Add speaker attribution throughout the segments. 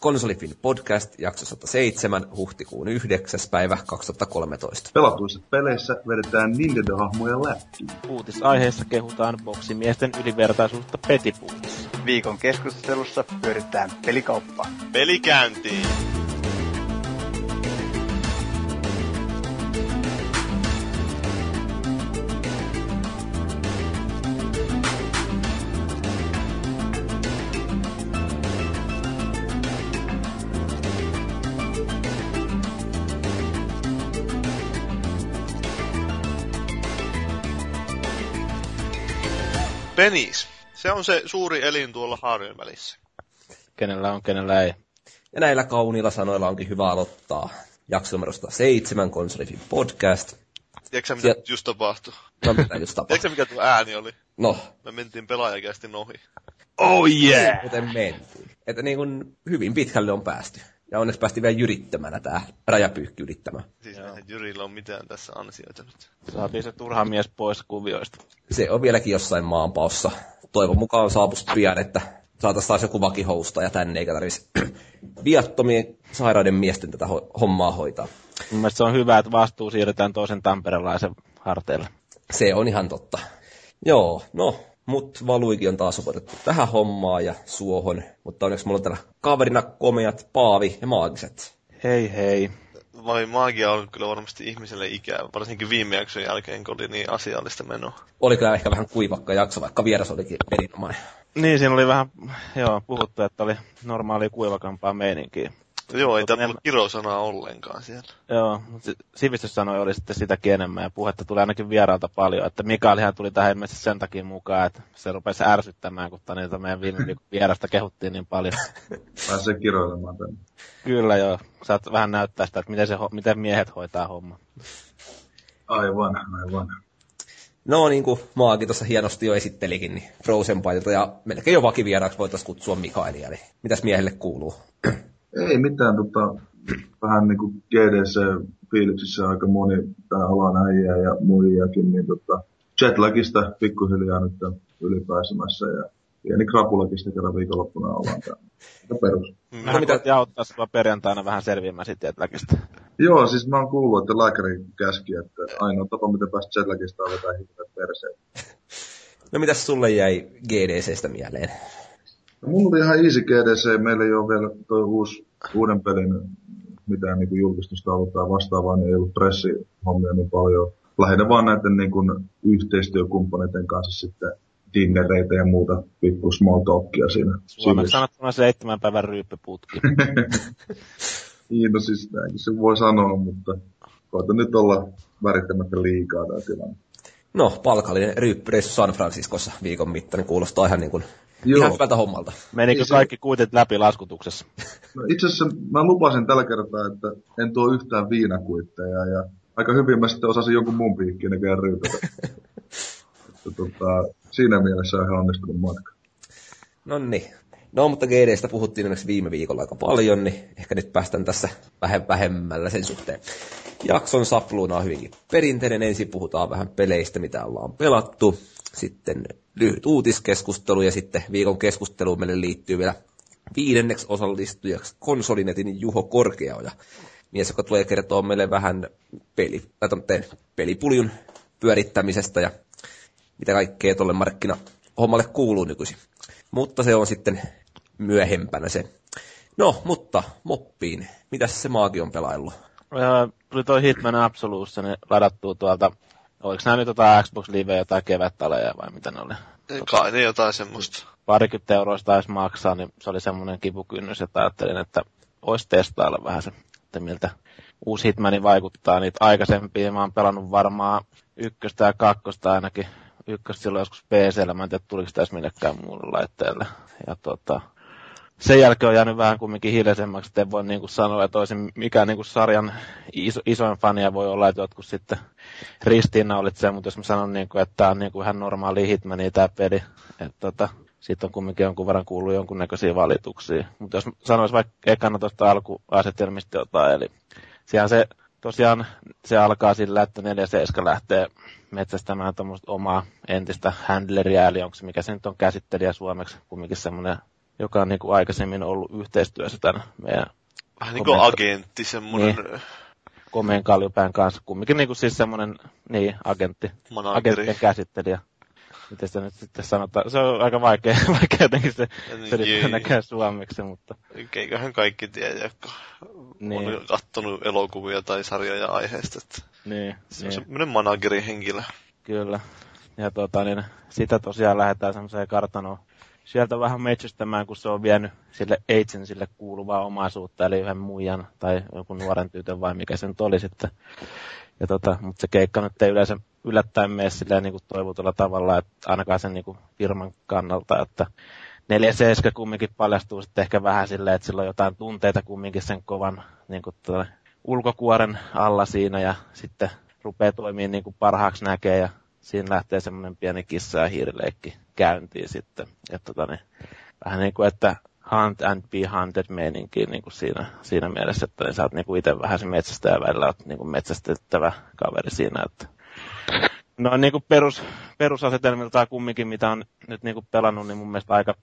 Speaker 1: Konsolifin podcast jakso 107 huhtikuun 9. päivä 2013.
Speaker 2: Pelatuissa peleissä vedetään Nintendo-hahmoja läpi.
Speaker 3: Uutisaiheessa kehutaan boksimiesten ylivertaisuutta petipuutissa.
Speaker 4: Viikon keskustelussa pyöritetään pelikauppaa.
Speaker 5: Pelikäyntiin! Penis. Se on se suuri elin tuolla haarojen välissä.
Speaker 3: Kenellä on, kenellä ei.
Speaker 1: Ja näillä kauniilla sanoilla onkin hyvä aloittaa jakso numerosta seitsemän Konsolifin podcast.
Speaker 5: Tiedätkö mitä
Speaker 1: Siel-
Speaker 5: just tapahtui?
Speaker 1: No mitä just tapahtui?
Speaker 5: Tiedätkö mikä tuo ääni oli?
Speaker 1: No,
Speaker 5: Me mentiin pelaajakästi ohi.
Speaker 3: Oh yeah!
Speaker 1: kuten mentiin. Että niin kuin hyvin pitkälle on päästy. Ja onneksi päästiin vielä jyrittämänä tää rajapyykki yrittämään.
Speaker 5: Siis eihän Jyrillä on mitään tässä ansioita nyt.
Speaker 3: Saatiin se turha mies pois kuvioista.
Speaker 1: Se on vieläkin jossain maanpaossa. Toivon mukaan saapus pian, että saataisiin taas joku vakihousta ja tänne eikä tarvitsisi viattomien sairaiden miesten tätä ho- hommaa hoitaa.
Speaker 3: Mun mielestä se on hyvä, että vastuu siirretään toisen tamperelaisen harteille.
Speaker 1: Se on ihan totta. Joo, no, mut Valuikin on taas opetettu tähän hommaan ja suohon, mutta onneksi mulla on täällä kaverina komeat Paavi ja Maagiset.
Speaker 3: Hei hei.
Speaker 5: Vai magia on kyllä varmasti ihmiselle ikävä, varsinkin viime jakson jälkeen, kun oli niin asiallista menoa.
Speaker 1: Oli kyllä ehkä vähän kuivakka jakso, vaikka vieras olikin erinomainen.
Speaker 3: Niin, siinä oli vähän, joo, puhuttu, että oli normaali kuivakampaa meininkiä.
Speaker 5: Joo, ei tää tullut kirosanaa ollenkaan siellä.
Speaker 3: Joo, mutta sivistyssanoja oli sitten sitäkin enemmän ja puhetta tuli ainakin vieraalta paljon, että Mikaelihan tuli tähän ilmeisesti sen takia mukaan, että se rupesi ärsyttämään, kun niitä meidän viime vierasta kehuttiin niin paljon.
Speaker 2: Pääsee kiroilemaan tänne.
Speaker 3: Kyllä joo, saat vähän näyttää sitä, että miten, se, ho- miten miehet hoitaa homma.
Speaker 2: Aivan, aivan.
Speaker 1: No niin kuin Maagi tuossa hienosti jo esittelikin, niin Frozen Bytelta ja melkein jo vakivieraaksi voitaisiin kutsua Mikaelia, eli mitäs miehelle kuuluu?
Speaker 2: Ei mitään, tota, vähän niin kuin GDC-fiiliksissä aika moni tää alan äijä ja muijakin, niin tota, jetlagista pikkuhiljaa nyt ylipääsemässä ja pieni krapulakin kerran viikonloppuna ollaan täällä. Aika perus.
Speaker 3: Mä
Speaker 1: mitä-
Speaker 3: mitä... auttaa sua perjantaina vähän selviämään sitten jetläkistä.
Speaker 2: Joo, siis mä oon kuullut, että lääkäri käski, että ainoa tapa, miten päästä jetlagista on vetää hirveät perseen.
Speaker 1: No mitäs sulle jäi GDCstä mieleen?
Speaker 2: No, mulla oli ihan easy GDC, meillä ei ole vielä toi uusi, uuden pelin mitään niin kuin julkistusta ollut tai vastaavaa, niin ei ollut pressihommia niin paljon. Lähinnä vaan näiden niin kuin, yhteistyökumppaneiden kanssa sitten dinnereitä ja muuta pikku small talkia siinä.
Speaker 3: Suomeksi sanottuna seitsemän päivän ryyppyputki.
Speaker 2: Niin, no siis näinkin se voi sanoa, mutta koita nyt olla värittämättä liikaa tämä tilanne.
Speaker 1: No, palkallinen ryyppyreissu San Franciscossa viikon mittainen kuulostaa ihan niin kuin
Speaker 2: Joo.
Speaker 1: ihan hyvältä hommalta.
Speaker 3: Menikö
Speaker 2: Niin se-
Speaker 3: kaikki kuitit läpi laskutuksessa?
Speaker 2: No itse asiassa mä lupasin tällä kertaa, että en tuo yhtään viinakuitteja ja aika hyvin mä sitten osasin jonkun muun piikkiin näköjään ryypätä. että tota, siinä mielessä on ihan onnistunut matka.
Speaker 1: No niin. No, mutta GDstä puhuttiin onneksi viime viikolla aika paljon, niin ehkä nyt päästään tässä vähän vähemmällä sen suhteen. Jakson sapluuna on hyvinkin perinteinen. Ensin puhutaan vähän peleistä, mitä ollaan pelattu. Sitten lyhyt uutiskeskustelu ja sitten viikon keskusteluun meille liittyy vielä viidenneksi osallistujaksi konsolinetin Juho Korkeaoja. Mies, joka tulee kertoa meille vähän peli, tommoten pelipuljun pyörittämisestä ja mitä kaikkea tuolle markkinahommalle kuuluu nykyisin. Mutta se on sitten myöhempänä se. No, mutta moppiin. Mitäs se maagi on pelaillut?
Speaker 3: Tuli toi Hitman Absolution ladattua tuolta, oliko nämä nyt jotain Xbox Live jotain kevättaleja vai mitä ne oli?
Speaker 5: Kai ne jotain semmoista.
Speaker 3: Parikymmentä euroa taisi maksaa, niin se oli semmoinen kipukynnys, että ajattelin, että olisi testailla vähän se, että miltä uusi Hitmani vaikuttaa. Niitä aikaisempia mä oon pelannut varmaan ykköstä ja kakkosta ainakin. Ykköstä silloin joskus PCllä, mä en tiedä tuliko sitä edes millekään muulle laitteelle. Ja tota, sen jälkeen on jäänyt vähän kumminkin hiljaisemmaksi, että en voi niinku sanoa, että olisin mikään niinku sarjan iso, isoin fania voi olla, että jotkut sitten ristiinnaulitsee, mutta jos mä sanon, niinku, että tämä on niinku ihan normaali hitmani tämä peli, että tota, siitä on kumminkin jonkun verran kuullut jonkunnäköisiä valituksia. Mutta jos sanois vaikka ekana tuosta alkuasetelmista jotain, eli siellä se tosiaan se alkaa sillä, että 47 lähtee metsästämään tuommoista omaa entistä handleria, eli onko se mikä se nyt on käsittelijä suomeksi, kumminkin semmoinen joka on niin kuin aikaisemmin ollut yhteistyössä tämän meidän
Speaker 5: Vähän niin kuin agentti, semmoinen... Niin.
Speaker 3: Komeen kaljupään kanssa. Kumminkin niin kuin siis semmoinen, niin, agentti.
Speaker 5: Manageri.
Speaker 3: Agenttien käsittelijä. Miten sitä nyt sitten sanotaan? Se on aika vaikea, vaikea jotenkin se niin, selittää näkään suomeksi, mutta...
Speaker 5: Eiköhän kaikki tiedä, jotka niin. on kattonut elokuvia tai sarjoja aiheesta. Että
Speaker 3: niin,
Speaker 5: se on niin. semmoinen managerihenkilö.
Speaker 3: Kyllä. Ja tota, niin, sitä tosiaan lähdetään semmoiseen kartanoon sieltä vähän metsästämään, kun se on vienyt sille agentsille kuuluvaa omaisuutta, eli yhden muijan tai joku nuoren tytön vai mikä se nyt oli sitten. Ja tota, mutta se keikka nyt ei yleensä yllättäen mene silleen niin toivotulla tavalla, että ainakaan sen niin kuin firman kannalta, että 4-7 kumminkin paljastuu sitten ehkä vähän silleen, että sillä on jotain tunteita kumminkin sen kovan niin kuin tuota, ulkokuoren alla siinä ja sitten rupeaa toimimaan niin kuin parhaaksi näkee ja siinä lähtee semmoinen pieni kissa ja hiirileikki käyntiin sitten. Ja tota, niin, vähän niin kuin, että hunt and be hunted meininki niin kuin siinä, siinä mielessä, että niin sä oot niin kuin itse vähän se metsästäjä välillä, oot niin kuin metsästettävä kaveri siinä, että No niin kuin perus, perusasetelmiltaan kumminkin, mitä on nyt niin kuin pelannut, niin mun mielestä aika,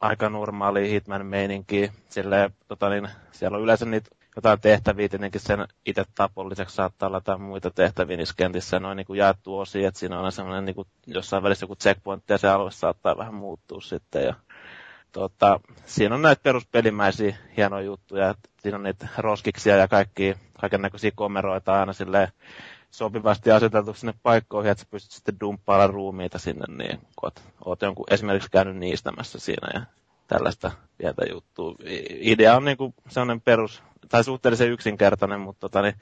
Speaker 3: aika normaali Hitman-meininki. Silleen, tota niin, siellä on yleensä niitä jotain tehtäviä, tietenkin sen itse tapon lisäksi saattaa olla jotain muita tehtäviä niissä kentissä, noin niin kuin jaettu osia, että siinä on semmoinen niin jossain välissä joku checkpoint ja se alue saattaa vähän muuttua sitten. Ja, tota, siinä on näitä peruspelimäisiä hienoja juttuja, siinä on niitä roskiksia ja kaikki, kaiken näköisiä komeroita aina silleen sopivasti aseteltu sinne paikkoihin, että sä pystyt sitten dumppailla ruumiita sinne, niin kun oot, oot jonkun esimerkiksi käynyt niistämässä siinä ja tällaista pientä juttua. Idea on niin kuin sellainen perus, tai suhteellisen yksinkertainen, mutta tota, niin,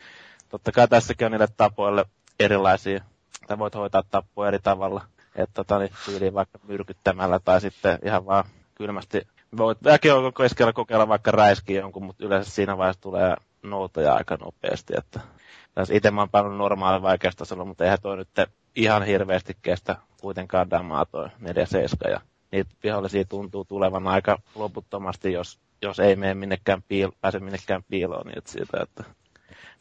Speaker 3: totta kai tässäkin on niille tapoille erilaisia, tai voit hoitaa tappoja eri tavalla, että tota, niin, vaikka myrkyttämällä tai sitten ihan vaan kylmästi. Voit väki on keskellä kokeilla vaikka räiskiä jonkun, mutta yleensä siinä vaiheessa tulee noutoja aika nopeasti, että tässä itse mä oon normaali vaikeustasolla, mutta eihän toi nyt ihan hirveästi kestä kuitenkaan damaa toi 4-7 ja niitä vihollisia tuntuu tulevan aika loputtomasti, jos, jos ei mene minnekään piil, pääse minnekään piiloon niitä siitä, että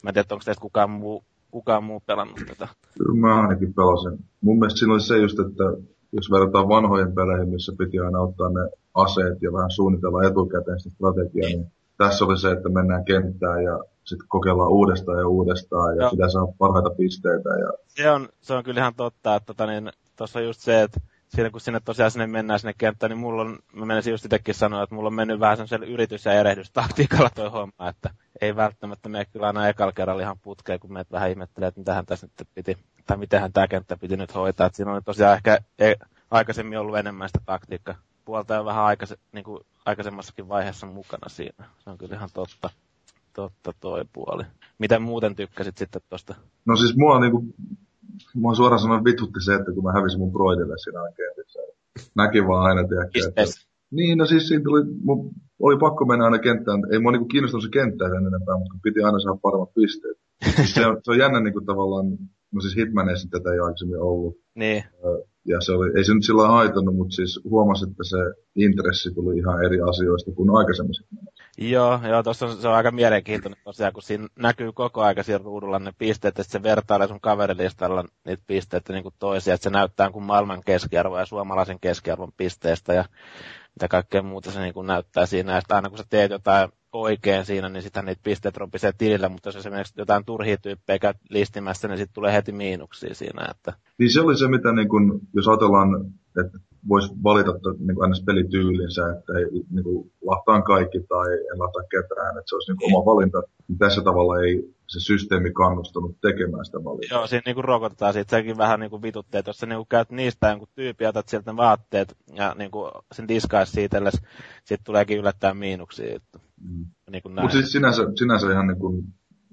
Speaker 3: mä en tiedä, onko teistä kukaan muu, kukaan muu pelannut tätä.
Speaker 2: Kyllä mä ainakin pelasin. Mun mielestä siinä oli se just, että jos verrataan vanhojen peleihin, missä piti aina ottaa ne aseet ja vähän suunnitella etukäteen sitä strategiaa, niin tässä oli se, että mennään kenttään ja sitten kokeillaan uudestaan ja uudestaan ja Joo. pitää saada parhaita pisteitä. Ja...
Speaker 3: Se, on, se on kyllä ihan totta, että tota, niin, tuossa on just se, että siinä kun sinne tosiaan sinne mennään sinne kenttään, niin mulla on, mä menisin just itsekin sanoa, että mulla on mennyt vähän sellaisella yritys- ja erehdystaktiikalla toi homma, että ei välttämättä mene kyllä aina ekalla kerralla ihan putkeen, kun meidät vähän ihmettelee, että mitähän tässä nyt piti, tai mitenhän tämä kenttä piti nyt hoitaa. Että siinä on tosiaan ehkä ei, aikaisemmin ollut enemmän sitä taktiikka puolta ja vähän aikaise, niin kuin aikaisemmassakin vaiheessa mukana siinä. Se on kyllä ihan totta totta toi puoli. Miten muuten tykkäsit sitten tosta?
Speaker 2: No siis mua niinku, mua suoraan sanoen vitutti se, että kun mä hävisin mun broidille siinä kentissä. Näki vaan aina, tiedäkö, että... Niin, no siis siinä tuli, mun oli pakko mennä aina kenttään. Ei mua niinku kiinnostanut se kenttä sen enempää, mutta piti aina saada paremmat pisteet. Se, on, se on jännä niinku tavallaan, no siis Hitmaneissa tätä ei aikaisemmin ollut.
Speaker 3: Niin
Speaker 2: ja se oli, ei se nyt sillä haitannut, mutta siis huomasi, että se intressi tuli ihan eri asioista kuin aikaisemmin.
Speaker 3: Joo, joo tuossa se on aika mielenkiintoinen tosiaan, kun siinä näkyy koko aika siinä ruudulla ne pisteet, että se vertailee sun kaverilistalla niitä pisteitä niin kuin toisia, että se näyttää kuin maailman keskiarvo ja suomalaisen keskiarvon pisteestä ja mitä kaikkea muuta se niin kuin näyttää siinä. Ja aina kun sä teet jotain oikein siinä, niin sitten niitä pisteet ropisee tilille, mutta jos esimerkiksi jotain turhia tyyppejä käyt listimässä, niin sitten tulee heti miinuksia siinä. Että...
Speaker 2: Niin se oli se, mitä niin kun, jos ajatellaan, että voisi valita niin kuin aina pelityylinsä, että ei niin kuin, lahtaan kaikki tai en lahtaa ketään, että se olisi niin kuin oma valinta. Niin tässä tavalla ei se systeemi kannustanut tekemään sitä valintaa.
Speaker 3: Joo, siinä niin rokotetaan siitä. Sekin vähän niin kuin vitutti, että jos sä niin käyt niistä jonkun tyyppi, otat sieltä ne vaatteet ja niin kuin sen siitä, sitten tuleekin yllättäen miinuksia.
Speaker 2: Mm. Niin Mutta siis sinänsä, sinänsä ihan niin kuin,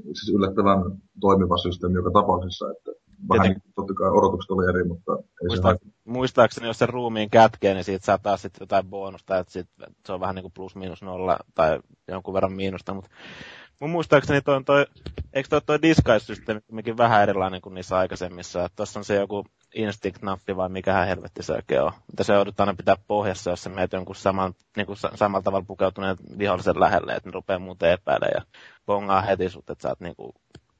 Speaker 2: siis yllättävän toimiva systeemi joka tapauksessa, että vähän niin, totta kai odotukset oli eri, mutta ei Muista, se
Speaker 3: Muistaakseni, jos se ruumiin kätkee, niin siitä saa taas sitten jotain bonusta, että sit, se on vähän niin kuin plus miinus nolla tai jonkun verran miinusta, mutta mun muistaakseni toi, toi eikö toi, toi disguise-systeemi vähän erilainen kuin niissä aikaisemmissa, tuossa on se joku instinct-nappi vai mikähän helvetti se oikein on. Mitä se joudut aina pitää pohjassa, jos sä meet jonkun saman, niin kuin samalla tavalla pukeutuneen vihollisen lähelle, että ne rupeaa muuten epäilemään ja bongaa heti sut, että sä oot niin kuin,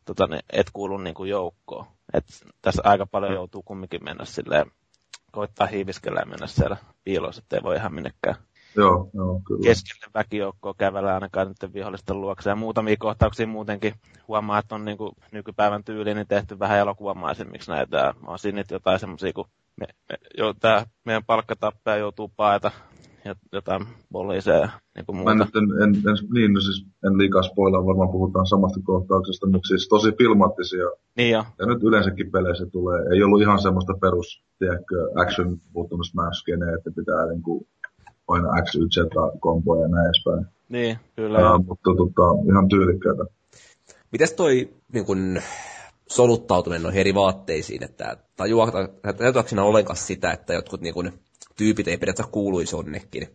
Speaker 3: tota, et kuulu niin kuin joukkoon. Et tässä aika paljon mm. joutuu kumminkin mennä silleen, koittaa hiiviskellä ja mennä siellä piilossa, ettei voi ihan minnekään.
Speaker 2: Joo, joo, kyllä.
Speaker 3: keskelle väkijoukkoa kävellä ainakaan nyt vihollisten luokse. Ja muutamia kohtauksia muutenkin huomaa, että on niin kuin nykypäivän tyyli niin tehty vähän elokuvamaisemmiksi näitä. On siinä nyt jotain semmoisia, kun me, me, jo, tää meidän palkkatappaja joutuu paeta jotain poliiseja niin kuin
Speaker 2: Mä
Speaker 3: muuta.
Speaker 2: nyt en, en, en, niin, no siis en liikaa spoilaa, varmaan puhutaan samasta kohtauksesta, mutta siis tosi filmaattisia.
Speaker 3: Niin jo,
Speaker 2: Ja nyt yleensäkin peleissä tulee, ei ollut ihan semmoista perus, tiedätkö, action button smash skeneä, että pitää niinku aina X, Y, Z komboja ja näin edespäin.
Speaker 3: niin, kyllä. Joo.
Speaker 2: mutta tota, ihan tyylikkäitä.
Speaker 1: Mites toi niin kun, soluttautuminen noihin eri vaatteisiin, että siinä ollenkaan sitä, että jotkut niin kun, tyypit ei periaatteessa kuuluisi onnekin.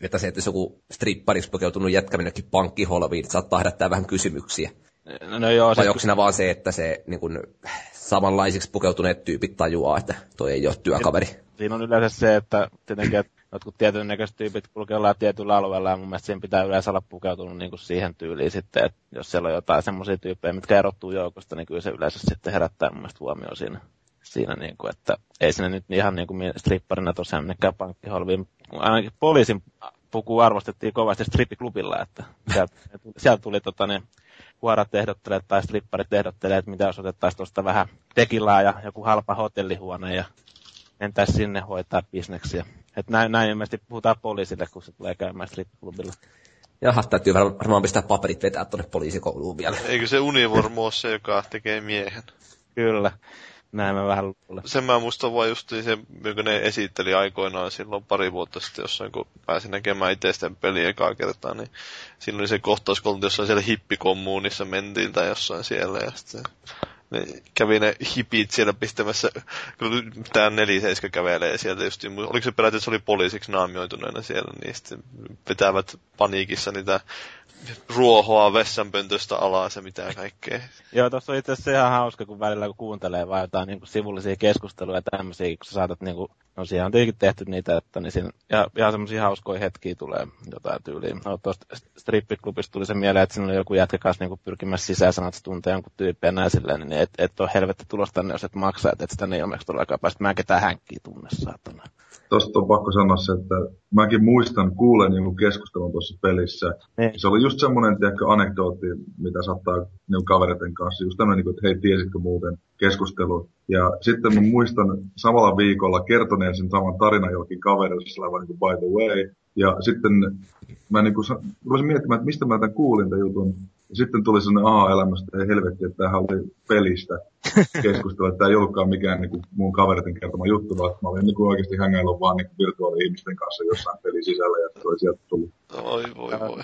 Speaker 1: Että se, että jos joku strippariksi pukeutunut jätkä minnekin pankkiholviin, saattaa herättää vähän kysymyksiä.
Speaker 3: No joo,
Speaker 1: Vai onko siinä vaan se, että se niin kun, samanlaisiksi pukeutuneet tyypit tajuaa, että toi ei ole työkaveri?
Speaker 3: siinä on yleensä se, että tietenkin, että jotkut tietyn näköiset tyypit jollain tietyllä alueella, ja mun mielestä siinä pitää yleensä olla pukeutunut niin kuin siihen tyyliin sitten, että jos siellä on jotain semmoisia tyyppejä, mitkä erottuu joukosta, niin kyllä se yleensä sitten herättää mun mielestä huomioon siinä, siinä niin kuin, että ei sinne nyt ihan niin kuin stripparina tosiaan minnekään pankkiholviin, ainakin poliisin puku arvostettiin kovasti strippiklubilla, että sieltä, sieltä tuli tota, ne kuorat ehdotteleet tai stripparit ehdotteleet, että mitä jos otettaisiin tuosta vähän tekilaa ja joku halpa hotellihuone ja mentäisiin sinne hoitaa bisneksiä. Et näin, näin ilmeisesti puhutaan poliisille, kun se tulee käymään strippiklubilla.
Speaker 1: Jaha, täytyy var- varmaan pistää paperit vetää tuonne poliisikouluun vielä.
Speaker 5: Eikö se univormu ole se, joka tekee miehen?
Speaker 3: Kyllä, näin mä vähän luulen.
Speaker 5: Sen mä muistan vaan just se, jonka ne esitteli aikoinaan silloin pari vuotta sitten jossain, kun pääsin näkemään itse sitä peliä ekaa kertaa, niin silloin oli se kohtaus, kun oltiin jossain siellä hippikommuunissa mentiin tai jossain siellä, ja sitten ne kävi ne hipit siellä pistämässä, kun tämä 47 kävelee sieltä just, oliko se peräti, että se oli poliisiksi naamioituneena siellä, niin sitten vetävät paniikissa niitä ruohoa vessanpöntöstä alas ja mitä kaikkea.
Speaker 3: Joo, tuossa on itse asiassa ihan hauska, kun välillä kun kuuntelee vaan jotain niin kuin sivullisia keskusteluja ja tämmöisiä, kun sä saatat niin kuin, no siihen on tietenkin tehty niitä, että niin siinä, ja ihan semmoisia hauskoja hetkiä tulee jotain tyyliin. No tuosta strippiklubista tuli se mieleen, että siinä oli joku jätkä kanssa niin pyrkimässä sisään sanoa, että se tuntee jonkun tyyppiä ja näin silleen, niin et, et ole helvetti tulosta tänne, jos et maksaa, että et sitä niin onneksi todellakaan päästä. Mä en ketään hänkkiä tunne, saatana.
Speaker 2: Tuosta on pakko sanoa se, että mäkin muistan kuulen jonkun keskustelun tuossa pelissä.
Speaker 3: Niin.
Speaker 2: Se oli just semmoinen, tiedätkö, anekdootti, mitä saattaa niin kavereiden kanssa. Just tämmöinen, niin kuin, että hei, tiesitkö muuten keskustelu. Ja sitten mä muistan samalla viikolla kertoneen sen saman tarinan jollekin kaverille, sillä niin kuin, by the way. Ja sitten mä niin kuin, rupesin miettimään, että mistä mä tämän kuulin tämän jutun. Ja sitten tuli sellainen aha-elämästä, ei helvetti, että tämähän oli pelistä keskustelu, että tämä ei ollutkaan mikään niin kuin, mun kavereiden kertoma juttu, vaan että mä olin niin kuin, oikeasti hängäillyt vaan niin kuin, virtuaali-ihmisten kanssa jossain pelin sisällä ja se oli sieltä tullut.
Speaker 5: Oi voi voi.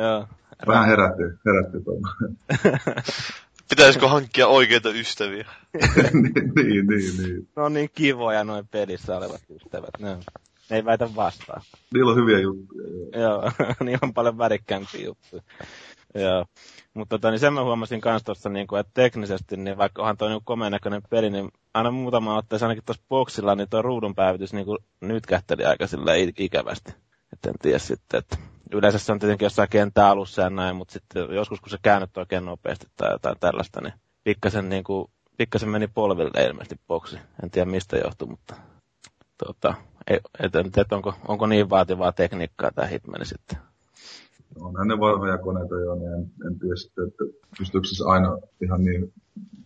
Speaker 3: Joo.
Speaker 2: Vähän herätti, herätti.
Speaker 5: Pitäisikö hankkia oikeita ystäviä?
Speaker 2: niin, niin, niin, niin.
Speaker 3: On niin kivoja noin pelissä olevat ystävät. Ne, on- ne ei väitä vastaan.
Speaker 2: Niillä on hyviä juttuja. joo.
Speaker 3: Joo, niin on paljon värikkäämpiä juttuja. Joo. Mutta tota, niin sen mä huomasin kans tuossa, niin että teknisesti, niin vaikka onhan toi niin komeen näköinen peli, niin aina muutama otteessa ainakin tuossa boksilla, niin tuo ruudun päivitys niin nyt kähteli aika sillä ikävästi. Että en tiedä sitten, että yleensä se on tietenkin jossain kentän alussa ja näin, mutta sitten joskus kun se käännyt oikein nopeasti tai jotain tällaista, niin pikkasen, niin kuin, pikkasen meni polville ilmeisesti boksi. En tiedä mistä johtuu, mutta tota, et, et, et onko, onko niin vaativaa tekniikkaa tämä Hitman sitten.
Speaker 2: Onhan ne vanhoja koneita jo, niin en, en tiedä sitten, että pystyykö se aina ihan niin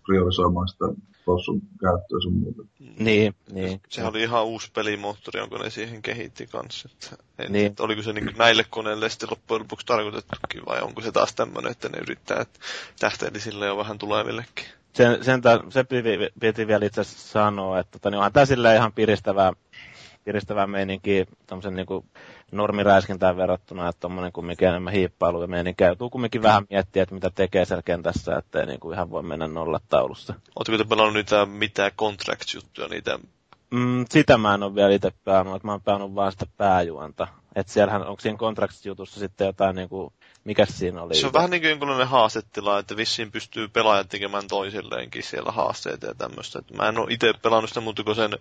Speaker 2: priorisoimaan sitä tossun käyttöä sun muuta.
Speaker 3: Niin, niin.
Speaker 5: Sehän oli ihan uusi pelimoottori, jonka ne siihen kehitti kanssa. Että,
Speaker 3: Niin.
Speaker 5: että oliko se niin näille koneille sitten loppujen lopuksi tarkoitettukin, vai onko se taas tämmöinen, että ne yrittää, että tähteeli sille jo vähän tulevillekin.
Speaker 3: Sen, sen, se piti, piti vielä itse asiassa sanoa, että tota, niin onhan tämä silleen ihan piristävää, piristävää meininkiä tommosen niinku normiräiskintään verrattuna, että tommonen kumminkin enemmän hiippailu ja meininkiä. Joutuu kumminkin vähän miettiä, että mitä tekee siellä kentässä, ettei niinku ihan voi mennä nollataulussa.
Speaker 5: Oletko te pelannut niitä mitään contracts-juttuja, niitä
Speaker 3: Mm, sitä mä en ole vielä itse pelannut, että mä oon pelannut vaan sitä pääjuonta. Että siellähän, onko siinä Contracts-jutussa sitten jotain niinku, mikä siinä oli?
Speaker 5: Se on vähän niin kuin jonkunlainen haastetila, että vissiin pystyy pelaajat tekemään toisilleenkin siellä haasteita ja tämmöistä. Et Mä en ole itse pelannut sitä, mutta kun sen,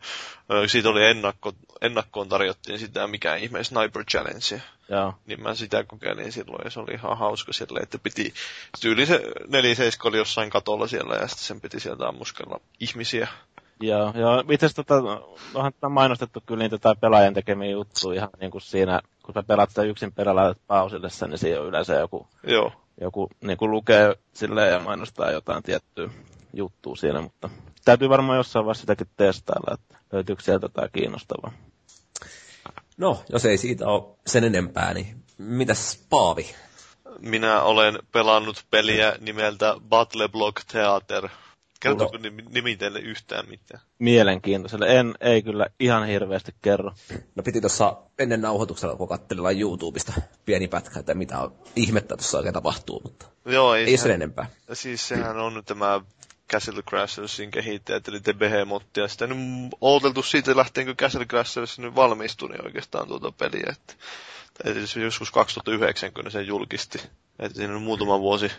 Speaker 5: siitä oli ennakko, ennakkoon tarjottiin sitä mikä ihme Sniper Challenge,
Speaker 3: Joo.
Speaker 5: niin mä sitä kokeilin silloin ja se oli ihan hauska silleen, että piti, tyyli se 47 oli jossain katolla siellä ja sitten sen piti sieltä ammuskella ihmisiä.
Speaker 3: Joo, joo. Itse asiassa tota, onhan tätä mainostettu kyllä niitä tai pelaajien tekemiä juttuja ihan niin kuin siinä, kun sä pelaat sitä yksin perä pausille sen, niin siinä on yleensä joku,
Speaker 5: Joo.
Speaker 3: joku niin kuin lukee silleen ja mainostaa jotain tiettyä juttua siinä, mutta täytyy varmaan jossain vaiheessa sitäkin testailla, että löytyykö sieltä jotain kiinnostavaa.
Speaker 1: No, jos ei siitä ole sen enempää, niin mitäs Paavi?
Speaker 5: Minä olen pelannut peliä nimeltä Battle Block Theater. Kertooko nimi, nimi teille yhtään mitään?
Speaker 3: Mielenkiintoiselle. En, ei kyllä ihan hirveästi kerro.
Speaker 1: No piti tuossa ennen nauhoituksella, kun katselin YouTubesta pieni pätkä, että mitä on, ihmettä tuossa oikein tapahtuu, mutta
Speaker 5: Joo, ei,
Speaker 1: ei sen
Speaker 5: sehän,
Speaker 1: enempää.
Speaker 5: siis sehän on tämä Castle Crashersin kehittäjät, eli The Behemoth, ja sitä nyt ooteltu siitä lähtien, kun Castle Crashers nyt valmistui, niin oikeastaan tuota peliä, että joskus 2009, kun ne sen julkisti. Että siinä on muutama vuosi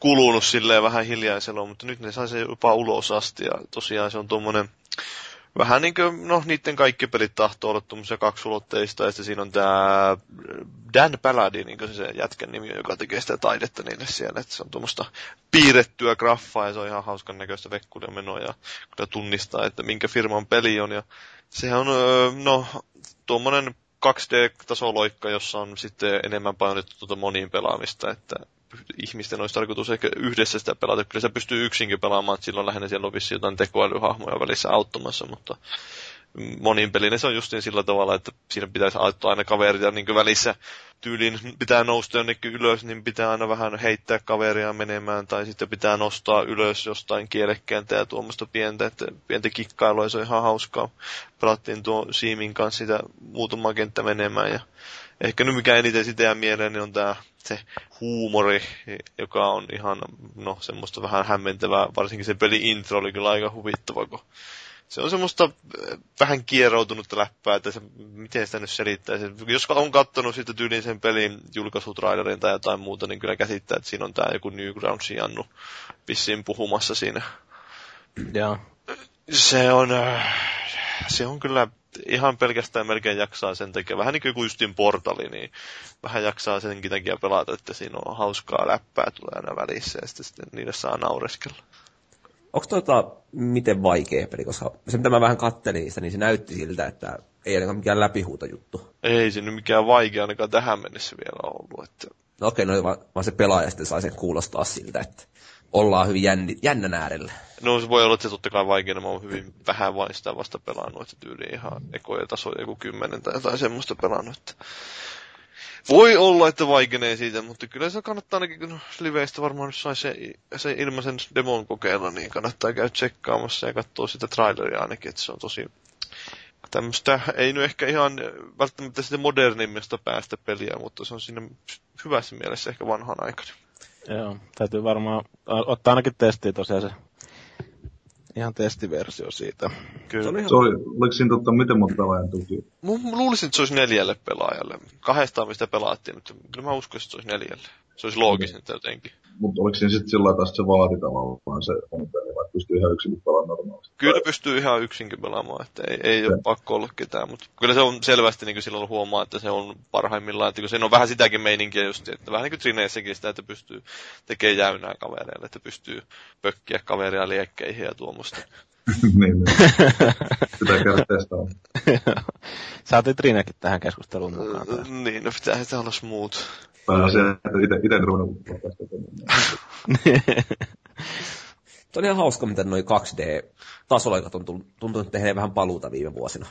Speaker 5: kulunut silleen vähän hiljaisella, mutta nyt ne sai sen jopa ulos asti, ja tosiaan se on tuommoinen vähän niin kuin, no niiden kaikki pelit tahtoo olla tuommoisia kaksulotteista, ja sitten siinä on tämä Dan Paladin, niin se, se jätkän nimi joka tekee sitä taidetta niille siellä, että se on tuommoista piirrettyä graffaa, ja se on ihan hauskan näköistä vekkuuden menoa, ja kyllä tunnistaa, että minkä firman peli on, ja sehän on, no, tuommoinen 2D-tasoloikka, jossa on sitten enemmän painotettu tuota moniin pelaamista, että ihmisten olisi tarkoitus ehkä yhdessä sitä pelata. Kyllä se pystyy yksinkin pelaamaan, että silloin lähinnä siellä on jotain tekoälyhahmoja välissä auttamassa, mutta monin pelinä se on justiin sillä tavalla, että siinä pitäisi auttaa aina kaveria niin välissä. Tyyliin pitää nousta jonnekin ylös, niin pitää aina vähän heittää kaveria menemään, tai sitten pitää nostaa ylös jostain kielekkääntä ja tuommoista pientä, että pientä kikkailua, se on ihan hauskaa. Pelattiin tuo Siimin kanssa sitä muutama kenttä menemään, ja ehkä nyt mikä eniten sitä jää mieleen, niin on tämä se huumori, joka on ihan, no semmoista vähän hämmentävää, varsinkin se peli intro oli kyllä aika huvittava, kun se on semmoista äh, vähän kieroutunutta läppää, että se, miten sitä nyt selittää. Se, jos on kattonut sitten tyyliin sen pelin julkaisutrailerin tai jotain muuta, niin kyllä käsittää, että siinä on tämä joku Newgroundsin Jannu vissiin puhumassa siinä.
Speaker 3: Joo.
Speaker 5: Se on, äh, se on kyllä ihan pelkästään melkein jaksaa sen takia, vähän niin kuin justiin portali, niin vähän jaksaa senkin takia pelata, että siinä on hauskaa läppää tulee aina välissä ja sitten, sitten niille saa naureskella.
Speaker 1: Onko tota miten vaikea peli, koska se mitä mä vähän kattelin niistä, niin se näytti siltä, että ei ainakaan mikään läpihuuta juttu.
Speaker 5: Ei se nyt mikään vaikea ainakaan tähän mennessä vielä ollut. Että...
Speaker 1: No okei, no vaan, vaan se pelaaja sitten sai sen kuulostaa siltä, että ollaan hyvin jänni, jännän äärellä.
Speaker 5: No se voi olla, että se totta kai vaikeana. Mä oon hyvin vähän vain sitä vasta pelannut, että tyyli ihan ekoja tasoja joku kymmenen tai jotain semmoista pelannut. Että... Voi olla, että vaikenee siitä, mutta kyllä se kannattaa ainakin, kun liveistä varmaan nyt sai se, se ilmaisen demon kokeilla, niin kannattaa käydä tsekkaamassa ja katsoa sitä traileria ainakin, että se on tosi tämmöistä, ei nyt ehkä ihan välttämättä sitä modernimmista päästä peliä, mutta se on siinä hyvässä mielessä ehkä vanhan aikana.
Speaker 3: Joo, täytyy varmaan ottaa ainakin testiä tosiaan se ihan testiversio siitä.
Speaker 5: Kyllä.
Speaker 1: Se oli ihan...
Speaker 2: Se oli, oliko siinä totta, miten monta pelaajan tuki?
Speaker 5: Mä luulisin, että se olisi neljälle pelaajalle. Kahdestaan mistä pelaattiin, mutta kyllä mä uskoisin, että se olisi neljälle. Se olisi loogisinta jotenkin.
Speaker 2: Mutta oliko siinä sitten sillä että se vaati tavallaan se on peli, vai pystyy ihan yksin pelaamaan normaalisti?
Speaker 5: Kyllä pystyy ihan yksinkin pelaamaan, että ei, ei ole pakko olla ketään, mutta kyllä se on selvästi niin kuin silloin huomaa, että se on parhaimmillaan, että kun se on vähän sitäkin meininkiä just, että vähän niin kuin Trineissäkin sitä, että pystyy tekemään jäynää kavereille, että pystyy pökkiä kaveria liekkeihin ja tuommoista.
Speaker 2: niin, niin. Pitää käydä testaamaan.
Speaker 3: Saatiin Trinekin tähän keskusteluun mukaan. taas.
Speaker 5: niin, no pitää sitä olla muut.
Speaker 2: Se, että ite, ite ruvennut
Speaker 1: Se on ihan hauska, miten noin 2D-tasoleikat on tuntunut tehneen vähän paluuta viime vuosina.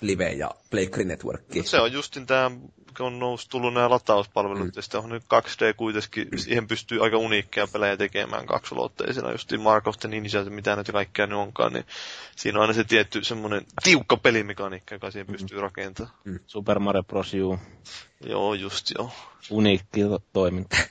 Speaker 1: Live ja Playcry Networkki.
Speaker 5: Se on justin tämä, kun on noussut tullut nämä latauspalvelut, mm. ja sitten on nyt 2D kuitenkin, siihen pystyy aika uniikkeja pelejä tekemään kaksulotteisena, justiin Mark of the Ninja, mitä näitä kaikkea nyt onkaan, niin siinä on aina se tietty semmoinen tiukka pelimekaniikka, joka siihen pystyy rakentamaan.
Speaker 3: Super Mario Bros. U,
Speaker 5: Joo, just joo.
Speaker 3: uniikki to- toiminta.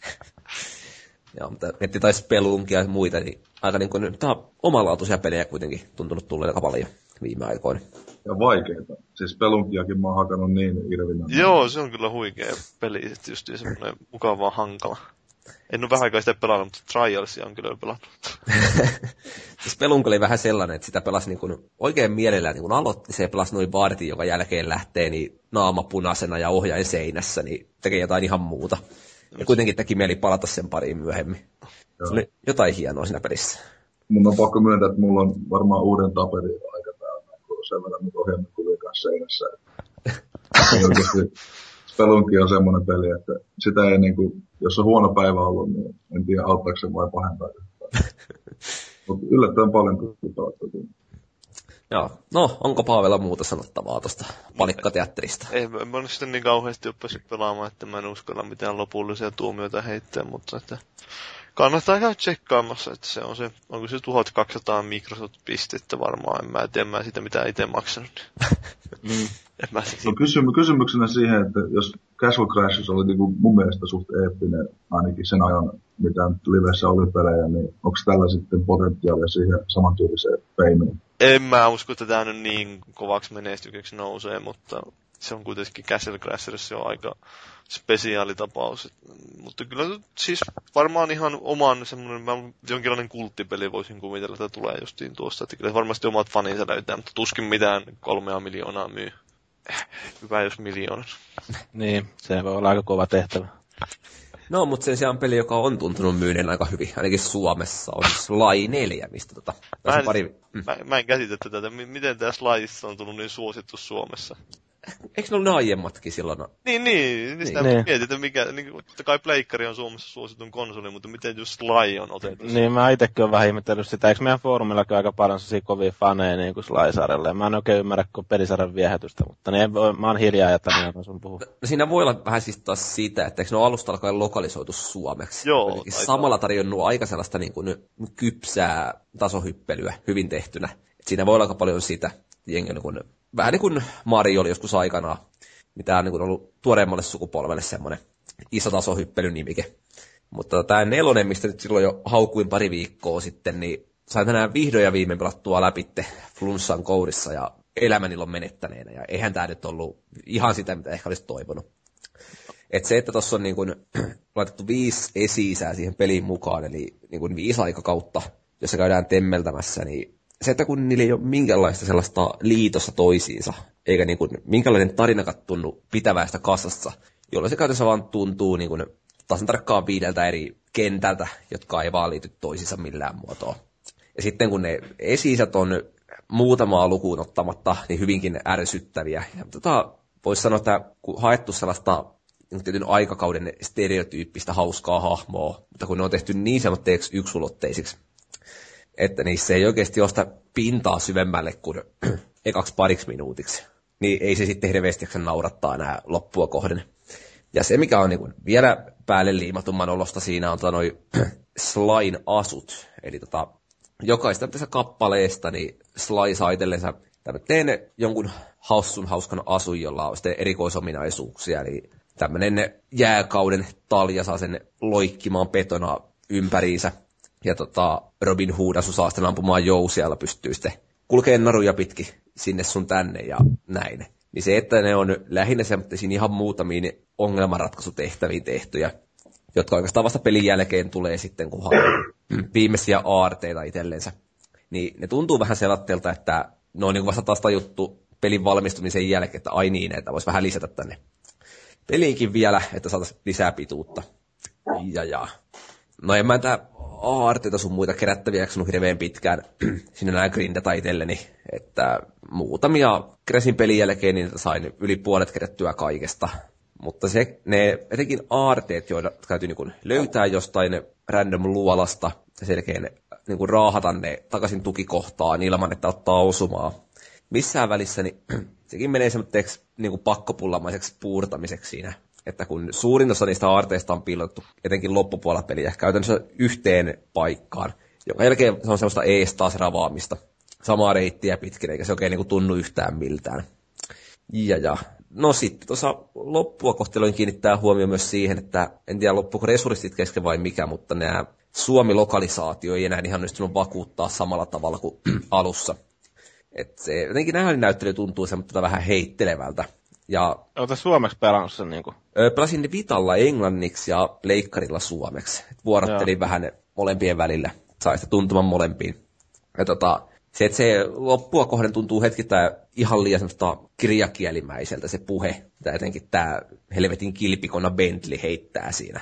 Speaker 1: Joo, mutta miettii tai spelunkia ja muita, niin aika niin kuin, tää on omalaatuisia pelejä kuitenkin tuntunut tulleen aika paljon viime aikoina.
Speaker 2: Ja vaikeeta. Siis pelunkiakin mä oon hakannut niin irvinä.
Speaker 5: Joo, se on kyllä huikea peli, että just semmoinen mukava hankala. En ole vähän aikaa sitä pelannut, mutta Trialsia on kyllä pelannut.
Speaker 1: Se spelunk oli vähän sellainen, että sitä pelasi niin kuin oikein mielellään, niin kun aloitti se ja pelasi noin vartin, joka jälkeen lähtee niin naama punaisena ja ohjain seinässä, niin tekee jotain ihan muuta. Ja kuitenkin teki mieli palata sen pariin myöhemmin. Se oli jotain hienoa siinä pelissä.
Speaker 2: Mun on pakko myöntää, että mulla on varmaan uuden taperin aika täynnä, kun sen verran nyt ohjelmakuvien kanssa seinässä. Ei oikeasti Spelunki on semmoinen peli, että sitä ei niinku, jos on huono päivä ollut, niin en tiedä auttaako se vai pahentaa. Mutta yllättävän paljon kyllä
Speaker 1: Joo. No, onko Paavella muuta sanottavaa tuosta palikkateatterista?
Speaker 5: Ei, mä oon sitten niin kauheasti oppasin pelaamaan, että mä en uskalla mitään lopullisia tuomioita heittää, mutta että kannattaa käydä tsekkaamassa, että se on se, onko se 1200 Microsoft-pistettä varmaan, en mä tiedä, mä sitä mitään itse maksanut.
Speaker 2: mm. En mä no kysymy, kysymyksenä siihen, että jos Casual Crashers oli niin kuin mun mielestä suht eeppinen, ainakin sen ajan, mitä livessä oli pelejä, niin onko tällä sitten potentiaalia siihen samantyyliseen feimiin?
Speaker 5: En mä usko, että tämä nyt niin kovaksi menestykseksi nousee, mutta se on kuitenkin Castle Crashers on aika spesiaalitapaus. Mutta kyllä siis varmaan ihan oman semmoinen, jonkinlainen kulttipeli voisin kuvitella, että tulee justiin tuosta. Että kyllä varmasti omat faninsa löytää, mutta tuskin mitään kolmea miljoonaa myy. Hyvä jos miljoonat.
Speaker 3: niin, se voi olla aika kova tehtävä.
Speaker 1: No, mutta sen sijaan peli, joka on tuntunut myyneen aika hyvin, ainakin Suomessa, on Sly 4, mistä tota...
Speaker 5: Mä en, pari... mm. mä, mä en käsitä tätä, miten tämä Slyissa on tullut niin suosittu Suomessa.
Speaker 1: Eikö ne ollut ne aiemmatkin silloin?
Speaker 5: Niin, niin. niin sitä niin. mietit, että mikä, niin, totta kai Pleikkari on Suomessa suositun konsoli, mutta miten just Sly on otettu?
Speaker 3: Niin, mä itsekin olen vähän ihmetellyt sitä. Eikö meidän foorumillakin aika paljon sellaisia kovia faneja niin kuin Sly-sarjalle? Mä en oikein ymmärrä koko pelisarjan viehätystä, mutta niin, mä oon hiljaa ja tämän sun puhua.
Speaker 1: No, siinä voi olla vähän siis taas siitä, että eikö ne ole alusta alkaen lokalisoitu suomeksi?
Speaker 5: Joo. Aika...
Speaker 1: Samalla tarjonnut aika sellaista niin kuin, kypsää tasohyppelyä hyvin tehtynä. Et siinä voi olla aika paljon sitä jengi niin kuin vähän niin kuin Mario oli joskus aikanaan, mitä on niin kuin ollut tuoreemmalle sukupolvelle semmoinen iso tasohyppelynimike. Mutta tämä nelonen, mistä nyt silloin jo haukuin pari viikkoa sitten, niin sain tänään vihdoin ja viimein pelattua läpitte flunssan kourissa ja elämäni on menettäneenä. Ja eihän tämä nyt ollut ihan sitä, mitä ehkä olisi toivonut. Et se, että tuossa on niin kun, laitettu viisi esi siihen peliin mukaan, eli niin kun viisi aikakautta, jossa käydään temmeltämässä, niin se, että kun niillä ei ole minkäänlaista sellaista liitossa toisiinsa, eikä niin kuin, minkälainen tarina tunnu pitävästä kasassa, jolloin se käytössä vaan tuntuu niin kuin, tasan tarkkaan viideltä eri kentältä, jotka ei vaan liity toisiinsa millään muotoa. Ja sitten kun ne esi on muutamaa lukuun ottamatta, niin hyvinkin ärsyttäviä. Ja tota, voisi sanoa, että kun haettu sellaista niin tietyn aikakauden stereotyyppistä hauskaa hahmoa, mutta kun ne on tehty niin semmoitteeksi yksulotteisiksi, että niissä ei oikeasti osta pintaa syvemmälle kuin ekaksi pariksi minuutiksi. Niin ei se sitten hirveästi naurattaa enää loppua kohden. Ja se, mikä on niin vielä päälle liimatumman olosta siinä on tota noin Slain asut. Eli tota, jokaista tässä kappaleesta niin Sly saa itsellensä teen jonkun hassun hauskan asun, jolla on sitten erikoisominaisuuksia. Eli tämmöinen jääkauden talja saa sen loikkimaan petona ympäriinsä ja tota, Robin Hood asu saa sitten ampumaan jousialla, pystyy sitten kulkeen naruja pitki sinne sun tänne ja näin. Niin se, että ne on lähinnä semmoisiin ihan muutamiin ongelmanratkaisutehtäviin tehtyjä, jotka oikeastaan vasta pelin jälkeen tulee sitten, kun viimeisiä aarteita itsellensä. Niin ne tuntuu vähän selatteelta, että ne on niin vasta taas juttu pelin valmistumisen jälkeen, että ai niin, että voisi vähän lisätä tänne peliinkin vielä, että saataisiin lisää pituutta. Ja, ja. No en mä tää aarteita sun muita kerättäviä jaksanut hirveän pitkään sinne näin grindata itselleni, että muutamia keräsin pelin jälkeen, niin sain yli puolet kerättyä kaikesta. Mutta se, ne etenkin aarteet, joita täytyy niin löytää jostain random luolasta ja selkeän niin raahata ne takaisin tukikohtaan ilman, että ottaa osumaa. Missään välissä niin sekin menee semmoiseksi niin pakkopullamaiseksi puurtamiseksi siinä että kun suurin osa niistä aarteista on piilottu etenkin loppupuolella peliä käytännössä yhteen paikkaan, joka jälkeen se on semmoista ees taas ravaamista. Samaa reittiä pitkin, eikä se oikein niin kuin tunnu yhtään miltään. Ja, ja. No sitten tuossa loppua kohteluin kiinnittää huomioon myös siihen, että en tiedä loppuuko resurssit kesken vai mikä, mutta nämä Suomi-lokalisaatio ei enää ihan onnistunut vakuuttaa samalla tavalla kuin alussa. Et se, jotenkin näyttely tuntuu semmoista vähän heittelevältä. Ja,
Speaker 3: Oletko suomeksi pelannut sen niin kuin?
Speaker 1: Pelasin ne Vitalla englanniksi ja Pleikkarilla suomeksi. Vuorottelin Joo. vähän molempien välillä. Sai sitä tuntuman molempiin. Ja tota, se, että se loppua kohden tuntuu hetkittäin ihan liian semmoista kirjakielimäiseltä se puhe, mitä jotenkin tämä helvetin kilpikonna Bentley heittää siinä.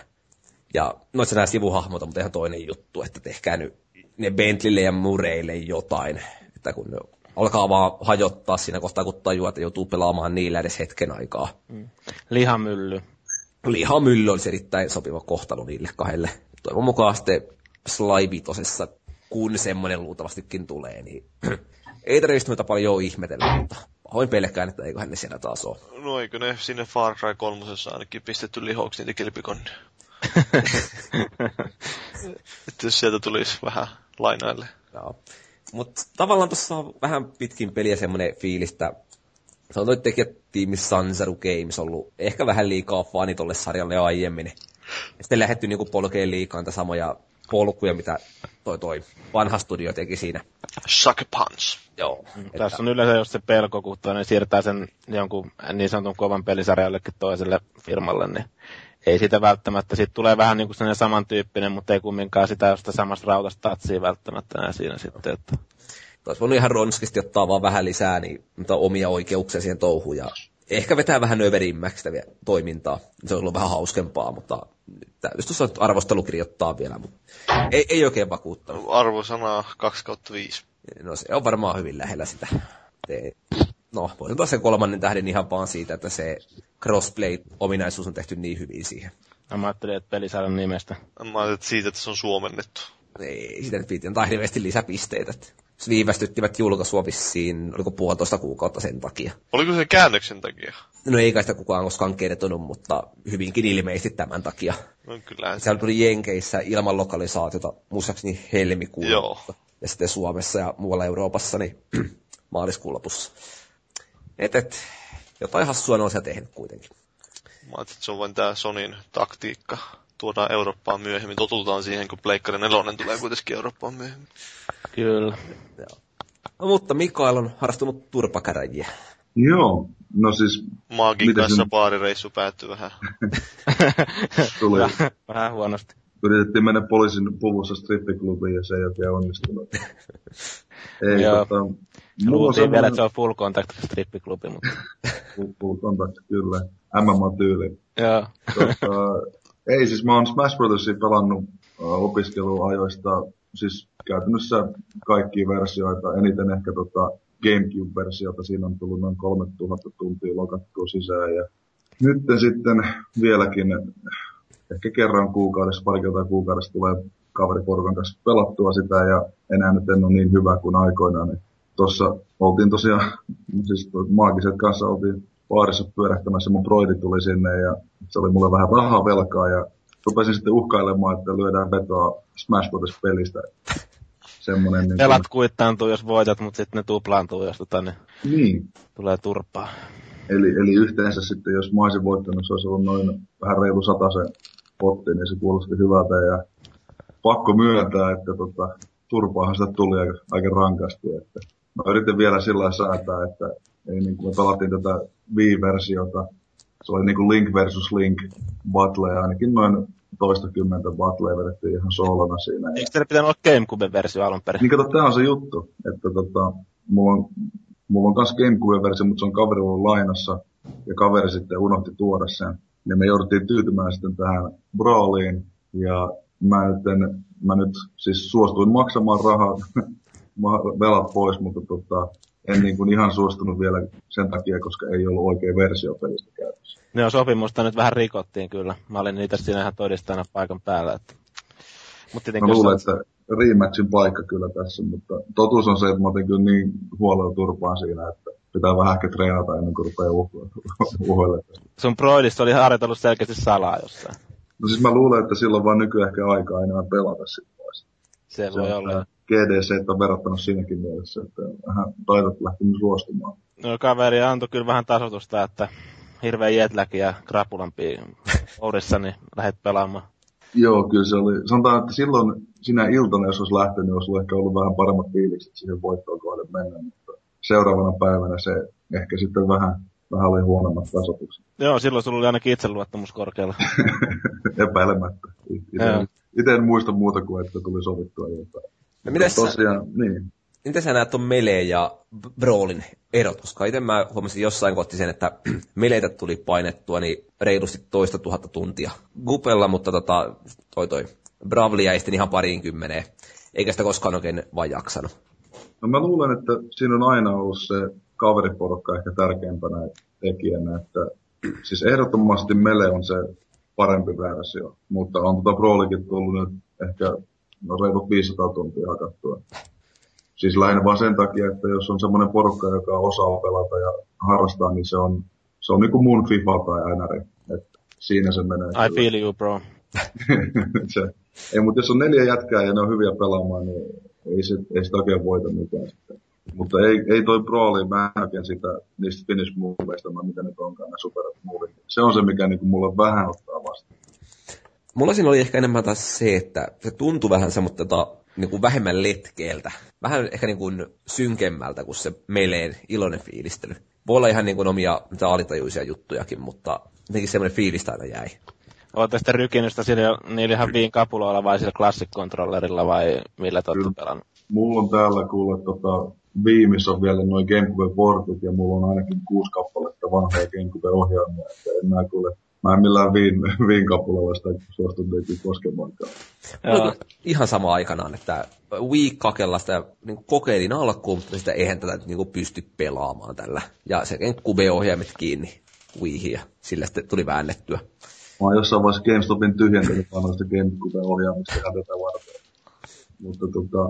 Speaker 1: Ja noissa nämä sivuhahmot on mutta ihan toinen juttu, että tehkää nyt ne Bentleylle ja Mureille jotain, että kun alkaa vaan hajottaa siinä kohtaa, kun tajuaa, että joutuu pelaamaan niillä edes hetken aikaa.
Speaker 3: Mm. Lihamylly.
Speaker 1: Lihamylly olisi erittäin sopiva kohtalo niille kahdelle. Toivon mukaan sitten Sly kun semmoinen luultavastikin tulee, niin ei tarvitse meitä paljon ihmetellä, mutta pahoin pelkään, että eiköhän ne siellä taas ole.
Speaker 5: No eikö ne sinne Far Cry 3 ainakin pistetty lihoksi niitä kilpikonnia? että jos sieltä tulisi vähän lainaille.
Speaker 1: Joo. Mutta tavallaan tuossa on vähän pitkin peliä semmoinen fiilistä. Se on toi tekijätiimi Sansaru Games ollut ehkä vähän liikaa fani tolle sarjalle aiemmin. Ja sitten lähdetty niinku polkeen liikaa niitä samoja polkuja, mitä toi, toi vanha studio teki siinä.
Speaker 5: Sucker Punch.
Speaker 1: Joo.
Speaker 3: Mm, että... Tässä on yleensä just se pelko, kun toinen siirtää sen jonkun niin sanotun kovan pelisarjallekin toiselle firmalle, niin ei siitä välttämättä. Sitten tulee vähän niin kuin sellainen samantyyppinen, mutta ei kumminkaan sitä josta samasta rautasta tatsia välttämättä enää siinä sitten. Että...
Speaker 1: Olisi voinut ihan ronskisti ottaa vaan vähän lisää niin, mutta omia oikeuksia siihen touhuun ja ehkä vetää vähän överimmäksi sitä toimintaa. Se on ollut vähän hauskempaa, mutta täytyisi tuossa arvostelu kirjoittaa vielä, mutta ei, ei oikein vakuuttanut.
Speaker 5: Arvosana 2 kautta 5.
Speaker 1: No se on varmaan hyvin lähellä sitä. No, voin sen kolmannen tähden ihan vaan siitä, että se crossplay-ominaisuus on tehty niin hyvin siihen.
Speaker 3: Mä ajattelin, että pelisarjan nimestä.
Speaker 5: Mä ajattelin, että siitä, että se on suomennettu.
Speaker 1: Ei, sitä nyt viitin, tai hirveästi lisäpisteitä. Se viivästyttivät julkaisua vissiin, oliko puolitoista kuukautta sen takia.
Speaker 5: Oliko se käännöksen takia?
Speaker 1: No ei kai sitä kukaan koskaan kertonut, mutta hyvinkin ilmeisesti tämän takia.
Speaker 5: No kyllä.
Speaker 1: Siellä tuli Jenkeissä ilman lokalisaatiota, muistaakseni helmikuun.
Speaker 5: Joo.
Speaker 1: Ja sitten Suomessa ja muualla Euroopassa, niin maaliskuun lopussa. Et, et, jotain hassua ne on siellä tehnyt kuitenkin.
Speaker 5: Mä ajattelin, että se on vain tää Sonin taktiikka. Tuodaan Eurooppaan myöhemmin. Totutaan siihen, kun Pleikkari 4 tulee kuitenkin Eurooppaan myöhemmin.
Speaker 3: Kyllä.
Speaker 1: Joo. No, mutta Mikael on harrastunut turpakäräjiä.
Speaker 2: Joo, no siis...
Speaker 5: Maagin kanssa sen... baarireissu päättyi vähän.
Speaker 2: Tuli.
Speaker 3: vähän huonosti.
Speaker 2: Yritettiin mennä poliisin puvussa strippiklubiin ja se ei oikein onnistunut. ei,
Speaker 3: Joo. tota, Luultiin vielä, että se on full contact strippiklubi, mutta...
Speaker 2: full, full contact, kyllä. MMA-tyyli.
Speaker 3: Joo.
Speaker 2: Tota, ei, siis mä oon Smash Brothersia pelannut uh, opiskeluajoista, siis käytännössä kaikkia versioita, eniten ehkä tota Gamecube-versiota, siinä on tullut noin 3000 tuntia lokattua sisään ja nyt sitten vieläkin ehkä kerran kuukaudessa, pari kertaa kuukaudessa tulee kaveriporukan kanssa pelattua sitä ja enää nyt en ole niin hyvä kuin aikoinaan. Niin Tuossa oltiin tosiaan, siis maagiset kanssa oltiin baarissa pyörähtämässä, mun broidi tuli sinne ja se oli mulle vähän rahaa velkaa ja rupesin sitten uhkailemaan, että lyödään vetoa Smash Bros. pelistä. Semmonen, niin
Speaker 3: Pelat kuittaantuu, jos voitat, mutta sitten ne tuplaantuu, jos tota, ne
Speaker 2: niin.
Speaker 3: tulee turpaa.
Speaker 2: Eli, eli yhteensä sitten, jos mä olisin voittanut, se olisi ollut noin vähän reilu se potti, niin se kuulosti hyvältä. Ja pakko myöntää, että tota, turpaahan sitä tuli aika, aika rankasti. Että mä yritin vielä sillä säätää, että ei niin kuin me pelattiin tätä Wii-versiota. Se oli niin kuin Link versus Link battle, ainakin noin toista kymmentä battlea vedettiin ihan soolona siinä.
Speaker 3: Eikö teillä pitänyt olla Gamecube-versio alun perin?
Speaker 2: Niin kato, tämä on se juttu, että tota, mulla on, mulla on kans Gamecube-versio, mutta se on kaverilla ollut lainassa, ja kaveri sitten unohti tuoda sen. Ja me jouduttiin tyytymään sitten tähän Brawliin, ja mä nyt, en, mä nyt siis suostuin maksamaan rahaa, velat pois, mutta tota, en niin kuin ihan suostunut vielä sen takia, koska ei ollut oikea versio pelistä käytössä.
Speaker 3: Joo, sopimusta nyt vähän rikottiin kyllä. Mä olin niitä siinä ihan todistajana paikan päällä. Että...
Speaker 2: Mut mä luulen, on... että rematchin paikka kyllä tässä, mutta totuus on se, että mä otin kyllä niin huolella turpaan siinä, että pitää vähän ehkä treenata ennen kuin rupeaa uhoille.
Speaker 3: Sun broidista oli harjoitellut selkeästi salaa jossain.
Speaker 2: No siis mä luulen, että silloin vaan nykyään ehkä aikaa enää pelata sitten pois.
Speaker 3: Se, se voi olla.
Speaker 2: GDC on verrattanut siinäkin mielessä, että vähän taidot lähtenyt suostumaan.
Speaker 3: No kaveri antoi kyllä vähän tasotusta, että hirveä jetläki ja krapulampi Oudessa, niin lähdet pelaamaan.
Speaker 2: Joo, kyllä se oli. Sanotaan, että silloin sinä iltana, jos olisi lähtenyt, olisi ehkä ollut vähän paremmat fiilikset siihen voittoon kohden mennä, mutta seuraavana päivänä se ehkä sitten vähän, vähän oli huonommat tasotukset.
Speaker 3: Joo, silloin sulla oli ainakin itseluottamus korkealla.
Speaker 2: Epäilemättä. Itse en muista muuta kuin, että tuli sovittua jotain.
Speaker 1: No mitäs
Speaker 2: Tosiaan, sä, niin.
Speaker 1: Miten sä näet ton Melee ja Brawlin erot? Koska itse mä huomasin jossain kohti sen, että Meleitä tuli painettua niin reilusti toista tuhatta tuntia Gupella, mutta tota, toi toi Bravli jäi sitten ihan pariin kymmeneen. Eikä sitä koskaan oikein vaan jaksanut.
Speaker 2: No mä luulen, että siinä on aina ollut se kaveriporukka ehkä tärkeimpänä tekijänä, että siis ehdottomasti Mele on se parempi versio, mutta on tuota Brawlikin tullut nyt ehkä no reilut 500 tuntia hakattua. Siis lähinnä vaan sen takia, että jos on semmoinen porukka, joka osaa pelata ja harrastaa, niin se on, se on niin kuin mun FIFA tai NR. Että siinä se menee.
Speaker 3: I kyllä. feel you, bro.
Speaker 2: se, ei, mutta jos on neljä jätkää ja ne on hyviä pelaamaan, niin ei, se, ei sitä oikein voita mitään sitten. Mutta ei, ei toi Brawli, mä näkään sitä niistä finish moveista, mitä nyt onkaan ne super Se on se, mikä niin mulle vähän ottaa vastaan.
Speaker 1: Mulla siinä oli ehkä enemmän taas se, että se tuntui vähän semmoista tota, niin kuin vähemmän letkeeltä. Vähän ehkä niin kuin synkemmältä kuin se meleen iloinen fiilistely. Voi olla ihan niin kuin omia alitajuisia juttujakin, mutta jotenkin semmoinen fiilistä aina jäi.
Speaker 3: Olette sitten rykinystä sillä, niillä ihan viin kapuloilla vai sillä classic controllerilla vai millä te olette pelannut?
Speaker 2: Mulla on täällä kuule tota, viimissä on vielä noin GameCube-portit ja mulla on ainakin kuusi kappaletta vanhoja GameCube-ohjaamia, että en mä kuule Mä en millään viin, viin kapulalla sitä suostu koskemaankaan.
Speaker 1: Ihan sama aikanaan, että Wii-kakella sitä niin kokeilin alkuun, mutta sitä eihän tätä niin pysty pelaamaan tällä. Ja se Cube-ohjaimet kiinni Wiihin ja sillä sitten tuli väännettyä.
Speaker 2: Mä oon jossain vaiheessa GameStopin tyhjentänyt vanhoista GameCube-ohjaamista ihan tätä varten. Mutta tota,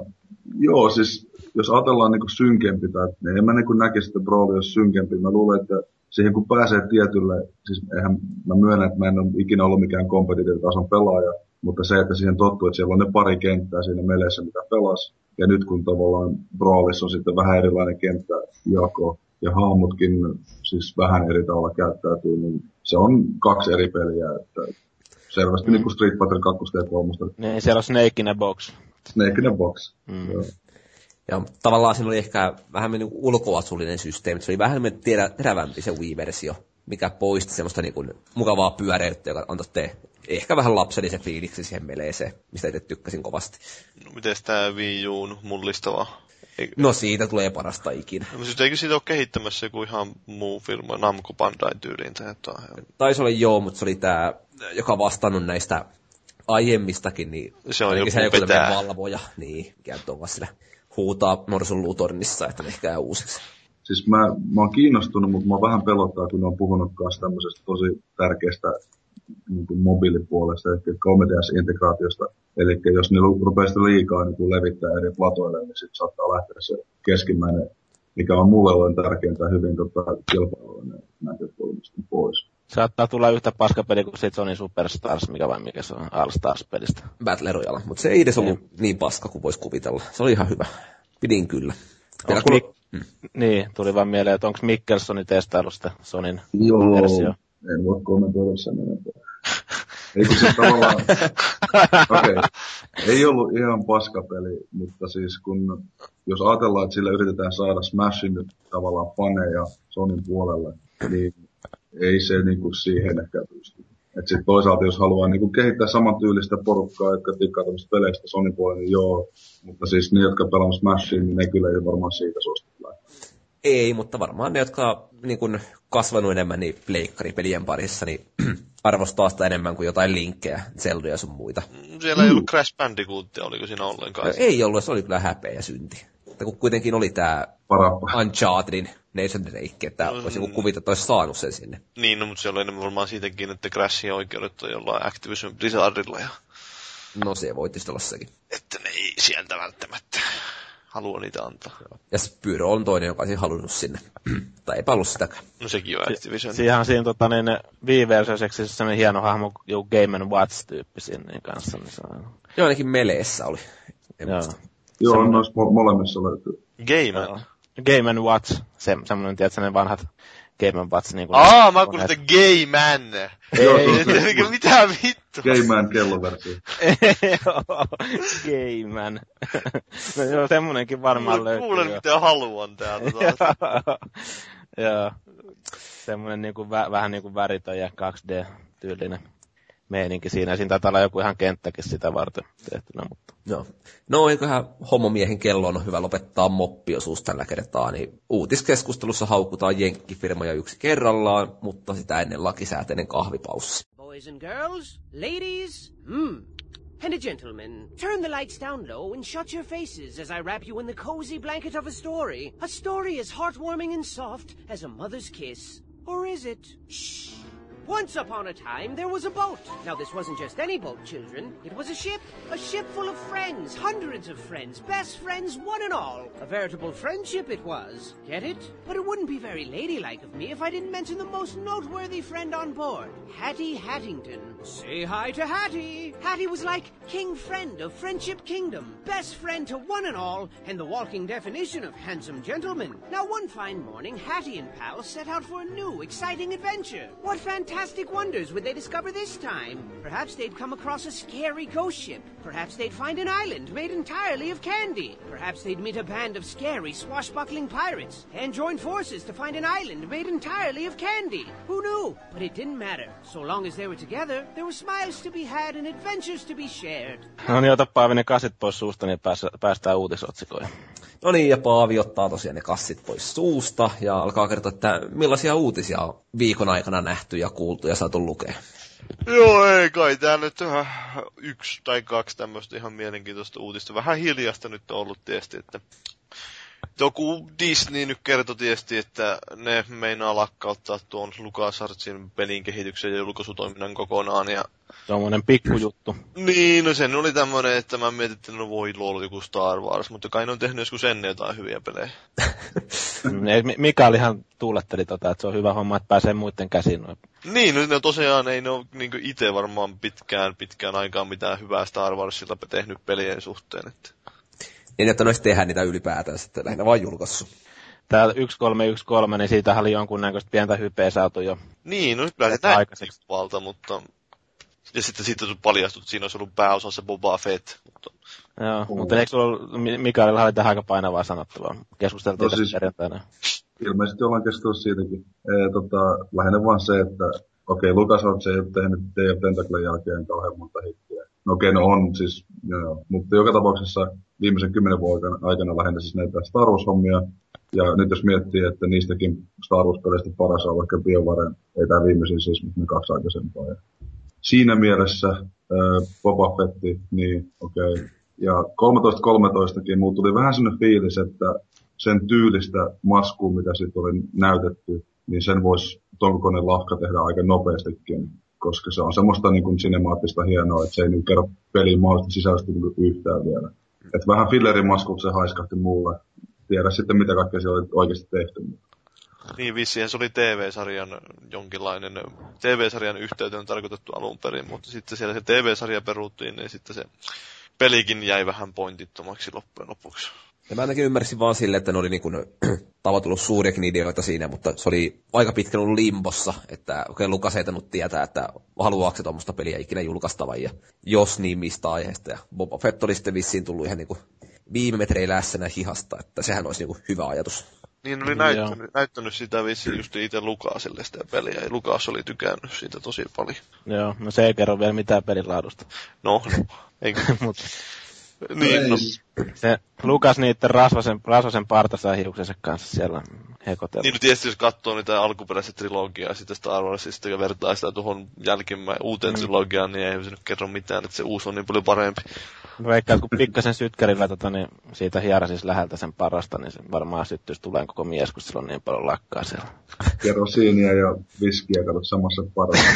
Speaker 2: joo, siis jos ajatellaan niin synkempi, tai niin en mä niin näkisi, että Brawl olisi synkempi. Mä luulen, että siihen kun pääsee tietylle, siis eihän mä myönnän, että mä en ole ikinä ollut mikään kompetitiivitason pelaaja, mutta se, että siihen tottuu, että siellä on ne pari kenttää siinä meleessä, mitä pelas. Ja nyt kun tavallaan Brawlissa on sitten vähän erilainen jako ja hahmotkin siis vähän eri tavalla käyttäytyy, niin se on kaksi eri peliä. Että selvästi mm. niin kuin Street Fighter 2 ja 3.
Speaker 3: Niin, siellä on Snake in a Box.
Speaker 2: Snake in a Box, mm. joo.
Speaker 1: Ja tavallaan siinä oli ehkä vähän niin ulkoasullinen systeemi. Se oli vähän terä, terävämpi se Wii-versio, mikä poisti semmoista niin kuin mukavaa pyöreyttä, joka antoi te ehkä vähän lapsellisen fiiliksi siihen meleeseen, mistä itse tykkäsin kovasti.
Speaker 5: No miten tämä Wii Uun mullistava?
Speaker 1: Eikö... No siitä tulee parasta ikinä.
Speaker 5: No siis eikö siitä ole kehittämässä joku ihan muu firma, Namco Bandai tyyliin?
Speaker 1: Taisi olla joo, mutta se oli tämä, joka vastannut näistä aiemmistakin, niin
Speaker 5: se on joku,
Speaker 1: se joku valvoja, niin, mikä on sillä huutaa Norsun Lutornissa, että ne käy uusiksi.
Speaker 2: Siis mä, mä oon kiinnostunut, mutta mä vähän pelottaa, kun on puhunut kanssa tämmöisestä tosi tärkeästä niin kuin mobiilipuolesta, eli 3DS-integraatiosta. Eli jos ne rupeaa sitä liikaa niin levittää eri platoille, niin sitten saattaa lähteä se keskimmäinen, mikä on mulle olen tärkeintä hyvin tota, kilpailullinen näkökulmasta pois.
Speaker 3: Saattaa tulla yhtä paskapeli kuin se Sony Superstars, mikä vai mikä se on All Stars-pelistä.
Speaker 1: Battle Royale, mutta se ei edes ollut niin. niin paska kuin voisi kuvitella. Se oli ihan hyvä. Pidin kyllä.
Speaker 3: kun... Mik... hmm. Niin, tuli vaan mieleen, että onko Mikkelsoni testaillut sitä Sonin Joo, versio?
Speaker 2: En voi kommentoida sen enempää. Ei kun siis tavallaan, okei, okay. ei ollut ihan paskapeli, mutta siis kun, jos ajatellaan, että sillä yritetään saada Smashin nyt tavallaan faneja Sonin puolelle, niin ei se niinku siihen ehkä pysty. Et sit toisaalta jos haluaa niinku kehittää samantyylistä porukkaa, jotka tikkaa tämmöistä peleistä Sony puolella, niin joo. Mutta siis ne, jotka pelaavat Smashin, niin ne kyllä ei varmaan siitä suostu
Speaker 1: Ei, mutta varmaan ne, jotka niin kun, kasvanut enemmän niin pleikkaripelien parissa, niin arvostaa sitä enemmän kuin jotain linkkejä, Zeldoja sun muita.
Speaker 5: Siellä ei ollut Crash Bandicootia, oliko siinä ollenkaan?
Speaker 1: Ei ollut, se oli kyllä häpeä ja synti. Mutta kun kuitenkin oli tämä Unchartedin Nathan Drake, että mm. voisi kuvita, että olisi saanut sen sinne.
Speaker 5: Niin, no, mutta siellä on enemmän varmaan siitäkin, että Crashin oikeudet on jollain Activision Blizzardilla. Ja...
Speaker 1: No se voi tietysti olla sekin.
Speaker 5: Että ne ei sieltä välttämättä halua niitä antaa.
Speaker 1: Ja Spyro on toinen, joka olisi halunnut sinne. tai eipä ollut sitäkään.
Speaker 5: No sekin on Activision.
Speaker 3: Si- siihen siinä tota, niin, Wii-versioseksi semmoinen hieno hahmo, joku Game Watch-tyyppi sinne niin kanssa. Niin se on...
Speaker 1: Joo, ainakin meleessä oli.
Speaker 2: Joo. Joo, Semmoinen... noissa molemmissa löytyy.
Speaker 5: Game
Speaker 3: Game Watch, se, semmoinen, tiedätkö, ne vanhat Game Watch. Niin
Speaker 5: kuin Aa, mä kuulin sitä Gay Man. Ei, mitä vittu?
Speaker 2: Gay Man kelloversio.
Speaker 3: Gay Man. no joo, semmonenkin varmaan löytyy.
Speaker 5: Kuulen, mitä haluan täältä
Speaker 3: Joo. Semmoinen niinku, vä, vähän niin kuin väritön ja 2D-tyylinen meininki siinä. Siinä taitaa olla joku ihan kenttäkin sitä varten tehtynä. Mutta.
Speaker 1: Joo. No eiköhän homomiehen kello on hyvä lopettaa moppiosuus tällä kertaa, niin uutiskeskustelussa haukutaan jenkkifirmoja yksi kerrallaan, mutta sitä ennen lakisääteinen kahvipaussi. Boys and girls, ladies, mm. And
Speaker 6: a gentleman, turn the lights down low and shut your faces as I wrap you in the cozy blanket of a story. A story as heartwarming and soft as a mother's kiss. Or is it? Shh. Once upon a time, there was a boat. Now, this wasn't just any boat, children. It was a ship. A ship full of friends. Hundreds of friends. Best friends, one and all. A veritable friendship it was. Get it? But it wouldn't be very ladylike of me if I didn't mention the most noteworthy friend on board. Hattie Hattington. Say hi to Hattie. Hattie was like king friend of Friendship Kingdom. Best friend to one and all, and the walking definition of handsome gentleman. Now, one fine morning, Hattie and pal set out for a new, exciting adventure. What fantastic wonders would they discover this time? Perhaps they'd come across a scary ghost ship. Perhaps they'd find an island made entirely of candy. Perhaps they'd meet a band of scary, swashbuckling pirates and join forces to find an island made entirely of candy. Who knew? But it didn't matter. So long as they were together, there were smiles to be had and adventures to be shared.
Speaker 3: No niin, ota Paavi ne kasit pois suusta, niin päästään uutisotsikoihin.
Speaker 1: No niin, ja Paavi ottaa tosiaan ne kassit pois suusta ja alkaa kertoa, että millaisia uutisia on viikon aikana nähty ja kuultu ja saatu lukea.
Speaker 5: Joo, ei kai tää nyt yksi tai kaksi tämmöistä ihan mielenkiintoista uutista. Vähän hiljasta nyt on ollut tietysti, että joku Disney nyt kertoi tietysti, että ne meinaa lakkauttaa tuon LucasArtsin pelin kehityksen ja julkaisutoiminnan kokonaan. Ja...
Speaker 3: Tuommoinen pikkujuttu.
Speaker 5: Niin, no sen oli tämmönen, että mä mietin, että no voi lol joku Star Wars, mutta kai ne on tehnyt joskus ennen jotain hyviä pelejä.
Speaker 3: Ei, Mi- Mikael ihan tuuletteli tota, että se on hyvä homma, että pääsee muiden käsiin noin.
Speaker 5: Niin, no, no tosiaan ei ne ole niin itse varmaan pitkään, pitkään aikaan mitään hyvää Star Warsilta tehnyt pelien suhteen. Että...
Speaker 1: Niin, että olisi tehdä niitä ylipäätään sitten lähinnä vain julkaissut.
Speaker 3: Tää 1313, niin siitä oli jonkunnäköistä pientä hypeä saatu jo.
Speaker 5: Niin, no nyt pääsi
Speaker 3: Että
Speaker 5: näin
Speaker 3: aikaiseksi.
Speaker 5: valta, mutta... Ja sitten siitä on paljastut, että siinä olisi ollut pääosassa Boba Fett. Mutta...
Speaker 3: Joo, mutta eikö sulla Mikaelilla oli tähän aika painavaa sanottavaa? Keskusteltiin
Speaker 2: No
Speaker 3: no,
Speaker 2: siis-
Speaker 3: perjantaina.
Speaker 2: ilmeisesti ollaan keskustellut siitäkin. E, tota, lähinnä vaan se, että okei, okay, LucasArts ei ole tehnyt of Tentaclen jälkeen kauhean monta hittiä. No okei, okay, no on siis, joo, mutta joka tapauksessa viimeisen kymmenen vuoden aikana lähinnä siis näitä Star Wars-hommia. Ja nyt jos miettii, että niistäkin Star Wars-peleistä paras on vaikka BioWare, ei tämä viimeisin siis, mutta ne kaksi aikaisempaa. Ja siinä mielessä äh, Boba Fetti, niin okei. Okay. Ja 13.13kin mulla tuli vähän sellainen fiilis, että sen tyylistä maskua, mitä siitä oli näytetty, niin sen voisi ton lafka tehdä aika nopeastikin, koska se on semmoista niin kuin sinemaattista hienoa, että se ei niin kerro peliin mahdollisesti sisällöstä niin yhtään vielä. Et vähän fillerin maskulta se haiskahti mulle. Tiedä sitten, mitä kaikkea siellä oli oikeasti tehty.
Speaker 5: Niin, vissiin se oli TV-sarjan jonkinlainen, TV-sarjan yhteyteen tarkoitettu alun perin, mutta sitten siellä se TV-sarja peruuttiin, niin sitten se pelikin jäi vähän pointittomaksi loppujen lopuksi.
Speaker 1: Ja mä ainakin ymmärsin vaan sille, että ne oli niin kuin, tavoitellut suuriakin ideoita siinä, mutta se oli aika pitkän ollut limbossa, että okei, Lukas ei tainnut tietää, että haluaako se tuommoista peliä ikinä julkaistavan, ja jos niin mistä aiheesta. Ja Boba Fett oli sitten vissiin tullut ihan niin kuin viime metreillä ässänä hihasta, että sehän olisi niin kuin hyvä ajatus.
Speaker 5: Niin oli
Speaker 3: Mm,
Speaker 5: näyttänyt, näyttänyt sitä vissiin just itse Lukasille sitä peliä, ja Lukas oli tykännyt siitä tosi paljon.
Speaker 3: Joo, no se ei kerro vielä mitään pelin laadusta.
Speaker 5: No, no, eikö?
Speaker 3: Mutta
Speaker 5: niin, no,
Speaker 3: se Lukas niiden rasvasen, rasvasen partasaa hiuksensa kanssa siellä hekotella.
Speaker 5: niin no tietysti jos katsoo niitä alkuperäistä trilogiaa ja sitten Star Warsista ja vertaa sitä tuohon jälkimmä uuteen
Speaker 3: Mm.
Speaker 5: trilogiaan, niin ei se nyt kerro mitään, että se uusi on niin paljon parempi.
Speaker 3: Veikkaan, että kun pikkasen sytkärillä tota, niin siitä hiera siis läheltä sen parasta, niin se varmaan syttyisi tulee koko mies, kun sillä on niin paljon lakkaa siellä.
Speaker 2: Kerosiinia ja viskiä kato samassa parassa.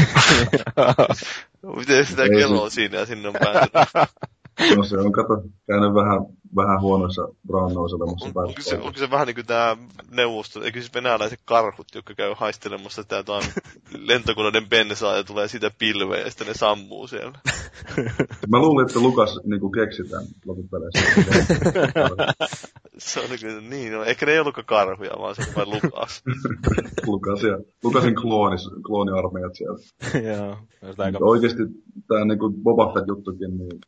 Speaker 5: Miten sitä kelloa siinä ja sinne on päätynyt?
Speaker 2: No se on, kato, käynyt vähän, vähän huonoissa braannouselemassa
Speaker 5: On, onko, se, onko se vähän niin kuin tämä neuvosto, eikö siis venäläiset karhut, jotka käy haistelemassa sitä jotain lentokoneiden bensaa ja tulee siitä pilveä ja sitten ne sammuu siellä.
Speaker 2: Mä luulin, että Lukas niin keksi tämän loppupeleissä.
Speaker 5: Se on kyllä niin, no, ehkä ne ei ollutkaan karhuja, vaan se on vain Lukas.
Speaker 2: Lukas ja, Lukasin kloonis, klooniarmeijat siellä.
Speaker 3: Joo, aika...
Speaker 2: Oikeasti tämä niinku Boba Fett-juttukin, niin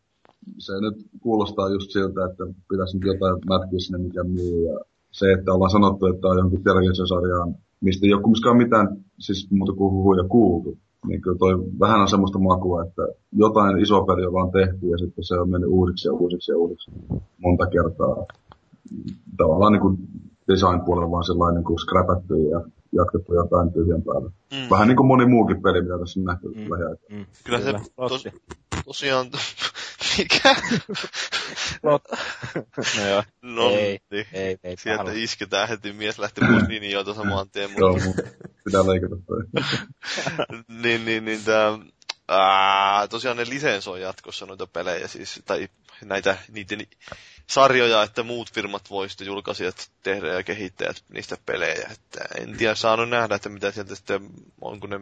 Speaker 2: se nyt kuulostaa just siltä, että pitäisi nyt jotain mätkiä sinne, mikä myy. Ja se, että ollaan sanottu, että on johonkin televisiosarjaan, mistä ei ole kumminkaan mitään siis muuta kuin huhuja kuultu. Niin kyllä toi vähän on semmoista makua, että jotain isoa peliä ollaan tehty ja sitten se on mennyt uusiksi ja uusiksi ja uusiksi monta kertaa. Tavallaan niin kuin design-puolella vaan sellainen kuin scrapätty ja jatkettu jotain tyhjän päälle.
Speaker 5: Mm.
Speaker 2: Vähän niin kuin moni muukin peli, mitä tässä on nähty
Speaker 3: Mm.
Speaker 2: mm.
Speaker 3: Mm,
Speaker 5: Kyllä se tos, tosiaan Mikä?
Speaker 3: no joo.
Speaker 5: No,
Speaker 3: ei,
Speaker 5: niin.
Speaker 3: ei, ei,
Speaker 5: Sieltä
Speaker 3: halua.
Speaker 5: isketään heti mies lähti pois linjoilta saman tien.
Speaker 2: Joo,
Speaker 5: Mutta,
Speaker 2: mun pitää leikata toi.
Speaker 5: niin, niin, niin tää, ää, tosiaan ne lisensoi jatkossa noita pelejä siis, tai näitä niiden sarjoja, että muut firmat voi sitten julkaisijat tehdä ja kehittäjät niistä pelejä. Että en tiedä, saanut nähdä, että mitä sieltä sitten, onko ne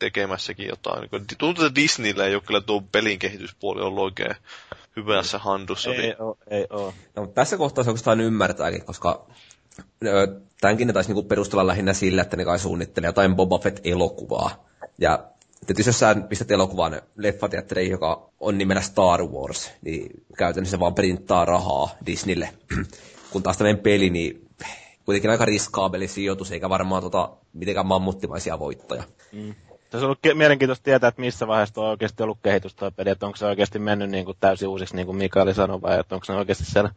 Speaker 5: tekemässäkin jotain. Kun Tuntuu, että Disneyllä ei ole kyllä tuo pelin kehityspuoli ollut oikein hyvässä handussa.
Speaker 3: Ei oo, ei oo.
Speaker 1: No, mutta tässä kohtaa se oikeastaan ymmärtääkin, koska tämänkin ne taisi niinku perustella lähinnä sillä, että ne kai suunnittelee jotain Boba Fett-elokuvaa. Ja tietysti jos sä pistät elokuvan leffateatteriin, joka on nimellä Star Wars, niin käytännössä se vaan printtaa rahaa Disneylle. Kun taas tämmöinen peli, niin kuitenkin aika riskaabeli sijoitus, eikä varmaan tota, mitenkään mammuttimaisia voittoja.
Speaker 3: Se on ollut mielenkiintoista tietää, että missä vaiheessa tuo on oikeasti ollut kehitys tuo peli, että onko se oikeasti mennyt niin kuin täysin uusiksi, niin kuin Mikaeli sanoi, vai että onko se oikeasti siellä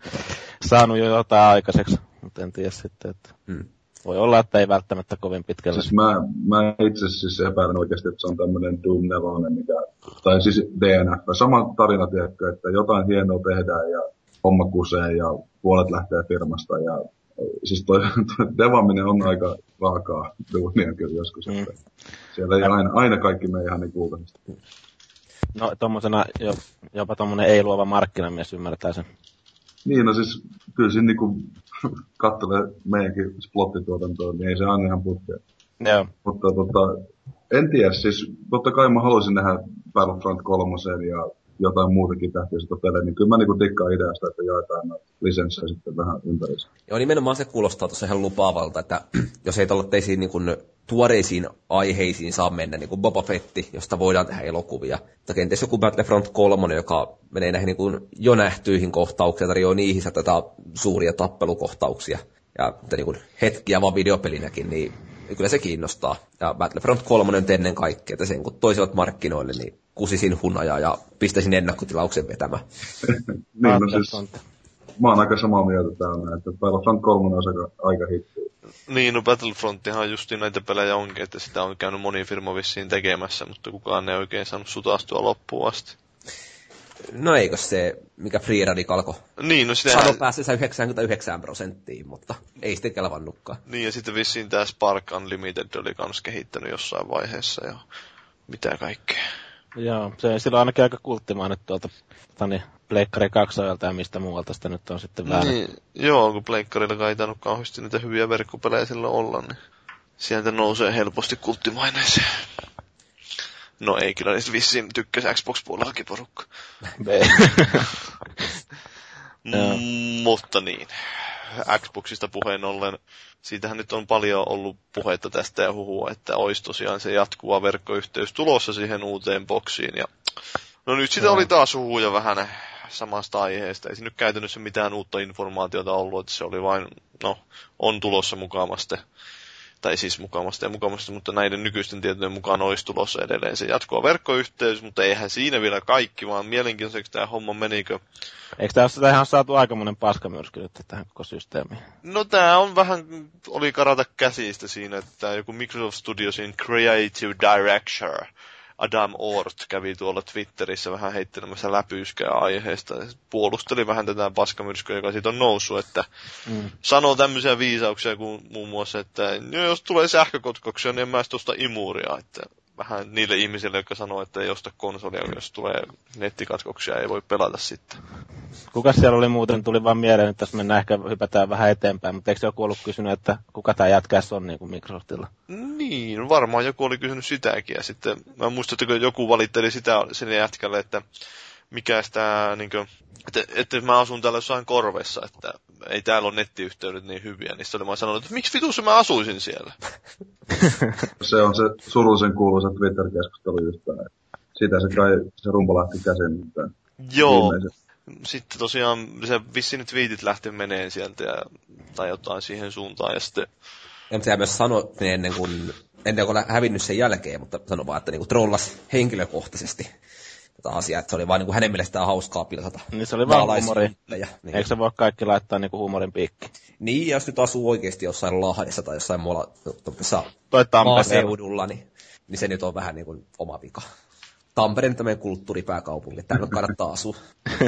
Speaker 3: saanut jo jotain aikaiseksi, mutta en tiedä sitten, että
Speaker 1: Hmm.
Speaker 3: voi olla, että ei välttämättä kovin pitkälle.
Speaker 2: Siis mä, mä itse siis epäilen oikeasti, että se on tämmöinen Doom 4, mikä, tai siis DNF. Sama tarina, tiedätkö, että jotain hienoa tehdään ja homma kusee ja puolet lähtee firmasta ja siis toi, toi devaaminen on aika raakaa duunia kyllä joskus.
Speaker 3: Mm.
Speaker 2: Siellä ei aina, aina kaikki mene ihan niin kultaisesti.
Speaker 3: No tommosena jo, jopa tommonen ei-luova markkinamies ymmärtää sen.
Speaker 2: Niin, no siis kyllä siinä niinku kattelee meidänkin splottituotantoa, niin ei se aina ihan putkea.
Speaker 3: Joo.
Speaker 2: Mutta tota, en tiedä, siis totta kai mä haluaisin nähdä Battlefront 3 ja jotain muutakin tähtiöistä pelejä, niin kyllä mä niinku tikkaan ideasta, että jaetaan lisenssejä sitten vähän ympärissä.
Speaker 1: Joo, nimenomaan se kuulostaa tuossa ihan lupaavalta, että jos ei tällaisiin niin kuin tuoreisiin aiheisiin saa mennä, niin kuin Boba Fetti, josta voidaan tehdä elokuvia. Tai kenties joku Battlefront 3, joka menee näihin niin kuin jo nähtyihin kohtauksiin, tarjoaa niihin tätä suuria tappelukohtauksia. Ja niin kuin hetkiä vaan videopelinäkin, niin kyllä se kiinnostaa. Ja Battlefront 3 on ennen kaikkea, että sen kun toisivat markkinoille, niin kusisin hunajaa ja pistäisin ennakkotilauksen vetämään.
Speaker 2: niin, no siis, mä oon aika samaa mieltä täällä, että Battlefront 3 on aika, aika hitti.
Speaker 5: Niin, no Battlefrontihan justiin näitä pelejä onkin, että sitä on käynyt moni firma vissiin tekemässä, mutta kukaan ei oikein saanut sutastua loppuun asti.
Speaker 1: No eikö se, mikä Free Radicalko
Speaker 5: Niin, no sitä...
Speaker 1: sano päässyt 99 prosenttiin, mutta ei sitten kelvannutkaan.
Speaker 5: Niin, ja sitten vissiin tämä Spark Unlimited oli kans kehittänyt jossain vaiheessa ja mitä kaikkea.
Speaker 3: Joo, se sillä on ainakin aika kulttimainen tuolta tani, Pleikkari 2 ja mistä muualta sitä nyt on sitten vähän.
Speaker 5: Niin, joo, kun Pleikkarilla ei tainnut kauheasti niitä hyviä verkkopelejä sillä olla, niin sieltä nousee helposti kulttimaineeseen. No ei, kyllä niistä vissiin tykkäsi Xbox-puolellakin porukka. Mutta niin, Xboxista puheen ollen, siitähän nyt on paljon ollut puhetta tästä ja huhua, että olisi tosiaan se jatkuva verkkoyhteys tulossa siihen uuteen boksiin. Ja... No nyt sitä
Speaker 3: Joo.
Speaker 5: oli taas huhuja vähän samasta aiheesta. Ei siinä nyt käytännössä mitään uutta informaatiota ollut, että se oli vain, no, on tulossa mukaamaste. Tai siis mukaamasta ja mukaamasta, mutta näiden nykyisten tietojen mukaan olisi tulossa edelleen se jatkuva verkkoyhteys, mutta eihän siinä vielä kaikki, vaan mielenkiintoiseksi tämä homma menikö
Speaker 3: Eikö tässä ihan saatu aikamoinen paskamyrsky nyt tähän koko systeemiin?
Speaker 5: No tää on vähän, oli karata käsistä siinä, että joku Microsoft Studiosin Creative Director Adam Ort kävi tuolla Twitterissä vähän heittelemässä läpyskää aiheesta. Puolusteli vähän tätä paskamyrskyä, joka siitä on noussut, että
Speaker 3: Mm.
Speaker 5: sanoo tämmöisiä viisauksia kuin muun muassa, että no, jos tulee sähkökotkoksia, niin en mä tuosta imuria, että vähän niille ihmisille, jotka sanoo, että ei osta konsolia, jos tulee nettikatkoksia, ei voi pelata sitten.
Speaker 3: Kuka siellä oli muuten, tuli vaan mieleen, että tässä mennään ehkä hypätään vähän eteenpäin, mutta eikö joku ollut kysynyt, että kuka tämä jätkäs on niin kuin Microsoftilla?
Speaker 5: Niin, varmaan joku oli kysynyt sitäkin. Ja sitten mä muistan, että joku valitteli sitä sen jätkälle, että mikä sitä, niin kuin, että, että mä asun täällä jossain korvessa, että ei täällä ole nettiyhteydet niin hyviä, niin sitten oli vaan sanonut, että miksi vitussa mä asuisin siellä?
Speaker 2: Se on se surullisen kuuluisa Twitter-keskustelu just. Sitä se kai se rumpa lähti käsin.
Speaker 5: Joo,
Speaker 2: viimeiset-
Speaker 5: sitten tosiaan se vissiin ne tweetit lähti meneen sieltä ja, tai jotain siihen suuntaan, ja sitten
Speaker 1: Ja sehän myös sanoi ne ennen kuin, ennen kuin hävinnyt sen jälkeen, mutta sanoi vaan, että niinku trollas henkilökohtaisesti tätä asiaa, että se oli vaan niinku hänen mielestään hauskaa pilkata.
Speaker 3: Niin se oli vaan huumori.
Speaker 1: Niin.
Speaker 3: Eikö se voi kaikki laittaa niinku huumorin piikki?
Speaker 1: niin, ja jos nyt asuu oikeasti jossain Lahdessa tai jossain muualla tuossa
Speaker 3: Tampere.
Speaker 1: maaseudulla, niin, niin se nyt on vähän niin kuin oma vika. Tampereen tämmöinen kulttuuripääkaupunki, täällä kannattaa asua.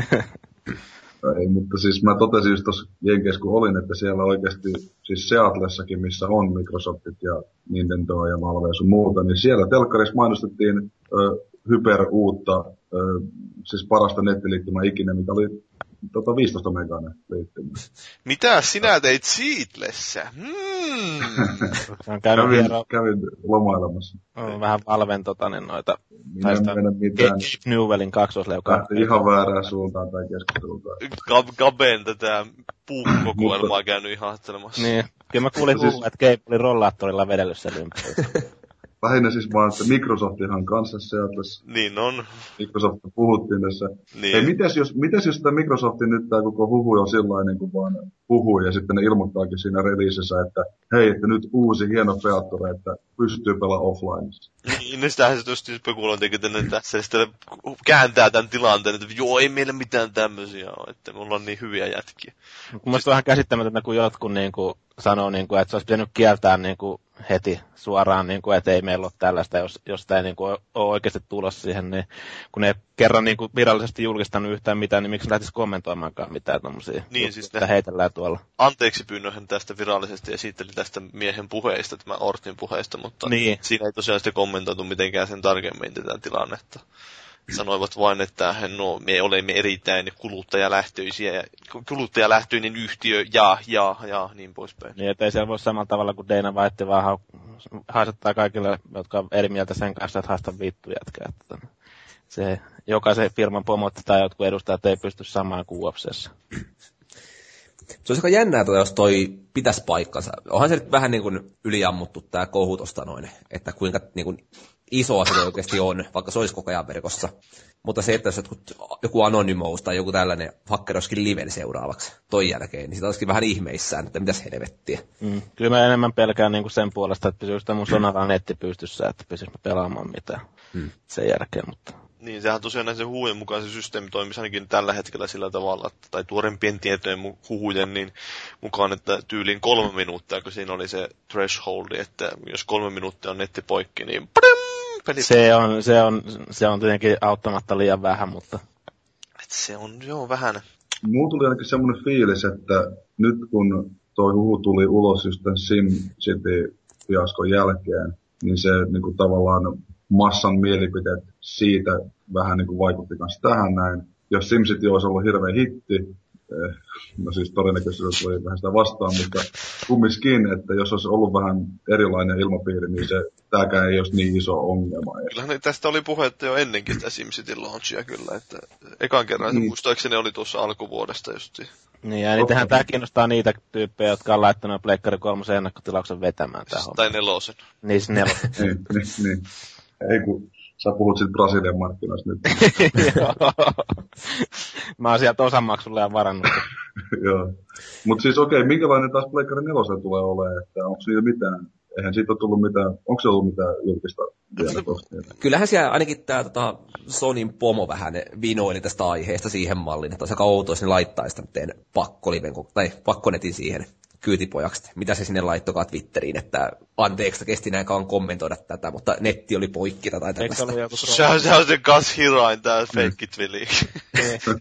Speaker 2: Ei, mutta siis mä totesin just tuossa Jenkeissä, kun olin, että siellä oikeasti, siis Seatlessakin, missä on Microsoftit ja Nintendoa ja Valve ja sun muuta, niin siellä telkkarissa mainostettiin ö, hyper uutta, ö, siis parasta nettiliittymää ikinä, mikä oli tota 15 meganen liittymä.
Speaker 5: Mitä sinä teit Seatlessä? Hmm.
Speaker 3: On käynyt
Speaker 2: Kävin,
Speaker 3: viero,
Speaker 2: kävin lomailemassa.
Speaker 3: on vähän Valven tota, niin noita,
Speaker 2: Minä
Speaker 3: tai
Speaker 2: en
Speaker 3: sitä
Speaker 2: mennä mitään.
Speaker 3: Gabe Newellin kaksosleukaa.
Speaker 2: Lähti ihan väärään suuntaan tai keskustelulta.
Speaker 5: Gab- Gaben tätä puukokoelmaa käynyt ihastelemassa.
Speaker 3: Niin, kyllä mä kuulin
Speaker 2: siis...
Speaker 3: että Gabe oli rollaattorilla vedellyt sen ympäri.
Speaker 2: Lähinnä siis vaan, että Microsoftihan kanssa Seatlessa.
Speaker 5: Niin on.
Speaker 2: Microsoft puhuttiin tässä.
Speaker 5: Niin.
Speaker 2: Ei, mitäs jos, mitäs jos tämä Microsoftin nyt tämä koko huhu on sillä niin kuin vaan huhu ja sitten ne ilmoittaakin siinä releasessä, että hei, että nyt uusi hieno feature, että pystyy pelaamaan offlineissa.
Speaker 5: Niin, niin sitähän se tietysti spekulointikin, että ne tässä sitten kääntää tämän tilanteen, että joo, ei meillä mitään tämmöisiä ole, että me ollaan niin hyviä jätkiä.
Speaker 3: Mun mielestä vähän käsittämätöntä, kun jotkut niin kuin, sanoo, niin kuin, että se olisi pitänyt kieltää niin kuin, heti suoraan, niin kuin, että ei meillä ole tällaista, jos, jos sitä ei niin kuin, ole oikeasti tulossa siihen, niin kun ne ei kerran niin kuin, virallisesti julkistanut yhtään mitään, niin miksi lähtisi kommentoimaankaan mitään tuommoisia
Speaker 5: Niin, siis
Speaker 3: mitä heitellään tuolla.
Speaker 5: Anteeksi pyynnöhän tästä virallisesti esitteli tästä miehen puheista, tämä Ortin puheista, mutta
Speaker 3: Niin.
Speaker 5: siinä ei tosiaan sitten kommentoitu mitenkään sen tarkemmin tätä tilannetta. Sanoivat vain, että no, me olemme erittäin kuluttajalähtöisiä ja kuluttajalähtöinen yhtiö ja, ja, ja niin poispäin.
Speaker 3: Niin, että ei siellä voi samalla tavalla kuin Dana White vaan hau- haistattaa kaikille, jotka on eri mieltä sen kanssa, että haista vittu jätkää. Että tota, se, jokaisen firman pomot tai jotkut edustajat ei pysty samaan kuin UFCssä.
Speaker 1: Se olisi aika jännää, jos toi pitäisi paikkansa. Onhan se nyt vähän niin kuin yliammuttu tämä kohu tosta noin, että kuinka niin kuin iso asia se oikeasti on, vaikka se olisi koko ajan verkossa. Mutta se, että jos jotkut, joku Anonymous tai joku tällainen hacker olisikin liven seuraavaksi toi jälkeen, niin sitä olisikin vähän ihmeissään, että mitäs helvettiä.
Speaker 3: Mm. Kyllä mä enemmän pelkään niin kuin sen puolesta, että pysyykö tämä mun Sonaran netti pystyssä, että pysyykö mä pelaamaan mitään
Speaker 1: Mm.
Speaker 3: sen jälkeen. Mutta
Speaker 5: Niin, sehän tosiaan näin se huhujen mukaan se systeemi toimisi ainakin tällä hetkellä sillä tavalla, että, tai tuorempien tietojen huhujen niin mukaan, että tyyliin kolme minuuttia, kun siinä oli se thresholdi, että jos kolme minuuttia on netti poikki, niin padam, peli
Speaker 3: se on, se on, se on tietenkin auttamatta liian vähän, mutta
Speaker 5: Et se on joo vähän.
Speaker 2: Mulla tuli ainakin semmoinen fiilis, että nyt kun toi huhu tuli ulos just tämän SimCity-fiaskon jälkeen, niin se niin kuin tavallaan massan mielipiteet siitä vähän niin kuin vaikutti myös tähän näin. Jos SimCity olisi ollut hirveä hitti, eh, no siis todennäköisesti oli vähän sitä vastaan, mutta kumminkin, että jos olisi ollut vähän erilainen ilmapiiri, niin se, tämäkään ei olisi niin iso ongelma.
Speaker 5: Kyllähän tästä oli puhetta jo ennenkin sitä SimCity launchia kyllä, että ekan kerran se
Speaker 2: Niin.
Speaker 5: muistaakseni oli tuossa alkuvuodesta justiin.
Speaker 3: niin, ja niitähän tämä kiinnostaa niitä tyyppejä, jotka on laittanut Pleikkari 3 ennakkotilauksen vetämään tähän.
Speaker 5: Tai nelosen.
Speaker 3: Niin, se nelo.
Speaker 2: niin, niin, niin. Ei kun sä puhut siitä Brasilian markkinoista nyt.
Speaker 3: Mä oon sieltä osamaksulla ja varannut.
Speaker 2: Joo. Mutta siis okei, okay, minkälainen taas Pleikkari 4 tulee olemaan, että onko siitä mitään, eihän siitä ole tullut mitään, onko se ollut mitään julkista vielä?
Speaker 1: Kyllähän siellä ainakin tämä tota, Sonin pomo vähän vinoili tästä aiheesta siihen malliin, että olisi aika outoa, jos ne pakkoliven, tai pakkonetin siihen kyytipojaksi. Mitä se sinne laittokaa Twitteriin, että anteeksi, kesti näin kauan kommentoida tätä, mutta netti oli poikki tai
Speaker 3: se
Speaker 1: tällaista.
Speaker 5: sehän on se Gus Hirain, tää fake twili.
Speaker 3: Se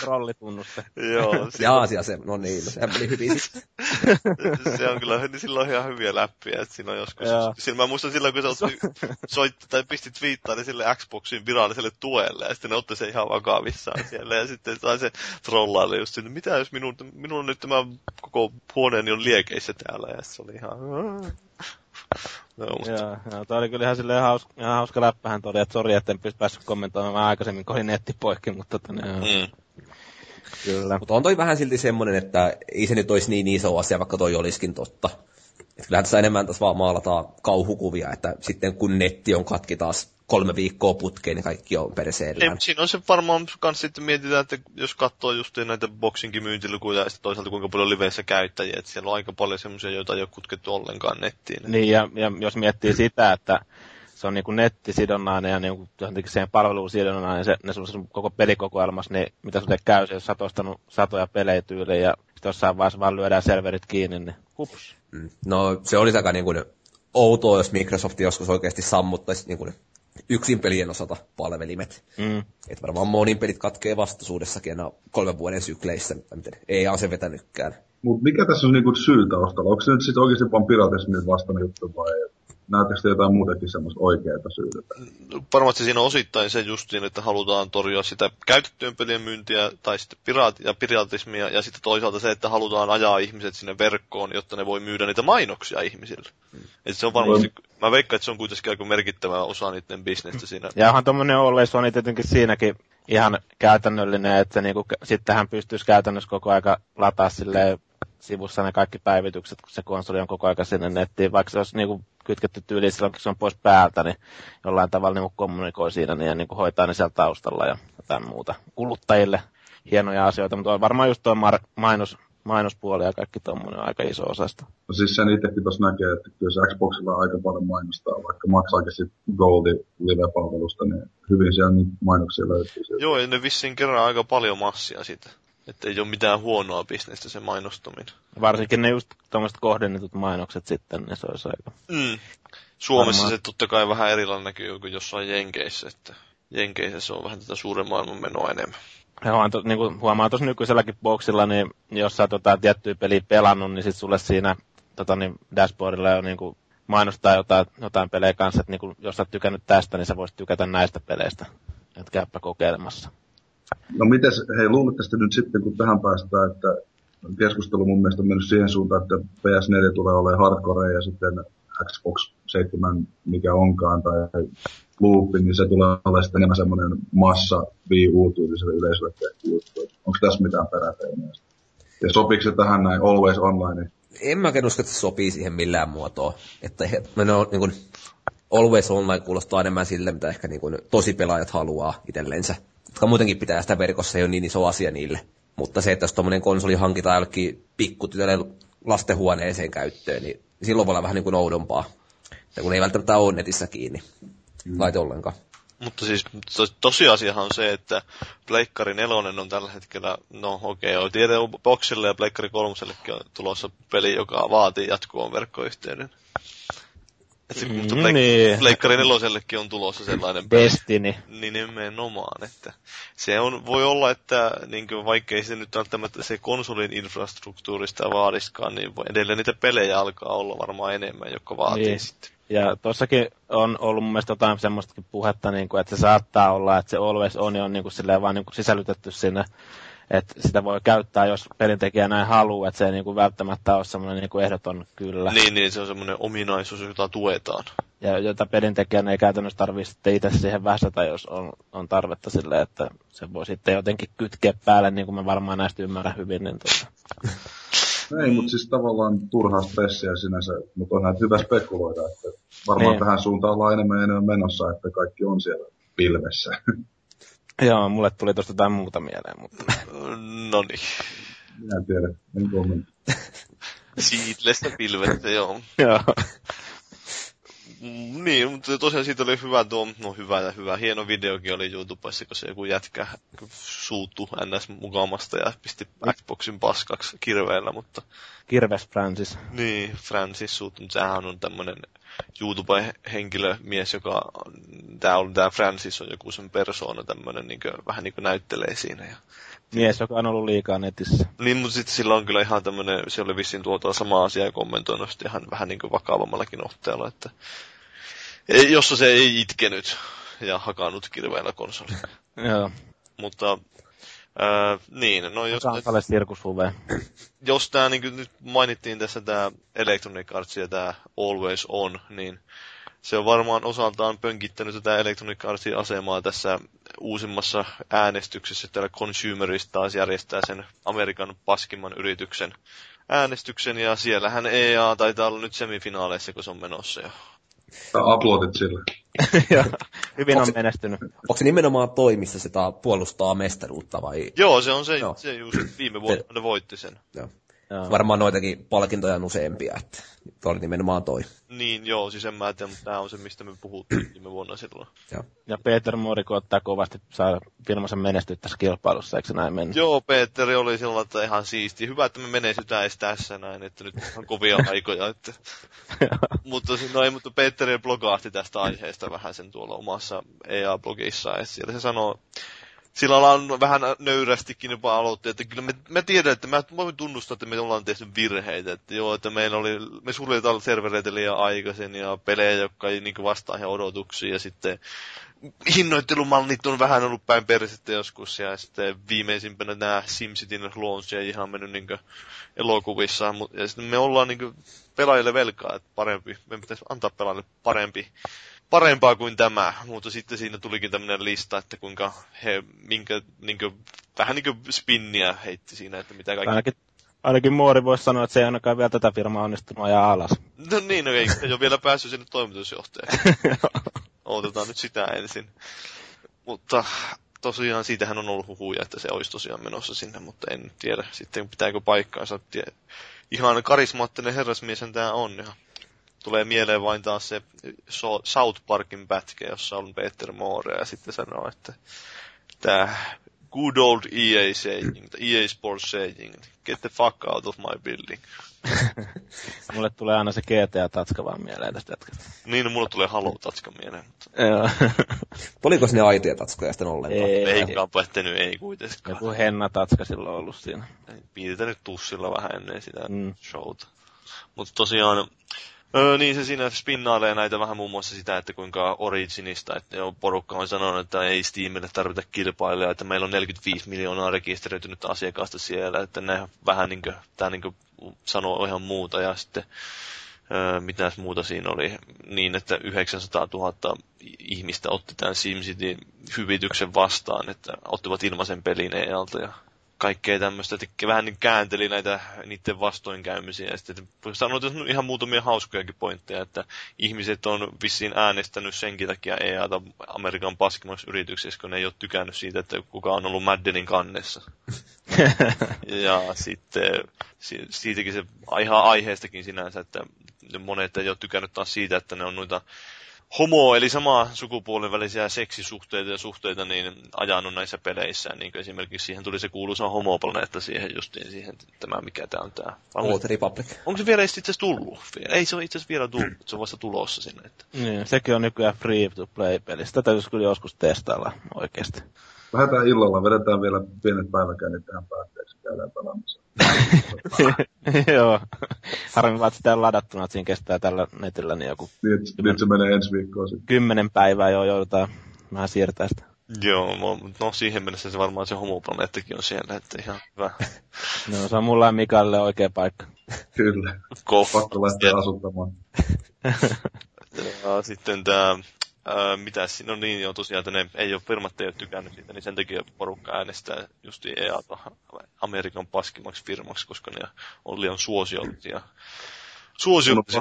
Speaker 3: trollitunnuste?
Speaker 5: Joo, se,
Speaker 1: Ja asia se, no niin, no, sehän meni hyvin
Speaker 5: se on kyllä, niin sillä on ihan hyviä läppiä, että siinä on joskus, sillä mä muistan silloin, kun se soitti tai pisti twiittaa niin sille Xboxin viralliselle tuelle, ja sitten ne otti sen ihan vakavissaan siellä, ja sitten sai se trollaille just sinne, mitä jos minun, minun on nyt tämä koko huoneeni on liekeissä täällä, ja se oli ihan, no, mutta
Speaker 3: Joo, joo, toi oli kyllä ihan silleen hauska, ihan hauska läppähän oli, että sori, että en pysty päässyt kommentoimaan aikaisemmin, kun oli netti poikki, mutta tota, ne, joo,
Speaker 5: mm.
Speaker 3: kyllä.
Speaker 1: Mutta on toi vähän silti semmoinen, että ei se nyt olisi niin iso asia, vaikka toi olisikin totta. Et kyllähän tässä enemmän tässä vaan maalataan kauhukuvia, että sitten kun netti on katki taas kolme viikkoa putkeen, niin kaikki on
Speaker 5: Ei,
Speaker 1: perseellään.
Speaker 5: mutta siinä on se varmaan kans sitten mietitään, että jos katsoo just näitä boxinkin myyntilukuja ja sitten toisaalta kuinka paljon liveissä käyttäjiä, että siellä on aika paljon semmoisia, joita ei ole kutkettu ollenkaan nettiin.
Speaker 3: Niin, ja, ja jos miettii sitä, että se on niin kuin nettisidonnainen ja niin kuin siihen palveluun sidonnainen, se, ne sun koko pelikokoelmassa, niin mitä sulle käy, jos sä oot ostanut satoja pelejä tyyliin ja sitten jossain vaiheessa vaan lyödään serverit kiinni, niin hups.
Speaker 1: Mm. No se olisi aika niin kuin outoa, jos Microsoft joskus oikeasti sammuttaisi niin kuin yksin pelien osalta palvelimet.
Speaker 3: Mm.
Speaker 1: Et varmaan monin pelit katkee vastaisuudessakin enää kolmen vuoden sykleissä, miten ei se vetänytkään.
Speaker 2: Mut mikä tässä on niinku syy taustalla? Onko se nyt sitten oikeasti vaan piratismin vastainen juttu vai näettekö te jotain muutakin semmoista oikeaa syytä?
Speaker 5: Varmasti siinä on osittain se justiin, että halutaan torjua sitä käytettyjen pelien myyntiä tai sitten piraat- ja piratismia ja sitten toisaalta se, että halutaan ajaa ihmiset sinne verkkoon, jotta ne voi myydä niitä mainoksia ihmisille. Mm. Et se on varmasti, mä veikkaan, että se on kuitenkin aika merkittävä osa niiden bisnestä siinä.
Speaker 3: Ja onhan tuommoinen Always On tietenkin siinäkin ihan käytännöllinen, että niinku, sitten hän pystyisi käytännössä koko aika lataa silleen sivussa ne kaikki päivitykset, kun se konsoli on koko aika sinne nettiin, vaikka se olisi niinku kytketty tyyliin silloin, kun se on pois päältä, niin jollain tavalla niinku kommunikoi siinä niin, ja niinku hoitaa ne siellä taustalla ja jotain muuta. Kuluttajille hienoja asioita, mutta on varmaan just tuo mar- mainos, mainospuoli ja kaikki tuommoinen aika iso osasta.
Speaker 2: No siis sen itsekin tuossa näkee, että kyllä se Xboxilla aika paljon mainostaa, vaikka maksaakin sitten Goldi live-palvelusta, niin hyvin siellä niitä mainoksia löytyy.
Speaker 5: Joo, ja ne vissiin kerran aika paljon massia siitä. Että ei ole mitään huonoa bisnestä se mainostuminen.
Speaker 3: Varsinkin ne just tuommoiset kohdennetut mainokset sitten, niin se olisi aika...
Speaker 5: Mm. Suomessa Varmaan. se totta kai vähän erilainen näkyy kuin jossain Jenkeissä, että Jenkeissä se on vähän tätä suuren maailman menoa enemmän.
Speaker 3: Joo, to, niin kuin huomaa tuossa nykyiselläkin boxilla, niin jos sä tota, tiettyä peliä pelannut, niin sit sulle siinä tota, niin dashboardilla jo niin kuin mainostaa jotain, jotain pelejä kanssa, että niin kuin, jos sä oot tykännyt tästä, niin sä voisit tykätä näistä peleistä. Että käyppä kokeilemassa.
Speaker 2: No mites, hei luulette nyt sitten, kun tähän päästään, että keskustelu mun mielestä on mennyt siihen suuntaan, että PS4 tulee olemaan hardcore ja sitten Xbox 7, mikä onkaan, tai loopi, niin se tulee olemaan sitten enemmän semmoinen massa Wii U-tyyliselle yleisölle tehty juttu. Onko tässä mitään peräteinää? Ja sopiiko se tähän näin Always Online?
Speaker 1: En mä usko, että se sopii siihen millään muotoa. Että he, ne on, niin kuin, Always Online kuulostaa enemmän sille, mitä ehkä niin kuin, tosi pelaajat haluaa itsellensä jotka muutenkin pitää sitä verkossa, ei ole niin iso asia niille. Mutta se, että jos tuommoinen konsoli hankitaan jollekin pikkutytölle lastenhuoneeseen käyttöön, niin silloin voi olla vähän niin kuin oudompaa. Ja kun ei välttämättä ole netissä kiinni mm. laite ollenkaan.
Speaker 5: Mutta siis to, tosiasiahan on se, että Pleikkari 4 on tällä hetkellä, no okei, okay, tiedä Boxille ja Pleikkari 3 on tulossa peli, joka vaatii jatkuvan verkkoyhteyden. Että, mm, mutta Pleik- niin. Pleikkari nelosellekin on tulossa sellainen
Speaker 3: Destiny.
Speaker 5: Niin nimenomaan, että se on, voi olla, että niin kuin, vaikkei se nyt välttämättä se konsolin infrastruktuurista vaadiskaan, niin edelleen niitä pelejä alkaa olla varmaan enemmän, jotka vaatii niin. sitten.
Speaker 3: Ja tuossakin on ollut mun mielestä jotain semmoistakin puhetta, niin kuin, että se saattaa olla, että se Always On on niin kuin, silleen, vaan niin kuin sisällytetty sinne että sitä voi käyttää, jos pelintekijä näin haluaa, että se ei niinku välttämättä ole semmoinen niinku ehdoton kyllä.
Speaker 5: Niin, niin, se on semmoinen ominaisuus, jota tuetaan.
Speaker 3: Ja jota pelintekijän ei käytännössä tarvitse sitten itse siihen väsätä, jos on, on tarvetta sille, että se voi sitten jotenkin kytkeä päälle, niin kuin mä varmaan näistä ymmärrän hyvin. Niin tuota.
Speaker 2: Ei, mutta siis tavallaan turhaa stressiä sinänsä, mutta on näitä hyvä spekuloida, että varmaan niin. tähän suuntaan ollaan enemmän ja enemmän menossa, että kaikki on siellä pilvessä.
Speaker 3: Joo, mulle tuli tosta jotain muuta mieleen, mutta...
Speaker 5: no niin.
Speaker 2: Minä tiedän, en kommentti.
Speaker 5: Siitlestä pilvettä, joo.
Speaker 3: joo.
Speaker 5: Niin, mutta tosiaan siitä oli hyvä tuo, no hyvä ja hyvä, hieno videokin oli YouTubessa, kun se joku jätkä suuttu NS mukamasta ja pisti Xboxin paskaksi kirveellä, mutta...
Speaker 3: Kirves Francis.
Speaker 5: Niin, Francis suuttunut, sehän on tämmönen YouTube-henkilömies, joka, tää, on, tää Francis on joku sen persoona tämmönen, niin kuin, vähän niin kuin näyttelee siinä. Ja,
Speaker 3: Mies, joka on ollut liikaa netissä.
Speaker 5: Niin, mutta sitten sillä on kyllä ihan tämmönen, se oli vissiin tuota sama asia ja kommentoinut ihan vähän niin kuin vakavammallakin otteella, että jossa se ei itkenyt ja hakannut kirveellä konsolin.
Speaker 3: Joo.
Speaker 5: Mutta Öö, niin, no jos...
Speaker 3: Nyt,
Speaker 5: jos tämä niin nyt mainittiin tässä tämä Electronic Arts ja tämä Always On, niin se on varmaan osaltaan pönkittänyt tätä Electronic Artsin asemaa tässä uusimmassa äänestyksessä. Täällä Consumerist taas järjestää sen Amerikan paskimman yrityksen äänestyksen, ja siellähän EA taitaa olla nyt semifinaaleissa, kun se on menossa jo.
Speaker 2: Uploadit sille.
Speaker 3: Hyvin on menestynyt.
Speaker 1: Onko se nimenomaan toi, missä sitä puolustaa mestaruutta vai?
Speaker 5: Joo, se on se, Joo. se just viime vuonna ne voitti sen.
Speaker 1: Joo. Joo. Varmaan noitakin palkintoja on useampia, että tuo oli nimenomaan toi.
Speaker 5: Niin, joo, siis en mä tiedä, mutta tämä on se, mistä me puhuttiin viime vuonna silloin.
Speaker 3: Ja, ja Peter Moriko ottaa kovasti saa firmansa menestyä tässä kilpailussa, eikö se näin mennä?
Speaker 5: Joo, Peter oli silloin, että ihan siisti. Hyvä, että me menestytään edes tässä näin, että nyt on kovia aikoja. Että... mutta, no ei, mutta Peter blogaahti tästä aiheesta vähän sen tuolla omassa EA-blogissa, että siellä se sanoo, sillä on vähän nöyrästikin jopa aloitti, että kyllä me, me tiedän, että mä voin tunnustaa, että me ollaan tehty virheitä, että joo, että meillä oli, me suljetaan servereitä liian aikaisin ja pelejä, jotka ei niin vastaa ihan odotuksiin ja sitten hinnoittelumallit on vähän ollut päin persettä joskus ja sitten viimeisimpänä nämä SimCityn launch ei ihan mennyt niin elokuvissa, ja sitten me ollaan niin pelaajille velkaa, että parempi, me pitäisi antaa pelaajille parempi parempaa kuin tämä, mutta sitten siinä tulikin tämmöinen lista, että kuinka he, minkä, niin kuin, vähän niin kuin spinniä heitti siinä, että mitä kaikki...
Speaker 3: Ainakin, ainakin Muori voisi sanoa, että se ei ainakaan vielä tätä firmaa onnistunut ajaa alas.
Speaker 5: No niin, no ei, ei ole vielä päässyt sinne toimitusjohtajaksi. Otetaan nyt sitä ensin. Mutta tosiaan siitähän on ollut huhuja, että se olisi tosiaan menossa sinne, mutta en tiedä sitten pitääkö paikkaansa. Ihan karismaattinen herrasmies tämä on. Ja tulee mieleen vain taas se South Parkin pätkä, jossa on Peter Moore ja sitten sanoo, että tämä good old EA saying, EA Sports saying, get the fuck out of my building.
Speaker 3: mulle tulee aina se GTA-tatska vaan mieleen tästä jätkästä.
Speaker 5: Niin, no, mulle tulee Halo-tatska mieleen. Mutta...
Speaker 1: Tuliko sinne aitoja tatskoja sitten ollenkaan?
Speaker 5: Ei, ei pettänyt, ei kuitenkaan.
Speaker 3: Joku henna-tatska silloin ollut siinä.
Speaker 5: Piirtänyt tussilla vähän ennen sitä mm. showta. Mutta tosiaan, Öö, niin se siinä spinnailee näitä vähän muun muassa sitä, että kuinka Originista, että jo porukka on sanonut, että ei Steamille tarvita kilpailijaa, että meillä on 45 miljoonaa rekisteröitynyt asiakasta siellä, että ne vähän niin kuin, tämä niin kuin sanoo ihan muuta ja sitten öö, mitäs muuta siinä oli, niin että 900 000 ihmistä otti tämän SimCity hyvityksen vastaan, että ottivat ilmaisen pelin EALta ja kaikkea tämmöistä, että vähän niin käänteli näitä niiden vastoinkäymisiä. Ja sitten sanoit, että ihan muutamia hauskojakin pointteja, että ihmiset on vissiin äänestänyt senkin takia EAta Amerikan paskimmaksi yrityksessä, kun ne ei ole tykännyt siitä, että kuka on ollut Maddenin kannessa. ja sitten siitäkin se ihan aiheestakin sinänsä, että monet ei ole tykännyt taas siitä, että ne on noita homo, eli sama sukupuolen välisiä seksisuhteita ja suhteita niin ajanut näissä peleissä. Niin kuin esimerkiksi siihen tuli se kuuluisa homoplaneetta siihen justiin siihen, tämä mikä tämä on tämä.
Speaker 1: Old Republic.
Speaker 5: Onko se vielä itse asiassa tullut? Ei se ole itse asiassa vielä tullut, se on vasta tulossa sinne. Että.
Speaker 3: Niin, sekin on nykyään free to play peli. Sitä täytyisi kyllä joskus testailla oikeasti.
Speaker 2: Lähdetään illalla, vedetään vielä pienet päiväkäynnit tähän päätteeksi, käydään pelaamassa.
Speaker 3: Joo. Harmi vaan, että sitä on ladattuna, että siinä kestää tällä netillä niin joku...
Speaker 2: Niin, että kymmen... se menee ensi viikkoon sitten.
Speaker 3: Kymmenen päivää jo joudutaan vähän siirtää sitä.
Speaker 5: Joo, no siihen mennessä se varmaan se homoplaneettakin on siellä, että ihan hyvä.
Speaker 3: no se on mulla ja Mikalle oikea paikka.
Speaker 2: Kyllä. Pakko lähteä asuttamaan.
Speaker 5: ja sitten tämä Öö, mitä no niin, joo tosiaan, että ne ei ole, firmat ei ole tykännyt siitä, niin sen takia porukka äänestää just EA Amerikan paskimmaksi firmaksi, koska ne on liian suosiollisia.
Speaker 2: Suosiollisia.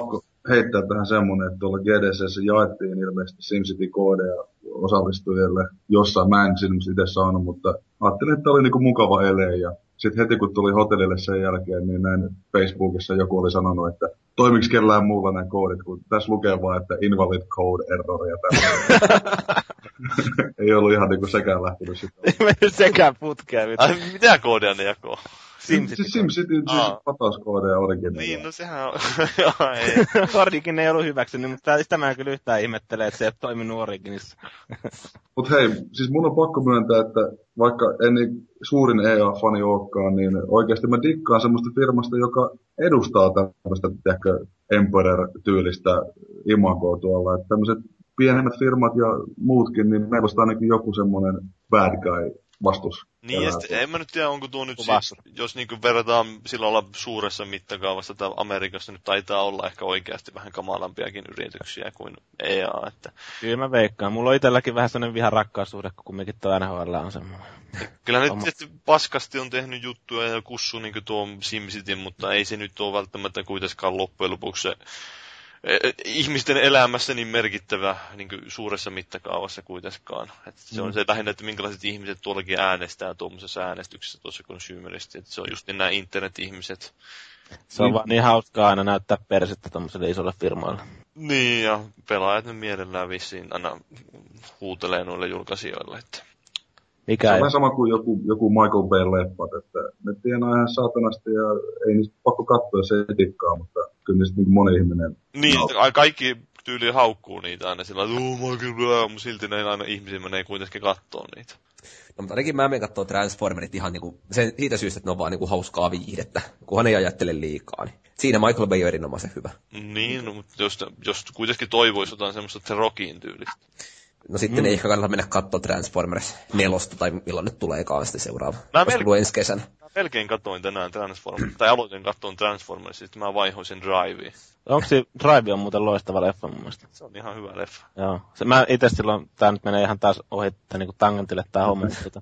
Speaker 2: Heittää tähän semmonen, että tuolla GDCssä jaettiin ilmeisesti SimCity-koodeja osallistujille jossain. Mä en sinne itse saanut, mutta ajattelin, että oli niinku mukava ele ja sitten heti kun tuli hotellille sen jälkeen, niin näin Facebookissa joku oli sanonut, että toimiks kellään muulla nämä koodit, kun tässä lukee vaan, että invalid code error ja Ei ollut ihan niinku sekään lähtenyt sitten.
Speaker 3: Ei mennyt sekään putkeen.
Speaker 5: mitä koodia ne jakoo?
Speaker 2: SimCity. Siis SimCity siis latauskoodeja origin.
Speaker 5: Niin, no sehän on...
Speaker 3: Origin ei ollut hyväksynyt, mutta sitä mä kyllä yhtään ihmettele, että se ei ole toiminut Originissa.
Speaker 2: Mut hei, siis mun on pakko myöntää, että vaikka en niin suurin EA-fani olekaan, niin oikeasti mä dikkaan semmoista firmasta, joka edustaa tämmöistä, tiedätkö, Emperor-tyylistä imagoa tuolla. Että tämmöiset pienemmät firmat ja muutkin, niin meillä olisi ainakin joku semmoinen bad guy vastus.
Speaker 5: Niin, ja sitten, en mä nyt tiedä, onko tuo nyt siis, jos niin verrataan sillä olla suuressa mittakaavassa, että Amerikassa nyt taitaa olla ehkä oikeasti vähän kamalampiakin yrityksiä kuin EA. Että...
Speaker 3: Kyllä mä veikkaan. Mulla on itselläkin vähän sellainen vihan rakkaussuhde, kun kumminkin tuo NHL on semmoinen.
Speaker 5: Kyllä nyt tietysti paskasti on tehnyt juttuja ja kussu niin tuo SimCity, mutta ei se nyt ole välttämättä kuitenkaan loppujen lopuksi se ihmisten elämässä niin merkittävä niin kuin suuressa mittakaavassa kuitenkaan. Että se on se lähinnä, että minkälaiset ihmiset tuollakin äänestää tuommoisessa äänestyksessä tuossa consumeristi. Että se on just niin nämä internet-ihmiset.
Speaker 3: Se on vaan niin hauskaa aina näyttää persettä tuommoiselle isolle firmoille.
Speaker 5: Niin, ja pelaajat ne mielellään vissiin aina huutelee noille julkaisijoille. Että...
Speaker 2: Se
Speaker 3: Mikä
Speaker 2: on
Speaker 3: ei,
Speaker 2: vähän sama kuin joku, joku Michael Bay-leffat, että ne tienaa ihan saatanasti ja ei niistä pakko katsoa, jos ei tikkaa, mutta kyllä niistä niin moni ihminen
Speaker 5: Niin,
Speaker 2: No.
Speaker 5: kaikki tyyli haukkuu niitä aina sillä että oh Michael Bay, mutta silti ne aina ihmisiä menee kuitenkin kattoo niitä.
Speaker 1: No, mutta ainakin mä menen katsoa Transformerit ihan niinku, sen, siitä syystä, että ne on vaan niinku hauskaa viihdettä, kunhan ei ajattele liikaa. Niin. Siinä Michael Bay on erinomaisen hyvä.
Speaker 5: Niin, no, mutta jos, jos kuitenkin toivoisi jotain semmoista The Rockin tyylistä.
Speaker 1: No sitten mm. ei ehkä kannata mennä katsoa Transformers nelosta, tai milloin nyt tuleekaan sitten seuraava.
Speaker 5: Mä
Speaker 1: Olisiko
Speaker 5: mel-
Speaker 1: tullut ensi kesänä.
Speaker 5: Mä melkein katsoin tänään Transformers, tai aloitin katsoa Transformers, sitten mä vaihoin sen Driveen.
Speaker 3: onko se Drive on muuten loistava leffa mun mielestä.
Speaker 5: Se on ihan hyvä leffa.
Speaker 3: Joo. Se, mä itse silloin, tää nyt menee ihan taas ohi tai niinku tangentille tää homma, tota,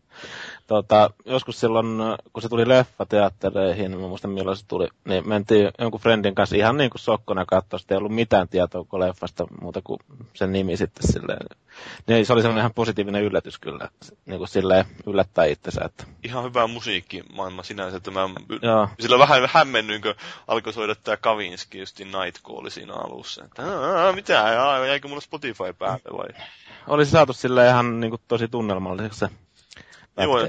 Speaker 3: tota, joskus silloin, kun se tuli leffateattereihin, mä muistan milloin se tuli, niin mentiin jonkun friendin kanssa ihan niin kuin sokkona katsoa, sitten ei ollut mitään tietoa koko leffasta muuta kuin sen nimi sitten silleen. Niin se oli semmoinen ihan positiivinen yllätys kyllä, niin kuin silleen yllättää itsensä, että
Speaker 5: Ihan hyvä musiikkimaailma sinänsä, että mä
Speaker 3: joo.
Speaker 5: sillä vähän hämmennyin, kun alkoi soida tää Kavinski justin Night Call siinä alussa. Että, "Aa, mitä, jäikö mulla Spotify päälle vai?
Speaker 3: Oli se saatu sille ihan niin kuin, tosi tunnelmalliseksi se
Speaker 5: Joo,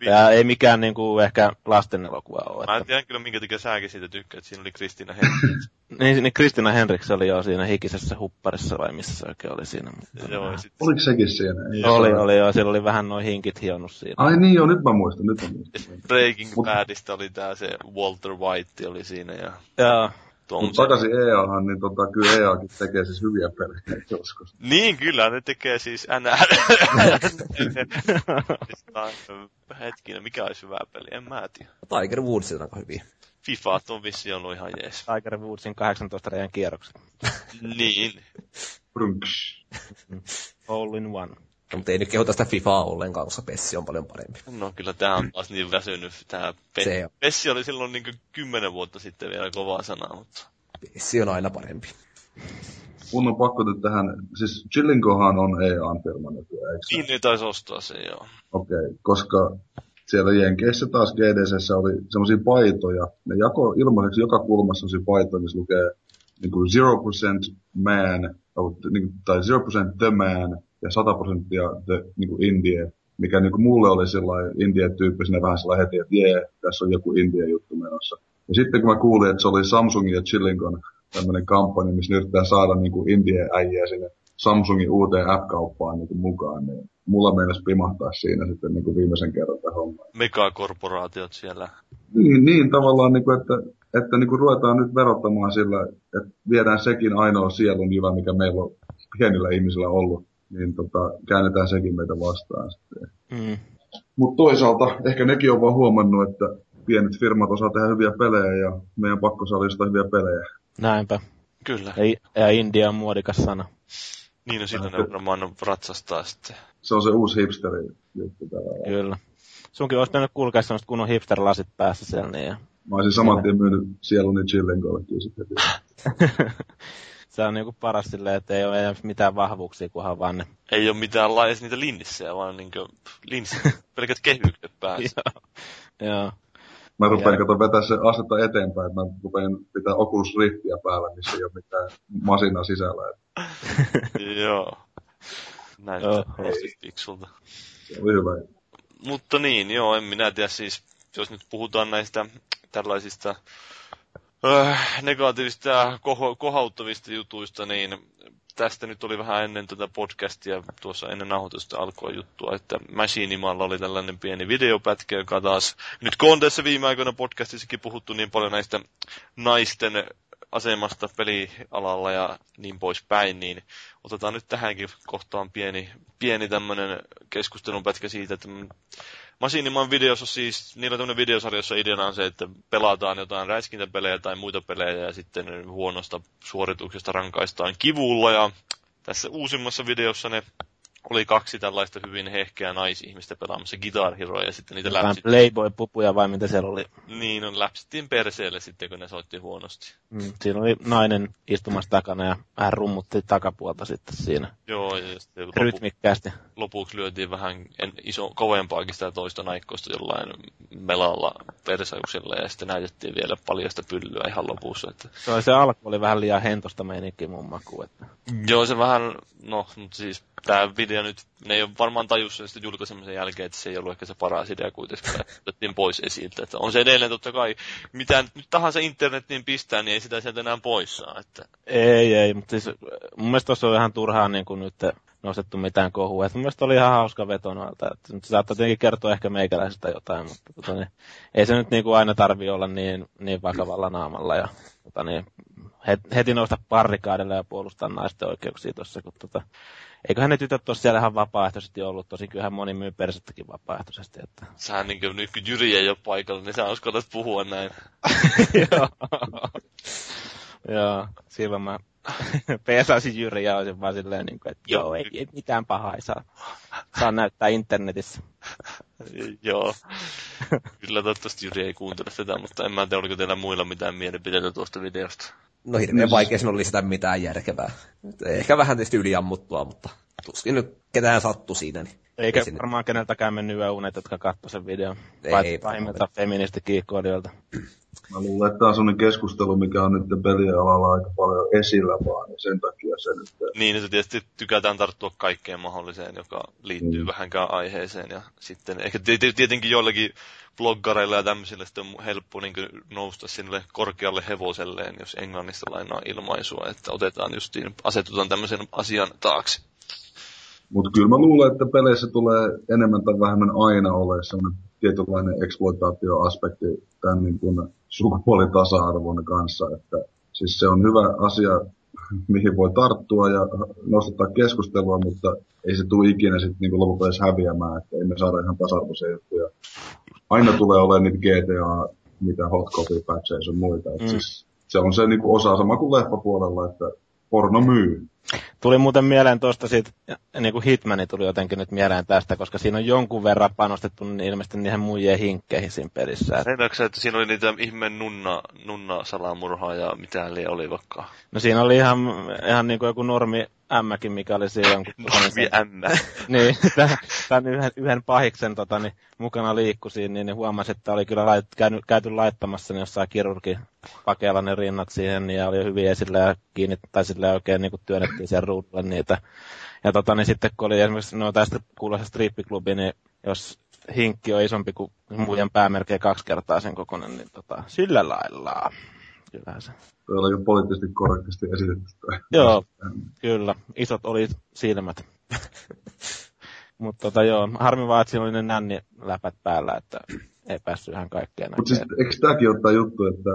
Speaker 3: ja ei mikään niin kuin, ehkä lasten elokuva ole.
Speaker 5: Mä en tiedä kyllä minkä takia säkin siitä tykkää, että siinä oli Kristiina Henriks.
Speaker 3: niin, niin Kristina Henriks oli jo siinä hikisessä hupparissa vai missä se oikein oli siinä. Mutta,
Speaker 5: Joo, sit,
Speaker 2: Oliko sekin siinä? Ei.
Speaker 3: oli, oli joo, siellä oli vähän noin hinkit hionnut siinä.
Speaker 2: Ai niin joo, nyt mä muistan, nyt mä muistan.
Speaker 5: Breaking Badista oli tää se Walter White oli siinä ja
Speaker 3: Joo,
Speaker 2: Mutta
Speaker 5: tuommoiset.
Speaker 2: takaisin EAhan, niin tota, kyllä EAkin tekee siis hyviä pelejä joskus.
Speaker 5: Niin, kyllä, ne tekee siis NR. Hetkinen, mikä olisi hyvä peli? En mä tiedä.
Speaker 1: Tiger Woods on aika hyviä.
Speaker 5: FIFA on vissi ollut ihan jees.
Speaker 3: Tiger Woodsin 18 reijän kierrokset.
Speaker 5: Niin.
Speaker 2: Brunks.
Speaker 3: All in one.
Speaker 1: No, mutta ei nyt kehuta sitä FIFAa ollenkaan, koska Pessi on paljon parempi.
Speaker 5: No kyllä tää on taas niin väsynyt. Tää Pe-
Speaker 1: Se on.
Speaker 5: Pessi oli silloin niin kymmenen vuotta sitten vielä kovaa sanaa, mutta...
Speaker 1: Pessi on aina parempi.
Speaker 2: Mun on pakko nyt tähän, siis Chillinkohan on EAN firma nykyään, eikö se?
Speaker 5: Niin ne taisi ostaa sen, joo.
Speaker 2: Okei, okay, koska siellä Jenkeissä taas GDCssä oli semmoisia paitoja. Ne jako ilmaiseksi joka kulmassa semmoisia paitoja, missä lukee niin kuin 0% man, niin- tai 0% the man ja 100 prosenttia the niin kuin Indie, mikä niin kuin mulle oli sellainen Indie-tyyppisenä vähän sellainen heti, että jee, tässä on joku Indie-juttu menossa. Ja sitten kun mä kuulin, että se oli Samsungin ja Chillinkon tämmöinen kampanja, missä ne yrittää saada niin kuin Indie-äijää sinne Samsungin uuteen app-kauppaan niin kuin mukaan, niin mulla meinasi pimahtaa siinä sitten niin kuin viimeisen kerran tämä homma.
Speaker 5: Megakorporaatiot siellä.
Speaker 2: Niin, niin tavallaan, niin kuin, että, että niin kuin ruvetaan nyt verottamaan sillä, että viedään sekin ainoa sielun jyvä, mikä meillä on pienillä ihmisillä ollut, niin tota, käännetään sekin meitä vastaan sitten.
Speaker 3: Mm.
Speaker 2: Mutta toisaalta ehkä nekin on vaan huomannut, että pienet firmat osaa tehdä hyviä pelejä ja meidän pakko saada jostain hyviä pelejä.
Speaker 3: Näinpä.
Speaker 5: Kyllä.
Speaker 3: Ja, ja India on muodikas sana.
Speaker 5: Niin on sillä ne varmaan ratsastaa sitten.
Speaker 2: Se on se uusi hipsteri juttu täällä.
Speaker 3: Kyllä. Sunkin olisi mennyt kulkea semmoista kunnon hipster-lasit päässä siellä. Niin ja...
Speaker 2: Mä olisin saman tien myynyt sieluni chillinkollekin sitten.
Speaker 3: se on niinku paras silleen, että ei ole enää mitään vahvuuksia, kunhan vaan ne.
Speaker 5: Ei ole mitään laajas niitä linssejä, vaan niinkö linssi, pelkät kehykset päässä.
Speaker 3: Joo.
Speaker 2: Mä rupean
Speaker 3: Ja-
Speaker 2: kato vetää se asetta eteenpäin, että mä rupean pitää Oculus Riftiä päällä, missä ei ole mitään masinaa sisällä.
Speaker 5: Joo. Näin
Speaker 3: Joo.
Speaker 5: kovasti fiksulta.
Speaker 2: Se oli hyvä.
Speaker 5: Mutta niin, joo, en minä tiedä siis, jos nyt puhutaan näistä tällaisista negatiivista ja koho, kohauttavista jutuista, niin tästä nyt oli vähän ennen tätä podcastia, tuossa ennen nauhoitusta alkoi juttua, että Machinimalla oli tällainen pieni videopätkä, joka taas, nyt kun on tässä viime aikoina podcastissakin puhuttu niin paljon näistä naisten asemasta pelialalla ja niin poispäin, niin otetaan nyt tähänkin kohtaan pieni, pieni tämmöinen keskustelun pätkä siitä, että Masiniman videossa siis, niillä on tämmöinen videosarja, jossa ideana on se, että pelataan jotain räiskintäpelejä tai muita pelejä ja sitten huonosta suorituksesta rankaistaan kivulla ja tässä uusimmassa videossa ne oli kaksi tällaista hyvin hehkeä naisihmistä pelaamassa Guitar Heroa ja sitten niitä
Speaker 3: Jotain
Speaker 5: läpsit,
Speaker 3: Playboy-pupuja vai mitä siellä oli.
Speaker 5: niin on läpsittiin perseelle sitten, kun ne soitti huonosti.
Speaker 3: Mm, siinä oli nainen istumassa takana ja vähän rummutti takapuolta sitten siinä
Speaker 5: Joo, ja sitten lopu,
Speaker 3: rytmikkäästi.
Speaker 5: lopuksi lyötiin vähän en, iso, kovempaakin sitä toista naikkoista jollain melalla persauksella ja sitten näytettiin vielä paljasta pyllyä ihan lopussa. Että...
Speaker 3: Se, oli, se alku oli vähän liian hentosta meininkiä mun makuun. Että...
Speaker 5: Joo, se vähän, no, mutta siis tämä video nyt, ne ei ole varmaan tajus sen sitten julkaisemisen jälkeen, että se ei ollut ehkä se paras idea kuitenkaan, että otettiin pois esiltä. Että on se edelleen totta kai, mitä nyt tahansa internettiin pistää, niin ei sitä sieltä enää pois saa. Että...
Speaker 3: Ei, ei, mutta siis mun mielestä tuossa on ihan turhaan niin kuin nyt nostettu mitään kohua. Et mun mielestä oli ihan hauska veto noilta. Et nyt se saattaa tietenkin kertoa ehkä meikäläisestä jotain, mutta tota, niin, ei se nyt niin kuin aina tarvi olla niin, niin vakavalla naamalla. Ja, tota, niin, heti nousta parrikaadelle ja puolustaa naisten oikeuksia tuossa, kun tota, eiköhän ne tytöt tuossa siellä ihan vapaaehtoisesti ollut, tosi kyllähän moni myy persettäkin vapaaehtoisesti. Että...
Speaker 5: Sähän niin kuin, nyt kun Jyri ei ole paikalla, niin sä uskallat puhua näin.
Speaker 3: Joo. Joo, silloin mä peesaisin Jyri ja olisin vaan silleen, niin kuin, että joo, ei, ei mitään pahaa, ei saa, saa näyttää internetissä.
Speaker 5: joo. Kyllä toivottavasti Jyri ei kuuntele sitä, mutta en mä tiedä, oliko teillä muilla mitään mielipiteitä tuosta videosta.
Speaker 1: No hirveän vaikea sinun lisätä mitään järkevää. Ehkä vähän tietysti yliammuttua, mutta tuskin nyt ketään sattu siinä. Niin
Speaker 3: Eikä ei varmaan sinne... keneltäkään mennyt yöunet, jotka katsoi sen videon. Ei, pahimmilta feministikiikkoilijoilta.
Speaker 2: Mä luulen, että tämä on sellainen keskustelu, mikä on nyt pelien alalla aika paljon esillä vaan, niin sen takia se nyt...
Speaker 5: Niin, se tietysti tykätään tarttua kaikkeen mahdolliseen, joka liittyy mm. vähänkään aiheeseen. Ja sitten ehkä tietenkin joillakin bloggareilla ja tämmöisillä sitten on helppo niin nousta sinne korkealle hevoselleen, jos englannista lainaa ilmaisua, että otetaan justiin, asetutaan tämmöisen asian taakse.
Speaker 2: Mutta kyllä mä luulen, että peleissä tulee enemmän tai vähemmän aina ole sellainen tietynlainen eksploitaatioaspekti tämän niin kuin sukupuolitasa-arvon kanssa. Että siis se on hyvä asia, mihin voi tarttua ja nostattaa keskustelua, mutta ei se tule ikinä sitten niin lopulta edes häviämään, että ei me saada ihan tasa-arvoisia juttuja. Aina tulee olemaan niitä GTA, mitä hot copy patcheja ja muita. Mm. Siis se on se niin kuin osa sama kuin leffapuolella, että porno myy.
Speaker 3: Tuli muuten mieleen tuosta siitä, niin kuin Hitmani tuli jotenkin nyt mieleen tästä, koska siinä on jonkun verran panostettu niin ilmeisesti niihin muijien hinkkeihin siinä pelissä.
Speaker 5: Tiedätkö että siinä oli niitä ihme nunna, nunna salamurhaa ja mitä liian oli vaikka?
Speaker 3: No siinä oli ihan, ihan niin kuin joku normi ämmäkin, mikä oli siinä jonkun...
Speaker 5: Normi ämmä.
Speaker 3: niin, tämän yhden, yhden pahiksen tota, niin, mukana liikkui siinä, niin, niin huomasi, että oli kyllä lait, käyty, käyty laittamassa niin jossain kirurgi pakeilla ne rinnat siihen, niin, ja oli hyvin esillä ja kiinni, tai sille oikein niin kuin työnnettiin sen ruudulle niitä. Ja tota, niin sitten kun oli esimerkiksi no, tästä kuulossa strippiklubi, niin jos hinkki on isompi kuin muiden päämerkejä kaksi kertaa sen kokoinen, niin tota, sillä lailla. Kyllähän se.
Speaker 2: Tuo oli poliittisesti korrektisti esitetty.
Speaker 3: Joo, kyllä. Isot oli silmät. Mutta tota, joo, harmi vaan, että siinä oli ne nänni läpät päällä, että ei päässyt ihan kaikkeen
Speaker 2: Mutta siis, eikö tämäkin ottaa juttu, että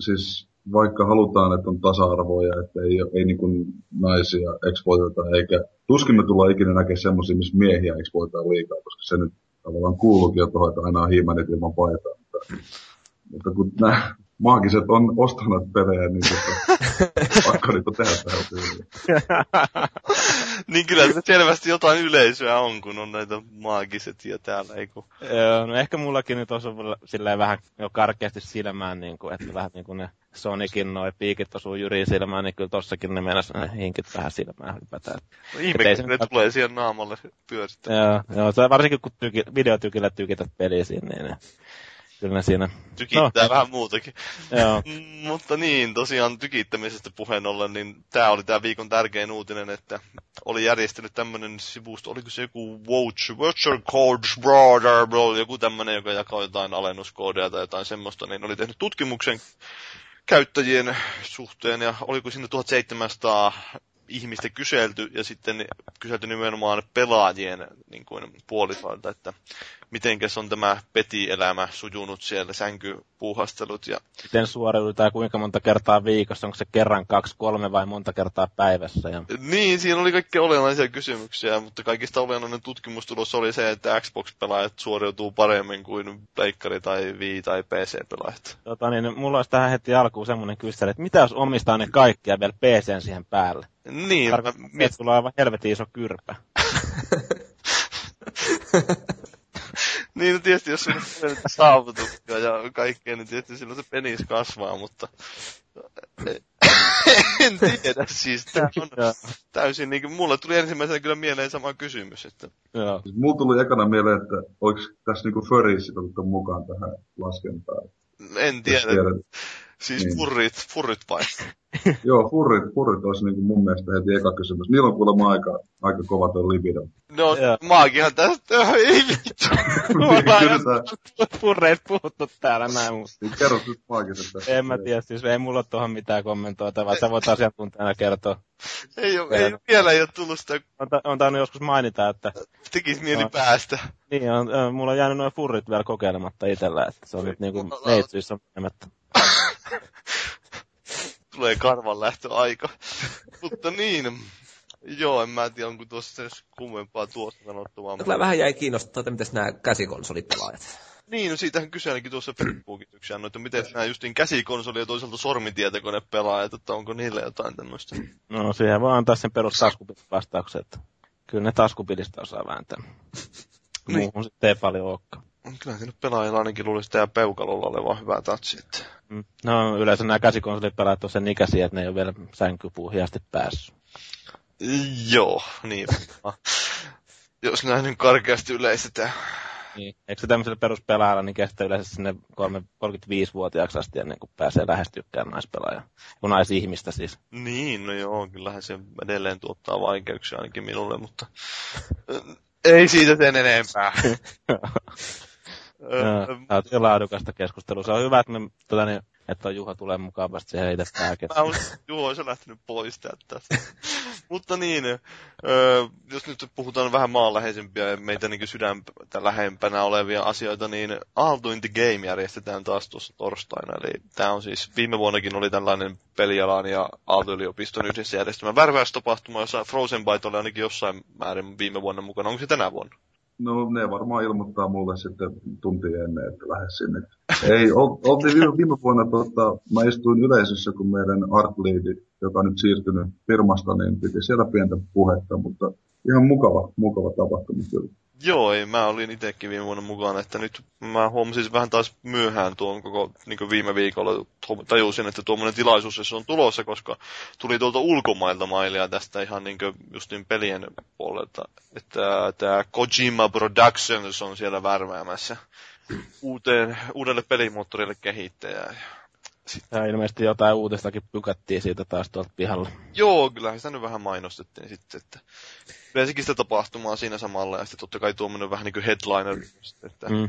Speaker 2: siis vaikka halutaan, että on tasa-arvoa ja että ei, ei niin kuin naisia eksploiteta, eikä tuskin me tullaan ikinä näkemään semmoisia, missä miehiä eksploitetaan liikaa, koska se nyt tavallaan kuuluukin jo tuohon, että aina on hiimanit ilman paitaa. Mutta, mutta kun nämä maagiset on ostanut pelejä, niin tota, pakko niitä tehdä tähän tyyliin.
Speaker 5: niin kyllä se selvästi jotain yleisöä on, kun on näitä maagiset ja täällä, ei kun...
Speaker 3: Joo, no ehkä mullakin nyt osuu silleen vähän jo karkeasti silmään, niin kuin, että vähän niin kuin ne Sonicin noin piikit osuu jyriin silmään, niin kyllä tossakin ne mennä ne hinkit vähän silmään hypätään.
Speaker 5: No ihme, kun ne tulee siihen naamalle pyörittää.
Speaker 3: Joo, joo, se varsinkin kun tyki, videotykillä tykität peliä siinä, niin ne kyllä siinä...
Speaker 5: Tykittää no. vähän muutakin. Joo. Mutta niin, tosiaan tykittämisestä puheen ollen, niin tämä oli tämä viikon tärkein uutinen, että oli järjestänyt tämmöinen sivusto, oliko se joku Watch, Watcher Codes Brother, bro, joku tämmöinen, joka jakaa jotain alennuskoodeja tai jotain semmoista, niin oli tehnyt tutkimuksen käyttäjien suhteen, ja oliko siinä 1700 ihmistä kyselty, ja sitten kyselty nimenomaan pelaajien niin kuin, puolisoilta, että mitenkäs on tämä petielämä sujunut siellä, sänkypuuhastelut. Ja...
Speaker 3: Miten suoriudutaan kuinka monta kertaa viikossa, onko se kerran kaksi, kolme vai monta kertaa päivässä? Ja...
Speaker 5: Niin, siinä oli kaikki olennaisia kysymyksiä, mutta kaikista olennainen tutkimustulos oli se, että Xbox-pelaajat suoriutuu paremmin kuin Pleikkari tai Wii tai PC-pelaajat.
Speaker 3: Tota niin, mulla olisi tähän heti alkuun semmoinen kysymys, että mitä jos omistaa ne kaikkia vielä PCn siihen päälle?
Speaker 5: Niin.
Speaker 3: Tarkoittaa, mä... että tulee aivan helvetin iso kyrpä.
Speaker 5: niin, no tietysti jos on saavutuksia ja kaikkea, niin tietysti silloin se penis kasvaa, mutta en tiedä, siis tää on täysin niin kuin, mulle tuli ensimmäisenä kyllä mieleen sama kysymys, että
Speaker 3: Joo.
Speaker 2: Siis mulla tuli ekana mieleen, että oliko tässä niinku furriisit otettu mukaan tähän laskentaan.
Speaker 5: en tiedä,
Speaker 2: Jos tiedät.
Speaker 5: Siis
Speaker 2: Niin.
Speaker 5: furrit, furrit vai?
Speaker 2: Joo, furrit, furrit olisi niinku mun mielestä heti eka kysymys. Niillä on kuulemma aika, aika kova tuo libido.
Speaker 5: No,
Speaker 3: Joo.
Speaker 5: maakinhan tästä, ei vittu.
Speaker 3: Furreit puhuttu täällä näin, mutta
Speaker 2: niin kerro nyt maagiset tästä.
Speaker 3: en mä tiedä, siis ei mulla ole tuohon mitään kommentoitavaa. Sä voit asiantuntijana kertoa.
Speaker 5: ei, ole, ei, vielä ei ole tullut sitä,
Speaker 3: On, ta- on tainnut joskus mainita, että
Speaker 5: tekis mieli
Speaker 3: No.
Speaker 5: päästä.
Speaker 3: niin, on, on, mulla on jäänyt noin furrit vielä kokeilematta itsellä, että se on nyt niinku neitsyissä menemättä.
Speaker 5: Tulee karvan lähtöaika. Mutta niin, joo, en mä tiedä, onko tuossa edes kummempaa tuosta sanottavaa.
Speaker 1: Kyllä vähän jäi kiinnostaa, että miten nämä käsikonsolipelaajat.
Speaker 5: Niin, no siitähän kyselinkin tuossa Facebookin yksi anno, että miten nämä justiin käsikonsoli ja toisaalta sormitietokonepelaajat, että onko niillä jotain tämmöistä.
Speaker 3: No siihen voi antaa sen perus taskupidivastauksen, että kyllä ne taskupidistä osaa vääntää.
Speaker 5: Niin.
Speaker 3: Muuhun sitten ei paljon olekaan.
Speaker 5: Kyllä siinä pelaajilla ainakin luulisi tämä peukalolla olevan hyvä touch, että...
Speaker 3: Mm. No yleensä nämä käsikonsolipelaajat on sen ikäisiä, että ne ei ole vielä sänkypuuhin asti päässyt.
Speaker 5: Joo, niin. Jos näin nyt karkeasti yleistetään.
Speaker 3: Niin. Eikö se tämmöisellä peruspelaajalla niin kestää yleensä sinne 3 35-vuotiaaksi asti ennen kuin pääsee lähestykään naispelaajaa? Kun naisihmistä siis.
Speaker 5: Niin, no joo, kyllähän se edelleen tuottaa vaikeuksia ainakin minulle, mutta... Ei siitä sen enempää.
Speaker 3: Tämä on laadukasta keskustelua. Se on hyvä, että, me, tota, niin, että Juha tulee mukaan vasta siihen itse
Speaker 5: Mä on, Juho olisi lähtenyt pois tästä. Mutta niin, öö, jos nyt puhutaan vähän maanläheisempiä ja meitä niin sydäntä lähempänä olevia asioita, niin Aalto in the Game järjestetään taas tuossa torstaina. Eli tämä on siis, viime vuonnakin oli tällainen pelialan ja Aalto-yliopiston yhdessä järjestämä värväystapahtuma, jossa Frozen Byte oli ainakin jossain määrin viime vuonna mukana. Onko se tänä vuonna?
Speaker 2: No ne varmaan ilmoittaa mulle sitten tunti ennen, että lähde sinne. Ei, ol- oltiin viime, viime vuonna, tota, mä istuin yleisössä, kun meidän art lead, joka on nyt siirtynyt firmasta, niin piti siellä pientä puhetta, mutta ihan mukava, mukava tapahtuma kyllä.
Speaker 5: Joo, ei, mä olin itsekin viime vuonna mukana, että nyt mä huomasin siis vähän taas myöhään tuon koko niin viime viikolla, tajusin, että tuommoinen tilaisuus jos on tulossa, koska tuli tuolta ulkomailta mailia tästä ihan niin just niin pelien puolelta, että tämä Kojima Productions on siellä värväämässä uuteen, uudelle pelimoottorille kehittäjää.
Speaker 3: Ja ilmeisesti jotain uutistakin pykättiin siitä taas tuolta pihalla.
Speaker 5: Joo, kyllähän sitä nyt vähän mainostettiin sitten, että yleensäkin sitä tapahtumaa siinä samalla, ja sitten totta kai tuommoinen vähän niin kuin headliner, että
Speaker 3: Mm.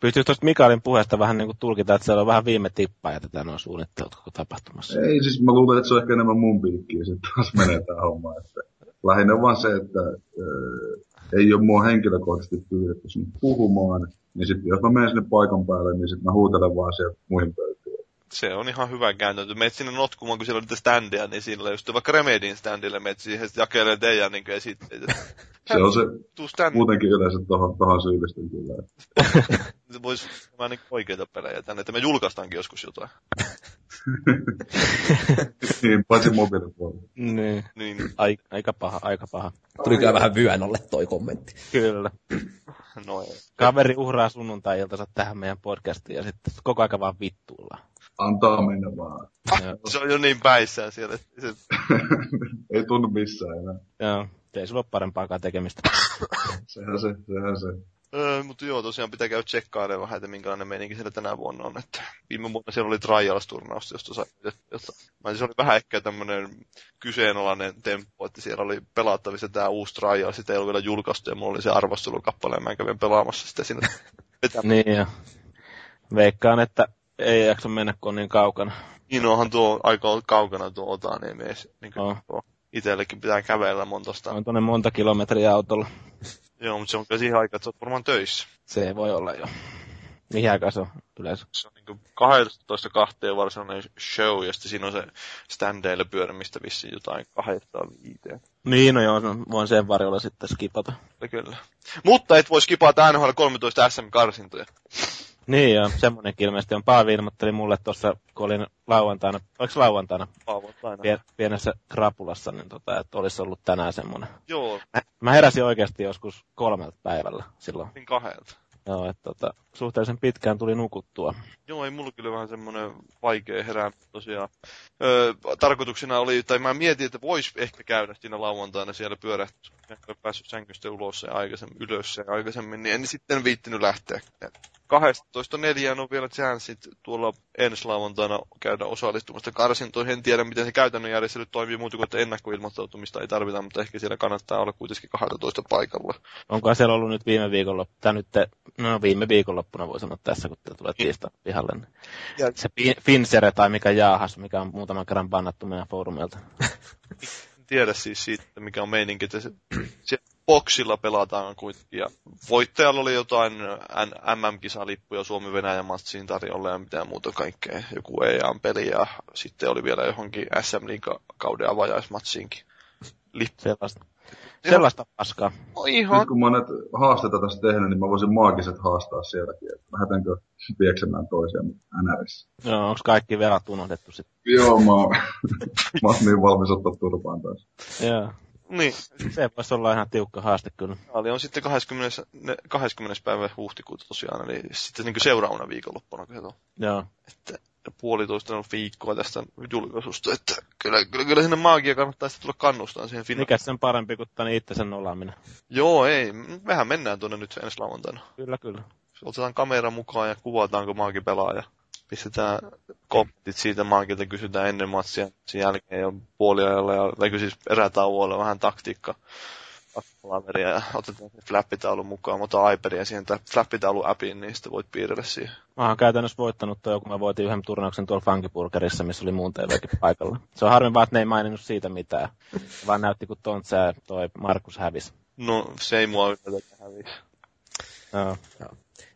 Speaker 3: Pystyykö tuosta Mikaelin puheesta vähän niin kuin tulkita, että siellä on vähän viime tippaa ja tätä nuo suunnittelut koko tapahtumassa?
Speaker 2: Ei, siis mä luulen, että se on ehkä enemmän mun piikkiä sitten taas menee tää homma. Että lähinnä vaan se, että äh, ei ole mua henkilökohtaisesti pyydetty sinne puhumaan, niin sitten jos mä menen sinne paikan päälle, niin sitten mä huutelen vaan sieltä muihin pöytiin.
Speaker 5: Se on ihan hyvä käytäntö. Meet sinne notkumaan, kun siellä on niitä standeja, niin sillä just vaikka Remedin standille meet siihen, jakelee teidän niin esitteitä.
Speaker 2: Se on se muutenkin yleensä tohon, tohon syyllistyn kyllä.
Speaker 5: se voisi vähän niin oikeita pelejä tänne, että me julkaistaankin joskus jotain.
Speaker 2: niin, paitsi mobiilipuolella.
Speaker 3: Niin.
Speaker 5: Niin,
Speaker 3: Ai, aika paha, aika paha.
Speaker 1: Tuli kyllä vähän vyön alle toi kommentti.
Speaker 3: Kyllä.
Speaker 5: no ei.
Speaker 3: Kaveri uhraa sunnuntai-iltansa tähän meidän podcastiin ja sitten koko aika vaan vittuillaan.
Speaker 2: Antaa mennä vaan.
Speaker 5: Se on jo niin päissään siellä, se,
Speaker 2: ei tunnu missään enää.
Speaker 3: Joo. Ei sulla ole parempaakaan tekemistä.
Speaker 2: Sehän se, sehän se.
Speaker 5: Öö, mutta joo, tosiaan pitää käydä tsekkailemaan vähän, että minkälainen meininki siellä tänä vuonna on. Että viime vuonna siellä oli Trials-turnausta, josta sai, josta, mä se oli vähän ehkä tämmöinen kyseenalainen temppu, että siellä oli pelattavissa tämä uusi Trials, sitä ei ollut vielä julkaistu, ja mulla oli se arvostelukappale, ja mä kävin pelaamassa sitä siinä vetämään.
Speaker 3: niin ja veikkaan, että ei jaksa mennä, kun on niin kaukana.
Speaker 5: Niin onhan tuo aika kaukana tuo Otaniemi, niin kuin
Speaker 3: Oh.
Speaker 5: tuo itsellekin pitää kävellä montosta.
Speaker 3: On tuonne monta kilometriä autolla.
Speaker 5: Joo, mutta se on kyllä siihen aikaan, että sä oot varmaan töissä.
Speaker 3: Se ei voi olla jo. Mihin aikaan se on yleensä?
Speaker 5: Se on niin 12 kahteen varsinainen show, ja sitten siinä on se standeille pyörimistä vissiin jotain kahdesta viiteen.
Speaker 3: Niin, no joo, no, voin sen varjolla sitten skipata.
Speaker 5: Kyllä. Mutta et voi skipata NHL 13 SM-karsintoja.
Speaker 3: Niin joo, semmonenkin ilmeisesti on. Paavi ilmoitteli mulle tuossa, kun olin lauantaina, oliko lauantaina,
Speaker 5: Lauantaina.
Speaker 3: pien, pienessä krapulassa, niin tota, että olisi ollut tänään semmonen.
Speaker 5: Joo,
Speaker 3: Mä, mä heräsin oikeasti joskus kolmelta päivällä silloin.
Speaker 5: niin kahdelta.
Speaker 3: Joo, että tota, suhteellisen pitkään tuli nukuttua.
Speaker 5: Joo, ei mulla kyllä vähän semmoinen vaikea herää tosiaan. Öö, tarkoituksena oli, tai mä mietin, että vois ehkä käydä siinä lauantaina siellä pyörähtyä. En päässyt sängystä ulos ja aikaisemmin, ylös ja aikaisemmin, niin en sitten viittinyt lähteä. 12.4. on vielä chanssit tuolla ensi lauantaina käydä osallistumasta karsintoihin. En tiedä, miten se käytännön järjestely toimii muuta kuin, että ennakkoilmoittautumista ei tarvita, mutta ehkä siellä kannattaa olla kuitenkin 12 paikalla.
Speaker 3: Onko siellä ollut nyt viime viikolla, tai nyt, no viime viikonloppuna voi sanoa tässä, kun te tulee tiistaina pihalle. Niin.
Speaker 5: Ja-
Speaker 3: Se Fi- Finsere tai mikä Jaahas, mikä on muutaman kerran bannattu meidän foorumilta.
Speaker 5: En tiedä siis siitä, mikä on meininki, että se, se boksilla pelataan kuitenkin. Ja voittajalla oli jotain MM-kisalippuja Suomi-Venäjä-matsiin tarjolla ja mitään muuta kaikkea. Joku EA-peli ja sitten oli vielä johonkin SM Liiga-kauden avajaismatsiinkin. Lippu.
Speaker 3: Sellaista, sellaista paskaa.
Speaker 5: No
Speaker 2: Nyt
Speaker 5: ihan.
Speaker 2: kun mä oon näitä haasteita tässä tehnyt, niin mä voisin maagiset haastaa sielläkin. että Lähdetäänkö pieksemään toisiaan NRissä?
Speaker 3: Joo, onko kaikki velat unohdettu sitten?
Speaker 2: Joo, mä oon, mä oon niin valmis ottaa turpaan taas.
Speaker 3: Joo.
Speaker 5: Niin,
Speaker 3: Se voisi olla ihan tiukka haaste kyllä.
Speaker 5: Finaali on sitten 20, ne- 20. päivä huhtikuuta tosiaan, eli sitten niin seuraavana viikonloppuna, kun se on.
Speaker 3: Joo.
Speaker 5: Että puolitoista viikkoa tästä julkaisusta, että kyllä, kyllä, kyllä sinne maagia kannattaa sitten tulla kannustaan siihen finaaliin.
Speaker 3: Mikä sen parempi kuin tänne itsensä nolaaminen?
Speaker 5: Joo, ei. Mehän mennään tuonne nyt ensi lauantaina.
Speaker 3: Kyllä, kyllä.
Speaker 5: Otetaan kamera mukaan ja kuvataanko maagi pelaa ja pistetään kommentit siitä maagilta, kysytään ennen matsia, sen jälkeen jo puoliajalla ja tai siis erätauolla vähän taktiikka ja otetaan se flappitaulu mukaan, mä otan iPadia siihen tai flappitaulu appiin, niin sitten voit piirrellä siihen.
Speaker 3: Mä oon käytännössä voittanut toi, kun mä voitin yhden turnauksen tuolla Funkipurgerissa, missä oli muun TVkin paikalla. Se on harmi vaan, että ne ei maininnut siitä mitään. Vaan näytti, kun Tontsa ja toi Markus hävis.
Speaker 5: No, se ei mua yllätä häviä.
Speaker 3: Joo.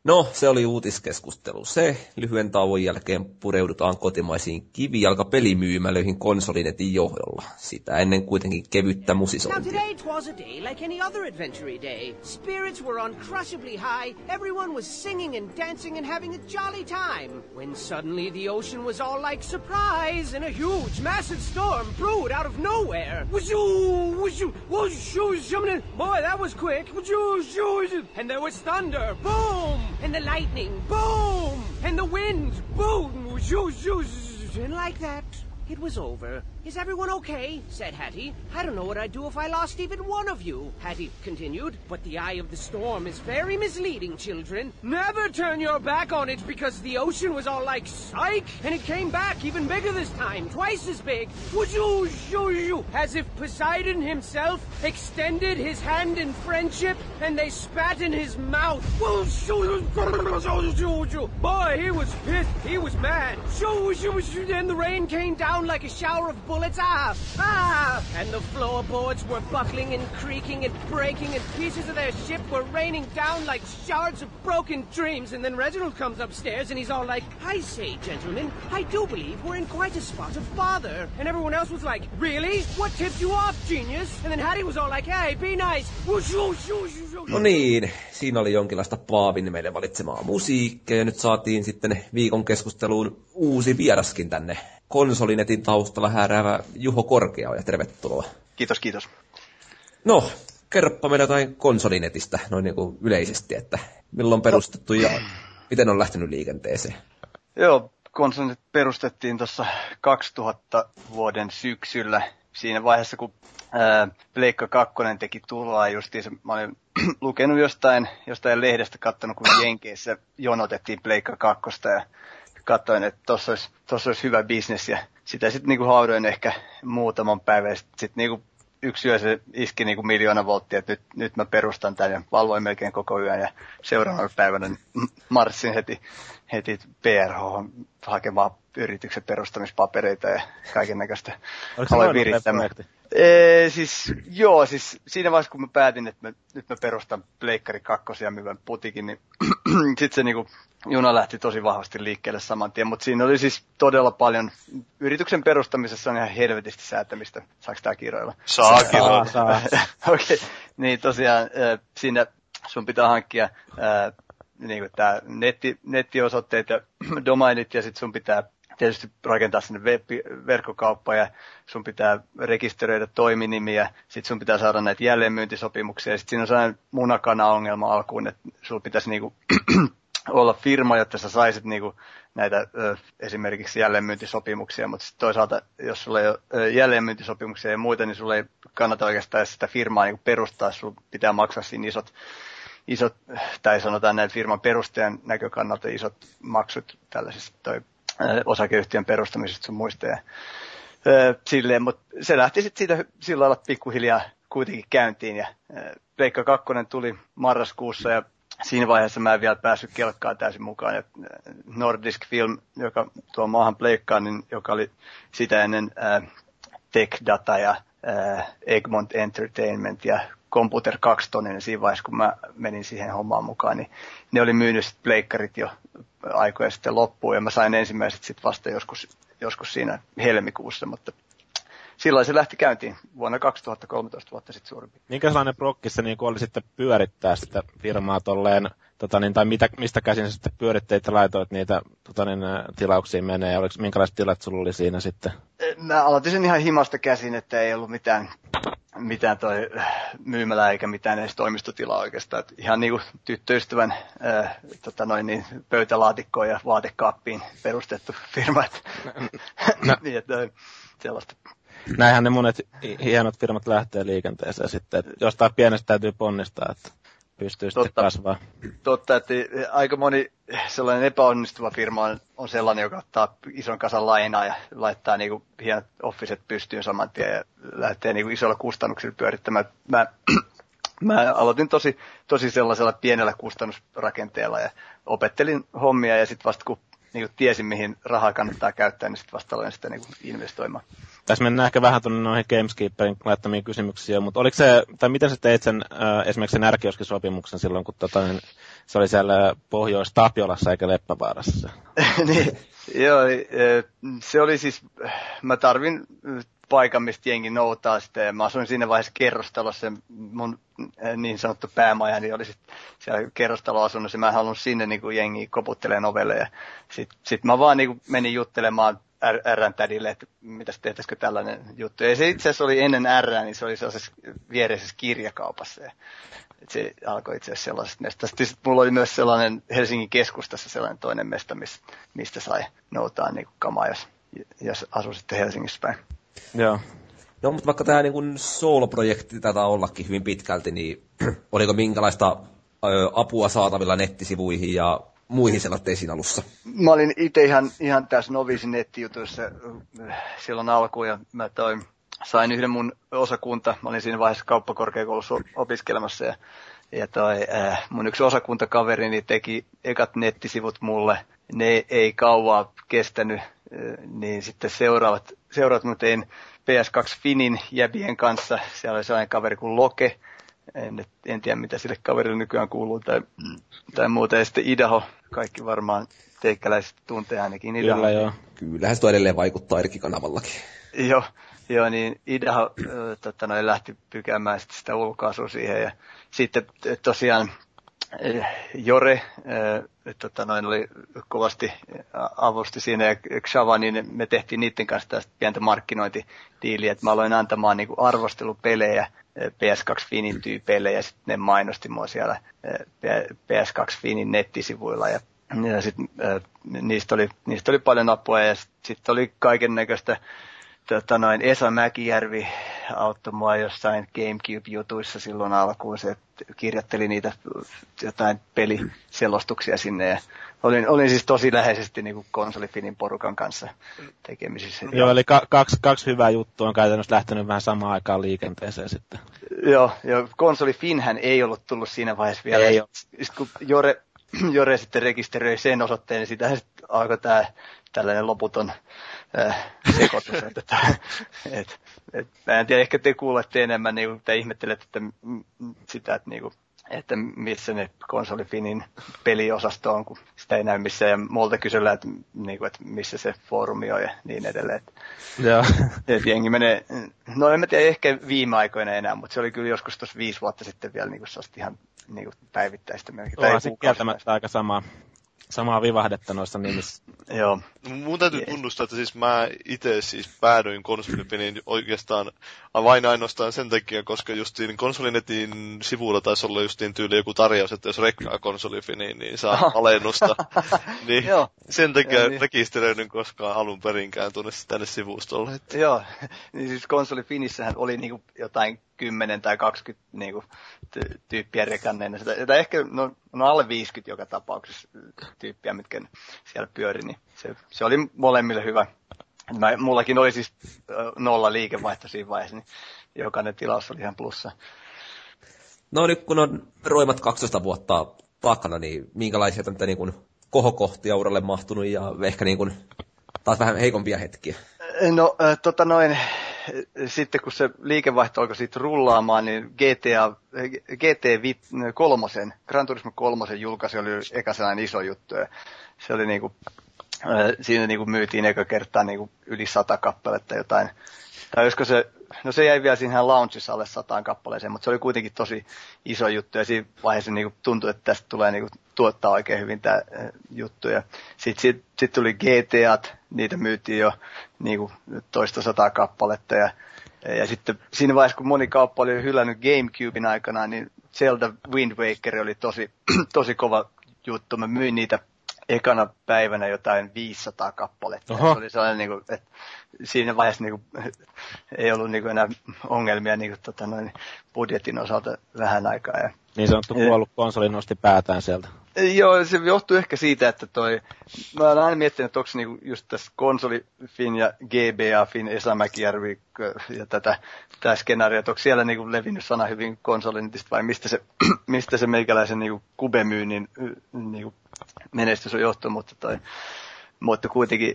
Speaker 1: No, se oli uutiskeskustelu. Se lyhyen tauon jälkeen pureudutaan kotimaisiin kivijalkapelimyymälöihin konsolinetin johdolla. Sitä ennen kuitenkin kevyttä
Speaker 6: Now
Speaker 1: musisointia.
Speaker 6: today 'twas a day like any other adventure day. Spirits were uncrushably high, everyone was singing and dancing and having a jolly time. When suddenly the ocean was all like surprise and a huge, massive storm brewed out of nowhere. Wazoo, wazoo, wazoo, shummin'. Boy, that was quick. Wazoo, wazoo, wazoo. And there was thunder, boom, and the lightning, boom, and the wind, boom, wazoo, wazoo, wazoo. and like that. It was over. Is everyone okay? said Hattie. I don't know what I'd do if I lost even one of you, Hattie continued. But the eye of the storm is very misleading, children. Never turn your back on it because the ocean was all like psych, and it came back even bigger this time, twice as big. As if Poseidon himself extended his hand in friendship and they spat in his mouth. Boy, he was pissed. He was mad. And the rain came down like a shower of bullets. Ah, ah! And the floorboards were buckling and creaking and breaking, and pieces of their ship were raining down like shards of broken dreams. And then Reginald comes upstairs and he's all like, I say, gentlemen, I do believe we're in quite a spot of bother. And everyone else was like, Really? What tipped you off, genius? And then Hattie was all like, Hey, be nice.
Speaker 1: No niin, siinä oli jonkinlaista Paavin meille valitsemaa musiikkia ja nyt saatiin sitten viikon keskusteluun uusi vieraskin tänne. Konsolinetin taustalla hääräävä Juho Korkeaoja, tervetuloa.
Speaker 4: Kiitos, kiitos.
Speaker 1: No, kerropa meille jotain konsolinetistä noin niin kuin yleisesti, että milloin perustettu ja miten on lähtenyt liikenteeseen.
Speaker 4: Joo, konsolit perustettiin tuossa 2000 vuoden syksyllä. Siinä vaiheessa, kun ää, Pleikka 2 teki tuloa justiinsa, mä olin lukenut jostain, jostain lehdestä, katsonut, kun Jenkeissä jonotettiin Pleikka 2 ja katsoin, että tuossa olisi, olisi hyvä bisnes ja sitä sitten niinku haudoin ehkä muutaman päivän ja sitten sit niinku yksi yö se iski niinku miljoona volttia, että nyt, nyt mä perustan tämän ja valvoin melkein koko yön ja seuraavana päivänä m- marssin heti, heti PRH hakemaan yrityksen perustamispapereita ja kaiken näköistä. Aloin virittämään. Ee, siis, joo, siis siinä vaiheessa kun mä päätin, että mä, nyt mä perustan Pleikkari 2 ja myyvän putikin, niin sitten se niinku, juna lähti tosi vahvasti liikkeelle saman tien, mutta siinä oli siis todella paljon, yrityksen perustamisessa on ihan helvetisti säätämistä, saako tää kiroilla?
Speaker 3: Saa,
Speaker 5: on.
Speaker 3: saa.
Speaker 4: Okei, okay. niin tosiaan siinä sun pitää hankkia niin kuin tää netti, nettiosoitteet ja domainit ja sitten sun pitää tietysti rakentaa sinne web, verkkokauppa ja sun pitää rekisteröidä toiminimiä, sitten sun pitää saada näitä jälleenmyyntisopimuksia ja sitten siinä on sellainen munakana-ongelma alkuun, että sulla pitäisi niinku olla firma, jotta sä saisit niinku näitä ö, esimerkiksi jälleenmyyntisopimuksia, mutta sitten toisaalta, jos sulla ei ole jälleenmyyntisopimuksia ja muita, niin sulla ei kannata oikeastaan sitä firmaa niinku perustaa, sulla pitää maksaa siinä isot, isot tai sanotaan näin firman perustajan näkökannalta isot maksut tällaisista toi, ö, osakeyhtiön perustamisesta sun muista ja ö, silleen, mutta se lähti sitten siitä sillä lailla pikkuhiljaa kuitenkin käyntiin ja Pleikka 2 tuli marraskuussa ja siinä vaiheessa mä en vielä päässyt kelkkaan täysin mukaan. Ja Nordisk Film, joka tuo maahan pleikkaan, niin, joka oli sitä ennen äh, Tech Data ja äh, Egmont Entertainment ja Computer 2 niin siinä vaiheessa, kun mä menin siihen hommaan mukaan, niin ne oli myynyt pleikkarit jo aikoja sitten loppuun, ja mä sain ensimmäiset sitten vasta joskus, joskus siinä helmikuussa, mutta silloin se lähti käyntiin vuonna 2013 vuotta sitten suurin piirtein.
Speaker 3: Minkä sellainen prokki se niin oli sitten pyörittää sitä firmaa tolleen, tota niin, tai mitä, mistä käsin sä sitten pyöritteit ja laitoit niitä tota niin, tilauksiin menee, oliko minkälaiset tilat sulla oli siinä sitten?
Speaker 4: Mä aloitin sen ihan himasta käsin, että ei ollut mitään, mitään toi myymälä eikä mitään edes toimistotilaa oikeastaan. Et ihan niinku tyttöystävän äh, tota noin, niin, pöytälaatikkoon ja vaatekaappiin perustettu firma. no. niin, että, sellaista
Speaker 3: näinhän ne monet hienot firmat lähtee liikenteeseen sitten, että jostain pienestä täytyy ponnistaa, että pystyy totta, sitten kasvaa.
Speaker 4: Totta, että aika moni sellainen epäonnistuva firma on, on sellainen, joka ottaa ison kasan lainaa ja laittaa niinku hienot officet pystyyn saman tien ja lähtee niinku isolla kustannuksilla pyörittämään. Mä, mä aloitin tosi, tosi sellaisella pienellä kustannusrakenteella ja opettelin hommia ja sitten vasta kun niinku tiesin, mihin rahaa kannattaa käyttää, niin sitten vasta aloin sitä niinku investoimaan.
Speaker 3: Tässä mennään ehkä vähän tuonne noihin Gameskeeperin laittamiin kysymyksiä, mutta oliko se, tai miten sä teit sen, äh, esimerkiksi sen ärkioskisopimuksen silloin, kun tota, niin, se oli siellä Pohjois-Tapiolassa eikä Leppävaarassa?
Speaker 4: niin, joo, se oli siis, mä tarvin paikan, mistä jengi noutaa sitten. Ja mä asuin siinä vaiheessa kerrostalossa, mun niin sanottu päämajani oli sitten siellä kerrostaloasunnossa. Mä en halunnut sinne niin kuin jengi koputtelee ovelle. Ja sitten sit mä vaan niin kuin menin juttelemaan r tädille, että mitäs tehtäisikö tällainen juttu. Ja se itse asiassa oli ennen R, niin se oli sellaisessa viereisessä kirjakaupassa. Ja se alkoi itse asiassa sellaisesta mestasta. Sitten mulla oli myös sellainen Helsingin keskustassa sellainen toinen mesta, mistä sai noutaa niin kamaa, jos, jos asui sitten Helsingissä päin.
Speaker 3: Joo.
Speaker 1: No, mutta vaikka tämä niin solo-projekti tätä ollakin hyvin pitkälti, niin oliko minkälaista ö, apua saatavilla nettisivuihin ja muihin selotteisiin alussa?
Speaker 4: Mä olin itse ihan, ihan tässä novisin nettijutuissa äh, silloin alkuun ja mä toi, sain yhden mun osakunta. Mä olin siinä vaiheessa kauppakorkeakoulussa opiskelemassa ja, ja toi, äh, mun yksi osakuntakaverini teki ekat nettisivut mulle. Ne ei kauaa kestänyt, äh, niin sitten seuraavat, seuraavat mä tein PS2 Finin jäbien kanssa. Siellä oli sellainen kaveri kuin Loke, en, en tiedä mitä sille kaverille nykyään kuuluu tai, tai muuta. Ja sitten Idaho, kaikki varmaan teikkäläiset tuntee ainakin Idaho.
Speaker 3: Kyllä joo.
Speaker 1: Kyllähän se edelleen vaikuttaa eri kanavallakin.
Speaker 4: Joo, joo, niin Idaho äh, tota, noin, lähti pykäämään sitä ulkoasua siihen ja sitten tosiaan Jore äh, tota, noin oli kovasti avusti siinä ja Xava, niin me tehtiin niiden kanssa tästä pientä markkinointidiiliä, että mä aloin antamaan niin kuin arvostelupelejä PS2 Finin tyypeille ja sitten ne mainosti mua siellä PS2 Finin nettisivuilla ja, ja sit, niistä, oli, niistä oli paljon apua ja sitten sit oli kaiken näköistä tota noin, Esa Mäkijärvi auttoi mua jossain Gamecube-jutuissa silloin alkuun. Se kirjoitteli niitä jotain peliselostuksia sinne ja olin, olin siis tosi läheisesti niin konsolifinin porukan kanssa tekemisissä.
Speaker 3: Joo, eli ka- kaksi, kaksi hyvää juttua on käytännössä lähtenyt vähän samaan aikaan liikenteeseen sitten.
Speaker 4: Joo, ja konsolifinhän ei ollut tullut siinä vaiheessa vielä.
Speaker 3: Ei
Speaker 4: Sitten kun Jore, Jore sitten rekisteröi sen osoitteen, niin sitä sitten alkoi tämä tällainen loputon äh, sekoitus. että, et, et, mä en tiedä, ehkä te kuulette enemmän, niin te ihmettelette että, sitä, että, niin kuin, että missä ne konsolifinin peliosasto on, kun sitä ei näy missään. Ja multa kysellään, että, niin kuin, että missä se foorumi on ja niin edelleen. Että,
Speaker 3: Joo.
Speaker 4: että jengi menee, no en mä tiedä, ehkä viime aikoina enää, mutta se oli kyllä joskus tuossa viisi vuotta sitten vielä niin kuin ihan niinku päivittäistä melkein.
Speaker 3: Onhan se kieltämättä aika sama, samaa vivahdetta noissa nimissä.
Speaker 4: Joo,
Speaker 5: Mun täytyy tunnustaa, että siis mä itse siis päädyin konsolipeliin oikeastaan vain ainoastaan sen takia, koska justiin konsolinetin sivulla taisi olla justiin tyyli joku tarjous, että jos rekkaa konsolifiniin, niin saa alennusta. niin
Speaker 4: Joo.
Speaker 5: sen takia
Speaker 4: niin.
Speaker 5: rekisteröidyn koskaan alun perinkään tuonne tänne sivustolle. Että
Speaker 4: Joo, niin siis konsoli Finissähän oli niinku jotain 10 tai 20 niinku ty- tyyppiä rekanneena. Sitä, sitä ehkä, no, no alle 50 joka tapauksessa tyyppiä, mitkä siellä pyöri, niin se, se oli molemmille hyvä. Mä, mullakin oli siis nolla liikevaihto siinä vaiheessa, niin jokainen tilaus oli ihan plussa.
Speaker 1: No nyt kun on roimat 12 vuotta takana, niin minkälaisia tämmöitä niin kuin kohokohtia uralle mahtunut ja ehkä niin kuin taas vähän heikompia hetkiä.
Speaker 4: No, äh, tota noin, sitten kun se liikevaihto alkoi siitä rullaamaan, niin GTA, GT vi- kolmosen, Gran Turismo kolmosen julkaisu oli eka sellainen iso juttu. Ja se oli niinku, äh, siinä niinku myytiin eka kertaa niinku yli sata kappaletta jotain. Tai olisiko se, no se jäi vielä siihen launchissa alle sataan kappaleeseen, mutta se oli kuitenkin tosi iso juttu ja siinä vaiheessa niinku tuntui, että tästä tulee niinku tuottaa oikein hyvin tämä juttu. Ja sitten sit, sit tuli GTAt, niitä myytiin jo niinku toista sataa kappaletta ja ja sitten siinä vaiheessa, kun moni kauppa oli hylännyt Gamecubein aikana, niin Zelda Wind Waker oli tosi, tosi kova juttu. Mä myin niitä ekana päivänä jotain 500 kappaletta.
Speaker 3: Oho.
Speaker 4: Se oli sellainen, niin kuin, että siinä vaiheessa niin kuin, ei ollut niin kuin, enää ongelmia niin kuin, tota, noin, budjetin osalta vähän aikaa. Ja,
Speaker 3: Niin sanottu kuollut konsoli nosti päätään sieltä.
Speaker 4: Joo, se johtuu ehkä siitä, että toi, mä olen aina miettinyt, että onko niinku just tässä konsolifin ja GBA-fin Esa Mäkijärvi ja tätä, tämä skenaario, että onko siellä niinku levinnyt sana hyvin konsolinitista vai mistä se, mistä se meikäläisen niinku kubemyynnin niinku menestys on johtunut, mutta toi, mutta kuitenkin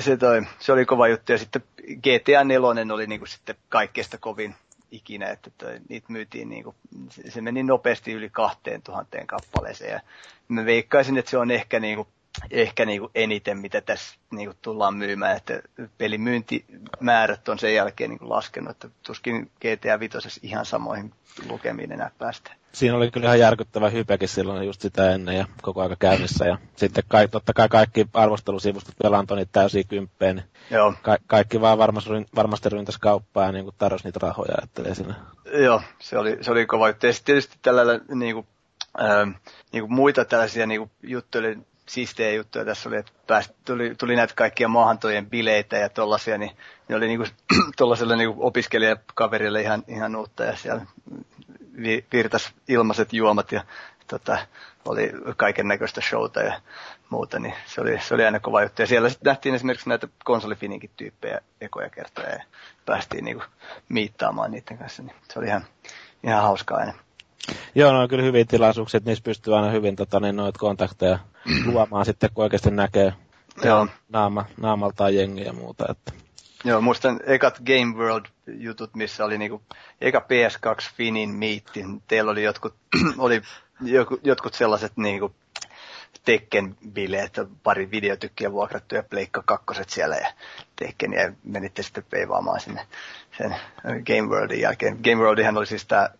Speaker 4: se, toi, se oli kova juttu. Ja sitten GTA 4 oli niinku sitten kaikkeesta kovin ikinä, että toi, niitä myytiin niinku, se, se meni nopeasti yli kahteen tuhanteen kappaleeseen. Ja mä veikkaisin, että se on ehkä niinku, ehkä niinku eniten, mitä tässä niinku tullaan myymään, että pelimyyntimäärät on sen jälkeen niinku laskenut, että tuskin GTA 5 ihan samoihin lukemiin enää päästään.
Speaker 3: Siinä oli kyllä ihan järkyttävä hypekin silloin just sitä ennen ja koko aika käynnissä. Ja sitten kai, totta kai kaikki arvostelusivustot vielä antoi niitä täysiä kymppeen. Niin
Speaker 4: Joo,
Speaker 3: ka- kaikki vaan varmasti, varmasti ryntäs kauppaa ja niin tarjosi niitä rahoja. Että siinä.
Speaker 4: Joo, se oli, se oli kova juttu. Ja sitten tietysti tällä niinku, ähm, niinku muita tällaisia niinku juttuja, oli siistejä juttuja tässä oli, että pääst, tuli, tuli näitä kaikkia maahantojen bileitä ja tollasia, niin ne oli niinku, tollaselle niinku opiskelijakaverille ihan, ihan uutta ja siellä vi, virtas ilmaiset juomat ja tota, oli kaiken näköistä showta ja muuta, niin se oli, se oli aina kova juttu. Ja siellä sitten nähtiin esimerkiksi näitä konsolifininkin tyyppejä ekoja kertoja ja päästiin niinku miittaamaan niiden kanssa, niin se oli ihan, ihan hauskaa aina.
Speaker 3: Joo, ne on kyllä hyviä tilaisuuksia, että niissä pystyy aina hyvin tota, niin noita kontakteja luomaan sitten, kun oikeasti näkee
Speaker 4: Joo.
Speaker 3: naama, naamaltaan jengiä ja muuta. Että.
Speaker 4: Joo, muistan ekat Game World-jutut, missä oli niinku, eka PS2 Finin miitti. Teillä oli jotkut, oli joku, jotkut sellaiset niinku Tekken bileet, pari videotykkiä vuokrattu ja Pleikka kakkoset siellä ja Tekken ja menitte sitten peivaamaan sinne sen Game Worldin jälkeen. Game Worldihan oli siis tää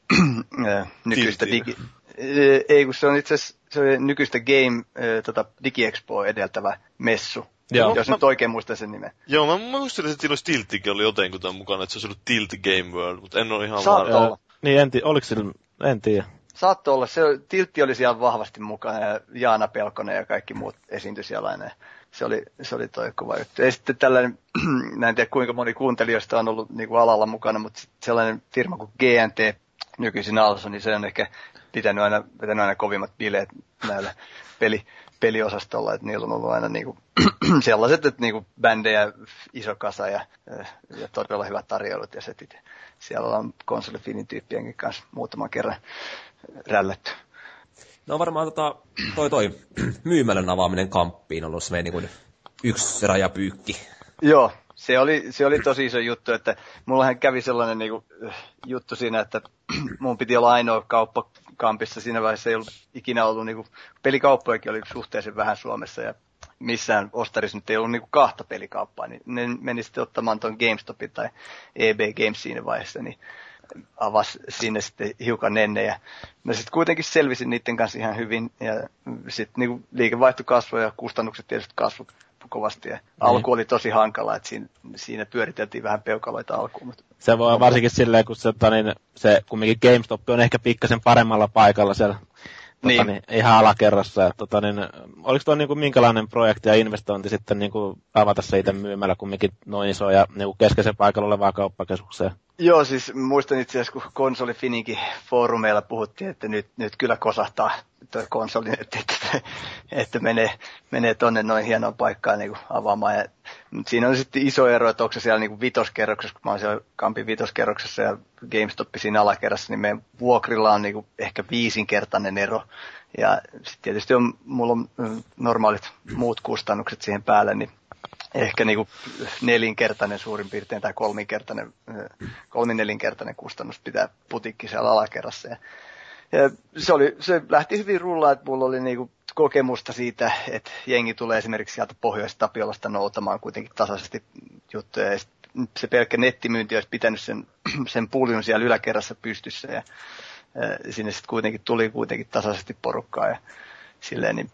Speaker 4: nykyistä
Speaker 5: Tilti.
Speaker 4: digi... Ö, Ei, kun se on itse asiassa nykyistä Game tota, DigiExpo edeltävä messu.
Speaker 3: Joo.
Speaker 4: Jos nyt oikein muistan sen nimen.
Speaker 5: Joo, mä muistelin, että Tilos Tilttikin oli jotenkin mukana, että se olisi ollut Tilt Game World, mutta en ole ihan varma.
Speaker 3: Niin, en, ti- oliko sillä, en tiedä.
Speaker 4: Saattoi olla. Se, Tiltti oli siellä vahvasti mukana ja Jaana Pelkonen ja kaikki muut esiintyi siellä aina. Se oli, se oli toi kova juttu. Ja sitten tällainen, mä en tiedä kuinka moni kuuntelijoista on ollut niin kuin alalla mukana, mutta sellainen firma kuin GNT, nykyisin Also, niin se on ehkä pitänyt aina, pitänyt aina kovimmat bileet näillä peli, peliosastolla, että niillä on ollut aina niinku, sellaiset, että niinku bändejä iso kasa ja, ja todella hyvät tarjoulut ja setit. Siellä on konsolifinin tyyppienkin kanssa muutaman kerran rällätty.
Speaker 1: No varmaan tota, toi, toi myymälän avaaminen kamppiin on ollut se niin yksi rajapyykki.
Speaker 4: Joo, se oli, se oli tosi iso juttu, että mullahan kävi sellainen niinku, juttu siinä, että mun piti olla ainoa kauppa kampissa. Siinä vaiheessa ei ollut ikinä ollut, niinku, pelikauppojakin oli suhteellisen vähän Suomessa ja missään ostarissa nyt ei ollut niinku kahta pelikauppaa, niin ne meni sitten ottamaan tuon GameStopin tai EB Games siinä vaiheessa, niin avasi sinne sitten hiukan ennen. Ja no sitten kuitenkin selvisin niiden kanssa ihan hyvin ja sitten niinku liikevaihto kasvoi ja kustannukset tietysti kasvoi kovasti. Ja niin. alku oli tosi hankala, että siinä, siinä pyöriteltiin vähän peukaloita alkuun. Mutta...
Speaker 3: Se voi varsinkin silleen, kun se, tota niin, se kumminkin GameStop on ehkä pikkasen paremmalla paikalla siellä tota, niin. Niin, ihan alakerrassa. Et, tota, niin, oliko tuo niin kuin, minkälainen projekti ja investointi sitten niin kuin, avata se itse myymällä kumminkin noin iso ja niin kuin keskeisen paikalla olevaa kauppakeskukseen?
Speaker 4: Joo, siis muistan itse asiassa, kun konsoli Fininkin foorumeilla puhuttiin, että nyt, nyt kyllä kosahtaa tuo konsoli, että, että, että menee, menee tonne noin hienoon paikkaan niin kuin avaamaan. Ja, mutta siinä on sitten iso ero, että onko se siellä niin kuin vitoskerroksessa, kun mä oon siellä Kampin vitoskerroksessa ja GameStop siinä alakerrassa, niin meidän vuokrilla on niin kuin ehkä viisinkertainen ero. Ja sitten tietysti on, mulla on normaalit muut kustannukset siihen päälle, niin ehkä niin kuin nelinkertainen suurin piirtein tai kolminkertainen, kolminelinkertainen kustannus pitää putikki siellä alakerrassa. Ja, se, oli, se lähti hyvin rullaa, että mulla oli niin kuin kokemusta siitä, että jengi tulee esimerkiksi sieltä Pohjois-Tapiolasta noutamaan kuitenkin tasaisesti juttuja. Ja se pelkkä nettimyynti olisi pitänyt sen, sen puljun siellä yläkerrassa pystyssä ja, ja sinne sitten kuitenkin tuli kuitenkin tasaisesti porukkaa ja silleen, niin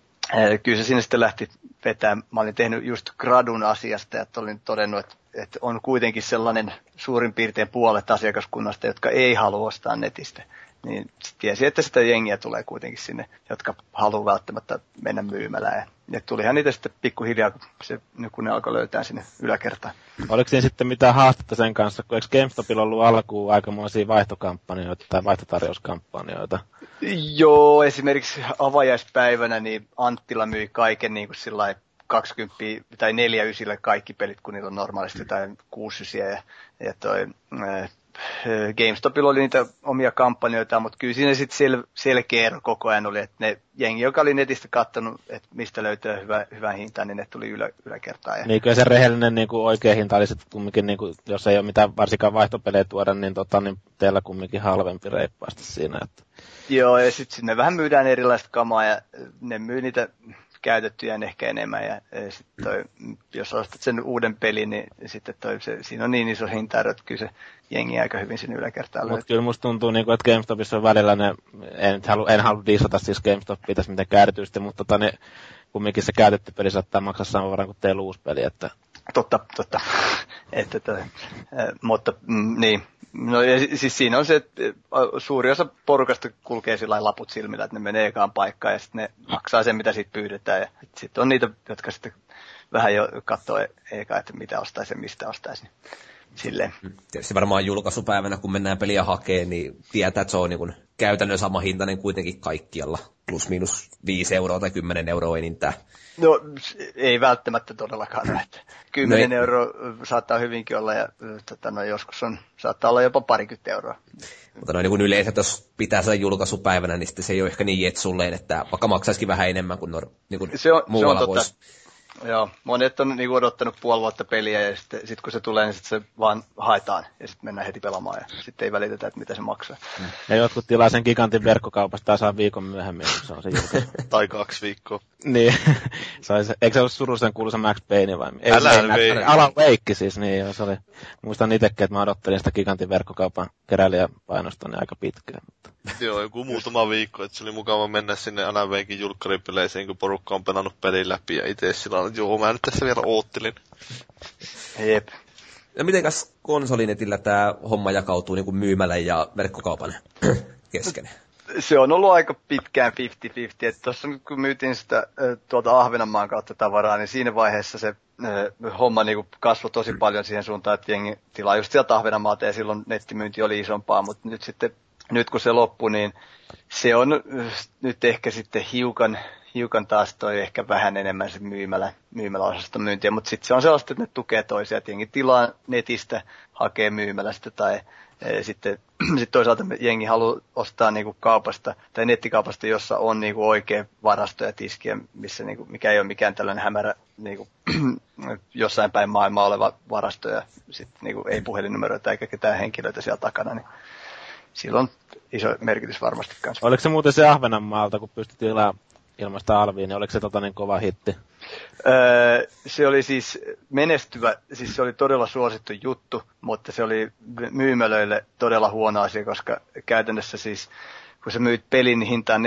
Speaker 4: kyllä se sinne sitten lähti vetämään. Mä olin tehnyt just gradun asiasta ja olin todennut, että, että on kuitenkin sellainen suurin piirtein puolet asiakaskunnasta, jotka ei halua ostaa netistä. Niin tiesi, että sitä jengiä tulee kuitenkin sinne, jotka haluaa välttämättä mennä myymälään. Ja tulihan niitä sitten pikkuhiljaa, kun, se, kun ne alkoi löytää sinne yläkertaan.
Speaker 3: Oliko siinä sitten mitään haastetta sen kanssa, kun eikö GameStopilla ollut alkuun aikamoisia vaihtokampanjoita tai vaihtotarjouskampanjoita?
Speaker 4: Joo, esimerkiksi avajaispäivänä niin Anttila myi kaiken niin kuin sillä 20 tai 4 ysille kaikki pelit, kun niillä on normaalisti tai 6 ja, ja toi, GameStopilla oli niitä omia kampanjoita, mutta kyllä siinä sitten sel- selkeä ero koko ajan oli, että ne jengi, joka oli netistä katsonut, että mistä löytyy hyvä, hyvä hinta, niin ne tuli ylä, yläkertaan. Ja...
Speaker 3: Niin kyllä se rehellinen niin kuin oikea hinta oli sitten kumminkin, niin kuin, jos ei ole mitään varsinkaan vaihtopelejä tuoda, niin, tota, niin teillä kumminkin halvempi reippaasti siinä. Että...
Speaker 4: Joo, ja sitten sinne vähän myydään erilaista kamaa ja ne myy niitä käytettyjä ehkä enemmän. Ja, ja sit toi, jos ostat sen uuden pelin, niin sitten toi, se, siinä on niin iso hinta, että kyllä se jengi aika hyvin sinne yläkertaan
Speaker 3: Mutta kyllä musta tuntuu, niin kuin, että GameStopissa on välillä ne, en halua, en halua disata siis GameStopia tässä mitenkään erityisesti, mutta tota, ne, kumminkin se käytetty peli saattaa maksaa saman verran kuin teillä uusi peli. Että...
Speaker 4: Totta, totta. että, että, mutta mm, niin, No ja siis siinä on se, että suuri osa porukasta kulkee sillä laput silmillä, että ne menee ekaan paikkaan ja sitten ne maksaa sen, mitä siitä pyydetään. Ja sitten on niitä, jotka sitten vähän jo katsoo eka, että mitä ostaisi ja mistä ostaisi. Silleen.
Speaker 1: Mm. Tietysti varmaan julkaisupäivänä, kun mennään peliä hakee, niin tietää, että se on niin käytännön sama hintainen kuitenkin kaikkialla. Plus miinus 5 euroa tai 10 euroa enintään.
Speaker 4: No ei välttämättä todellakaan. Että 10 no euroa saattaa hyvinkin olla ja tota, no, joskus on, saattaa olla jopa parikymmentä euroa.
Speaker 1: Mutta noin niin yleensä, jos pitää sen julkaisupäivänä, niin sitten se ei ole ehkä niin jetsulleen, että vaikka maksaisikin vähän enemmän kuin, nor, niin kuin
Speaker 4: se on, muualla se on voisi. Joo, monet on niin odottanut puoli vuotta peliä ja sitten sit kun se tulee, niin sit se vaan haetaan ja sitten mennään heti pelaamaan ja sitten ei välitetä, että mitä se maksaa.
Speaker 3: Mm. Ja jotkut tilaa sen gigantin verkkokaupasta tai saa viikon myöhemmin, kun se on se julkaisu.
Speaker 5: tai kaksi viikkoa.
Speaker 3: niin, se oli se, eikö se ollut surullisen kuuluisa Max Payne vai?
Speaker 5: Ei, Alan Wake.
Speaker 3: Alan Wake siis, niin joo, se oli. Muistan itsekin, että mä odottelin sitä gigantin verkkokaupan keräilijäpainosta niin aika pitkään. Mutta...
Speaker 5: joo, joku muutama viikko, että se oli mukava mennä sinne Alan Wakein julkkaripeleihin, kun porukka on pelannut pelin läpi ja itse sillä on, joo, mä nyt tässä vielä oottelin.
Speaker 4: Jep.
Speaker 1: Ja mitenkäs konsolinetillä tämä homma jakautuu niin kuin myymällä ja verkkokaupan kesken?
Speaker 4: Se on ollut aika pitkään 50-50, että tuossa kun myytiin sitä tuolta Ahvenanmaan kautta tavaraa, niin siinä vaiheessa se homma niin kasvoi tosi paljon siihen suuntaan, että jengi tilaa just sieltä Ahvenanmaalta ja silloin nettimyynti oli isompaa, mutta nyt sitten nyt kun se loppui, niin se on nyt ehkä sitten hiukan hiukan taas toi ehkä vähän enemmän se myymälä, myymäläosaston myyntiä, mutta sitten se on sellaista, että ne tukee toisia, että jengi tilaa netistä, hakee myymälästä tai e, sitten sit toisaalta jengi haluaa ostaa niinku kaupasta tai nettikaupasta, jossa on niinku oikea varasto ja tiskiä, missä niinku, mikä ei ole mikään tällainen hämärä niinku, jossain päin maailmaa oleva varasto ja sitten niinku, ei puhelinnumeroita eikä ketään henkilöitä siellä takana, niin silloin iso merkitys varmasti kanssa.
Speaker 3: Oliko se muuten se Ahvenanmaalta, kun pystyt tilaamaan ilmasta alviin, niin oliko se tota niin kova hitti?
Speaker 4: Öö, se oli siis menestyvä, siis se oli todella suosittu juttu, mutta se oli myymälöille todella huono asia, koska käytännössä siis kun sä myyt pelin niin hintaan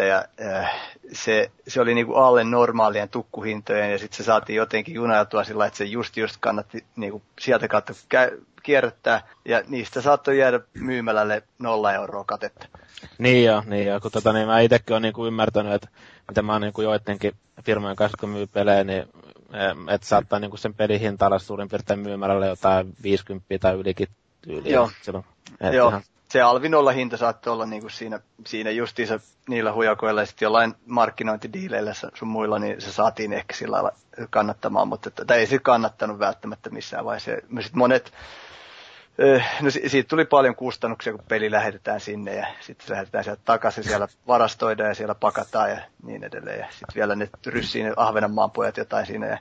Speaker 4: 43-40 ja äh, se, se oli niinku alle normaalien tukkuhintojen ja sitten se saatiin jotenkin junailtua sillä että se just just kannatti niinku sieltä kautta kä- kierrättää ja niistä saattoi jäädä myymälälle nolla euroa katetta.
Speaker 3: Niin joo, niin joo. Kun tota, niin mä itsekin olen niinku ymmärtänyt, että mitä mä oon niinku joidenkin firmojen kanssa, kun myy pelejä, niin eh, että saattaa niinku sen pelihinta olla suurin piirtein myymälälle jotain 50 tai ylikin tyyliä.
Speaker 4: Joo.
Speaker 3: Silloin,
Speaker 4: Joo.
Speaker 3: Ihan,
Speaker 4: Se alvinolla hinta saattoi olla niinku siinä, siinä justiinsa niillä hujakoilla ja sitten jollain markkinointidiileillä sun muilla, niin se saatiin ehkä sillä lailla kannattamaan, mutta tai ei se kannattanut välttämättä missään vaiheessa. Sitten monet, No si- siitä tuli paljon kustannuksia, kun peli lähetetään sinne ja sitten se lähetetään sieltä takaisin, siellä varastoidaan ja siellä pakataan ja niin edelleen. Ja sitten vielä ne ryssii ne Ahvenanmaan pojat jotain siinä ja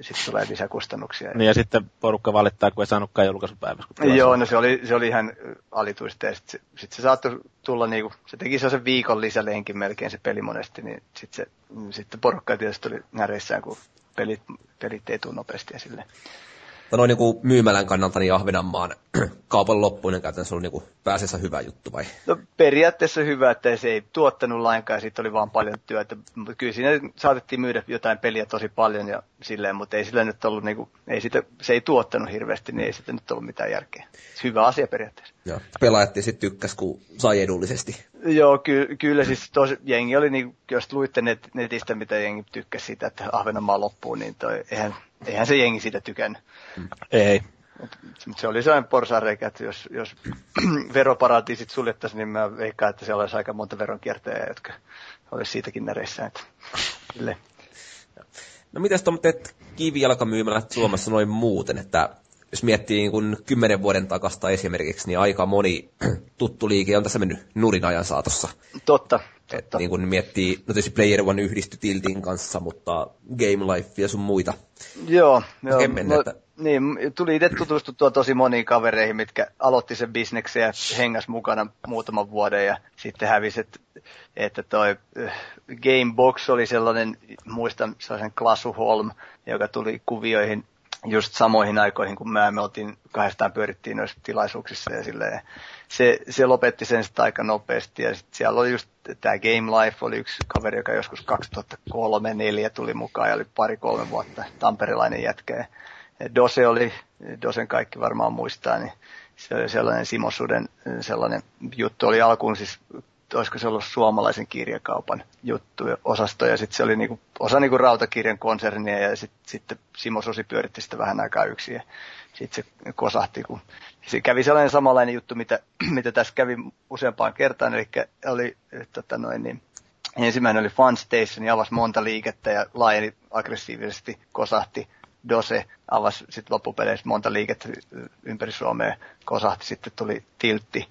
Speaker 4: sitten tulee lisäkustannuksia.
Speaker 3: niin ja sitten porukka valittaa, kun ei saanutkaan julkaisupäivässä. Kun.
Speaker 4: Joo, no se oli, se oli ihan alituista ja sitten se, sit se saattoi tulla niinku, se teki sen viikon lisälenkin melkein se peli monesti, niin sitten se, sitten porukka tietysti tuli näreissään, kun pelit, pelit ei tule nopeasti esille.
Speaker 1: Tai noin niinku myymälän kannalta niin Ahvenanmaan kaupan loppuinen käytännössä oli niinku pääasiassa hyvä juttu vai?
Speaker 4: No periaatteessa hyvä, että se ei tuottanut lainkaan ja siitä oli vaan paljon työtä. Mutta kyllä siinä saatettiin myydä jotain peliä tosi paljon ja silleen, mutta ei sillä nyt ollut niinku, ei sitä, se ei tuottanut hirveästi, niin ei sitä nyt ollut mitään järkeä. Hyvä asia periaatteessa.
Speaker 1: Joo. Pelaajat sitten tykkäs, kun sai edullisesti.
Speaker 4: Joo, ky- kyllä siis tos, jengi oli, niin, jos luitte net, netistä, mitä jengi tykkäsi siitä, että Ahvenanmaa loppuu, niin toi, eihän, eihän se jengi siitä tykännyt.
Speaker 3: Ei.
Speaker 4: Mut se oli sellainen porsareikä, että jos, jos veroparatiisit suljettaisiin, niin mä veikkaan, että siellä olisi aika monta veronkiertäjää, jotka olisi siitäkin näreissä. Että.
Speaker 1: No mitäs tuommoiset kivijalkamyymälät Suomessa noin muuten, että jos miettii niin kun kymmenen vuoden takasta esimerkiksi, niin aika moni tuttu liike on tässä mennyt nurin ajan saatossa.
Speaker 4: Totta,
Speaker 1: Et
Speaker 4: totta.
Speaker 1: niin kun miettii, no tietysti Player One yhdistyi Tiltin kanssa, mutta Game Life ja sun muita.
Speaker 4: Joo, joo.
Speaker 1: Mennä,
Speaker 4: No,
Speaker 1: että-
Speaker 4: niin, tuli itse tutustuttua tosi moniin kavereihin, mitkä aloitti sen bisneksen ja hengas mukana muutaman vuoden ja sitten hävisi, että, että toi äh, Gamebox oli sellainen, muistan sellaisen Klasu Holm, joka tuli kuvioihin just samoihin aikoihin, kun mä, me oltiin kahdestaan pyörittiin noissa tilaisuuksissa ja silleen. Se, se lopetti sen sitten aika nopeasti ja sitten siellä oli just tämä Game Life oli yksi kaveri, joka joskus 2003-2004 tuli mukaan ja oli pari-kolme vuotta tamperilainen jätkä. Ja Dose oli, Dosen kaikki varmaan muistaa, niin se oli sellainen Simo Suden sellainen juttu. Oli alkuun siis, olisiko se ollut suomalaisen kirjakaupan juttu osasto, ja sitten se oli niinku, osa niinku rautakirjan konsernia, ja sitten sit Simo Susi pyöritti sitä vähän aikaa yksin, ja sitten se kosahti, kun se kävi sellainen samanlainen juttu, mitä, mitä tässä kävi useampaan kertaan, eli oli tota noin, niin, ensimmäinen oli Fun Station, ja avasi monta liikettä ja laajeni aggressiivisesti, kosahti. Dose avasi sitten loppupeleissä monta liikettä ympäri Suomea, kosahti, sitten tuli Tiltti,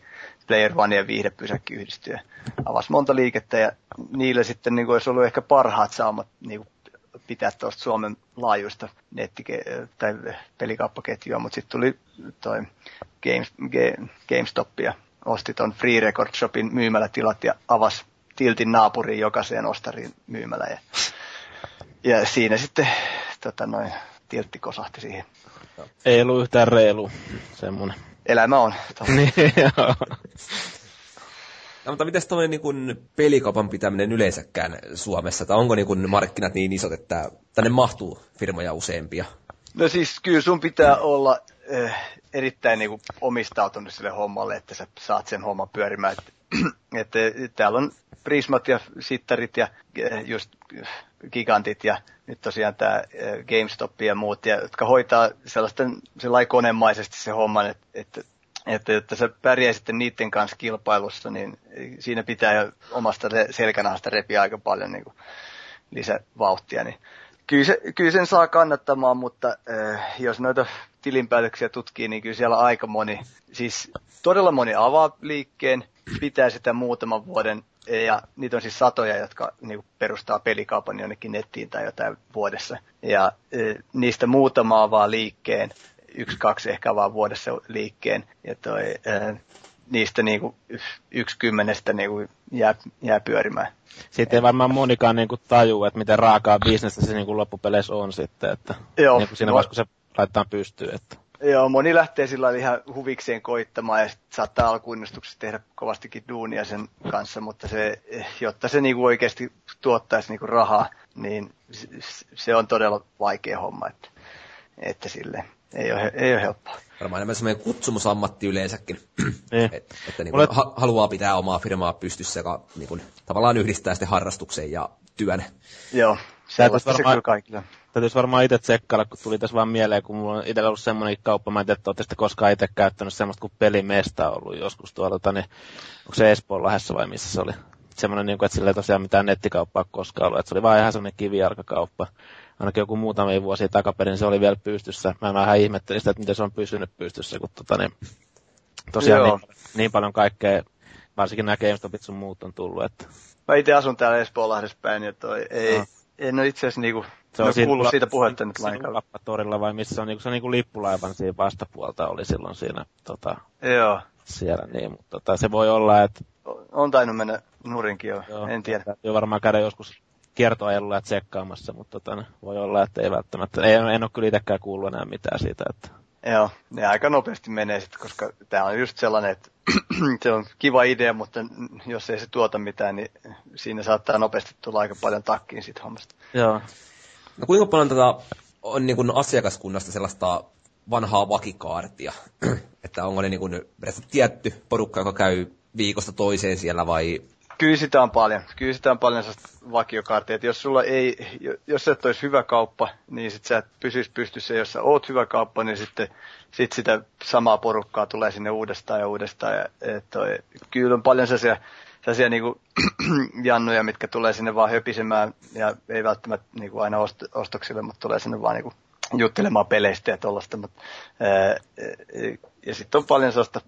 Speaker 4: Player One ja viihdepysäkki yhdistyi ja avasi monta liikettä ja niillä sitten niin olisi ollut ehkä parhaat saumat niin pitää tuosta Suomen laajuista nettike- tai pelikauppaketjua, mutta sitten tuli toi Games, Ga- GameStop ja osti ton Free Record Shopin myymälätilat ja avasi Tiltin naapuriin jokaiseen ostariin myymälä. Ja, ja siinä sitten tota noin, Tiltti kosahti siihen.
Speaker 3: Ei ollut yhtään reilu semmonen.
Speaker 4: Elämä on.
Speaker 3: niin, joo.
Speaker 1: No, mutta miten tuollainen niin pelikaupan pitäminen yleensäkään Suomessa, tai onko niin kun markkinat niin isot, että tänne mahtuu firmoja useampia?
Speaker 4: No siis kyllä sun pitää olla äh, erittäin niinku omistautunut sille hommalle, että sä saat sen homman pyörimään. Että, että täällä on Prismat ja Sittarit ja äh, just äh, Gigantit ja nyt tosiaan tämä GameStop ja muut, ja, jotka hoitaa sellaisten sellainen konemaisesti se homman, että, että että, että sä pärjää sitten niiden kanssa kilpailussa, niin siinä pitää jo omasta selkänahasta repiä aika paljon niin kuin lisävauhtia. Niin kyllä, se, kyllä sen saa kannattamaan, mutta äh, jos noita tilinpäätöksiä tutkii, niin kyllä siellä aika moni, siis todella moni avaa liikkeen, pitää sitä muutaman vuoden, ja niitä on siis satoja, jotka niin perustaa pelikaupan jonnekin nettiin tai jotain vuodessa. Ja äh, niistä muutama avaa liikkeen, yksi, kaksi ehkä vaan vuodessa liikkeen. Ja toi, ää, niistä niinku yksi kymmenestä niinku jää, jää pyörimään.
Speaker 3: Sitten ei varmaan monikaan niinku tajua, että miten raakaa bisnestä se niinku loppupeleissä on sitten, että
Speaker 4: Joo,
Speaker 3: niinku siinä
Speaker 4: no-
Speaker 3: vaiheessa, kun se laitetaan pystyyn. Että.
Speaker 4: Joo, moni lähtee sillä ihan huvikseen koittamaan ja sit saattaa alkuinnostuksessa tehdä kovastikin duunia sen kanssa, mutta se, jotta se niinku oikeasti tuottaisi niinku rahaa, niin se on todella vaikea homma, että, että sille ei ole, ei ole helppoa.
Speaker 1: Varmaan enemmän semmoinen kutsumusammatti yleensäkin.
Speaker 3: Niin.
Speaker 1: Et, että niin
Speaker 3: Mulle-
Speaker 1: ha- haluaa pitää omaa firmaa pystyssä, joka niin kuin, tavallaan yhdistää sitten harrastuksen ja työn.
Speaker 4: Joo, se
Speaker 3: varmaan-
Speaker 4: kyllä kaikilla.
Speaker 3: Täytyisi varmaan itse tsekkailla, kun tuli tässä vaan mieleen, kun mulla on itsellä ollut semmoinen kauppa, mä en tiedä, että olette koskaan itse käyttänyt semmoista kuin pelimesta ollut joskus tuolla, tota, niin, onko se Espoon lähessä vai missä se oli? Semmoinen, niin kuin, että sillä ei tosiaan mitään nettikauppaa koskaan ollut, että se oli vaan ihan semmoinen kivijalkakauppa. Ainakin joku muutamia vuosia takaperin se oli vielä pystyssä. Mä vähän ihmettelin sitä, että miten se on pysynyt pystyssä, kun tota, niin, tosiaan
Speaker 4: Joo.
Speaker 3: niin, niin, paljon kaikkea, varsinkin nämä GameStopit sun muut on tullut, että
Speaker 4: Mä itse asun täällä Espoonlahdessa päin ja toi ei,
Speaker 3: Joo.
Speaker 4: En ole itse asiassa niinku,
Speaker 3: Se on
Speaker 4: kuullut
Speaker 3: la-
Speaker 4: siitä puhetta nyt lainkaan.
Speaker 3: Lappatorilla vai missä on, niinku, se on niinku lippulaivan siinä vastapuolta oli silloin siinä tota,
Speaker 4: Joo,
Speaker 3: siellä, niin, mutta tota, se voi olla, että
Speaker 4: on tainnut mennä nurinkin jo,
Speaker 3: joo,
Speaker 4: en tiedä.
Speaker 3: täytyy varmaan käydä joskus kiertoajelulla ja tsekkaamassa, mutta tota, voi olla, että ei välttämättä, ei, en ole kyllä itsekään kuullut enää mitään siitä, että
Speaker 4: Joo, ne aika nopeasti menee sitten, koska tämä on just sellainen, että se on kiva idea, mutta jos ei se tuota mitään, niin siinä saattaa nopeasti tulla aika paljon takkiin siitä hommasta.
Speaker 3: joo.
Speaker 1: No kuinka paljon tätä on niin kuin asiakaskunnasta sellaista vanhaa vakikaartia? että onko ne niin kuin tietty porukka, joka käy viikosta toiseen siellä vai...
Speaker 4: Kyllä sitä on paljon. Kyllä sitä on paljon vakiokaartia. Että jos sulla ei, jos sä et olisi hyvä kauppa, niin sit sä et pysyisi pystyssä. Jos sä oot hyvä kauppa, niin sitten sit sitä samaa porukkaa tulee sinne uudestaan ja uudestaan. Ja, et toi, kyllä on paljon sellaisia, sellaisia niinku jannuja, mitkä tulee sinne vaan höpisemään ja ei välttämättä niinku aina ost- ostoksille, mutta tulee sinne vaan niinku juttelemaan peleistä ja tuollaista. Ja sitten on paljon sellaista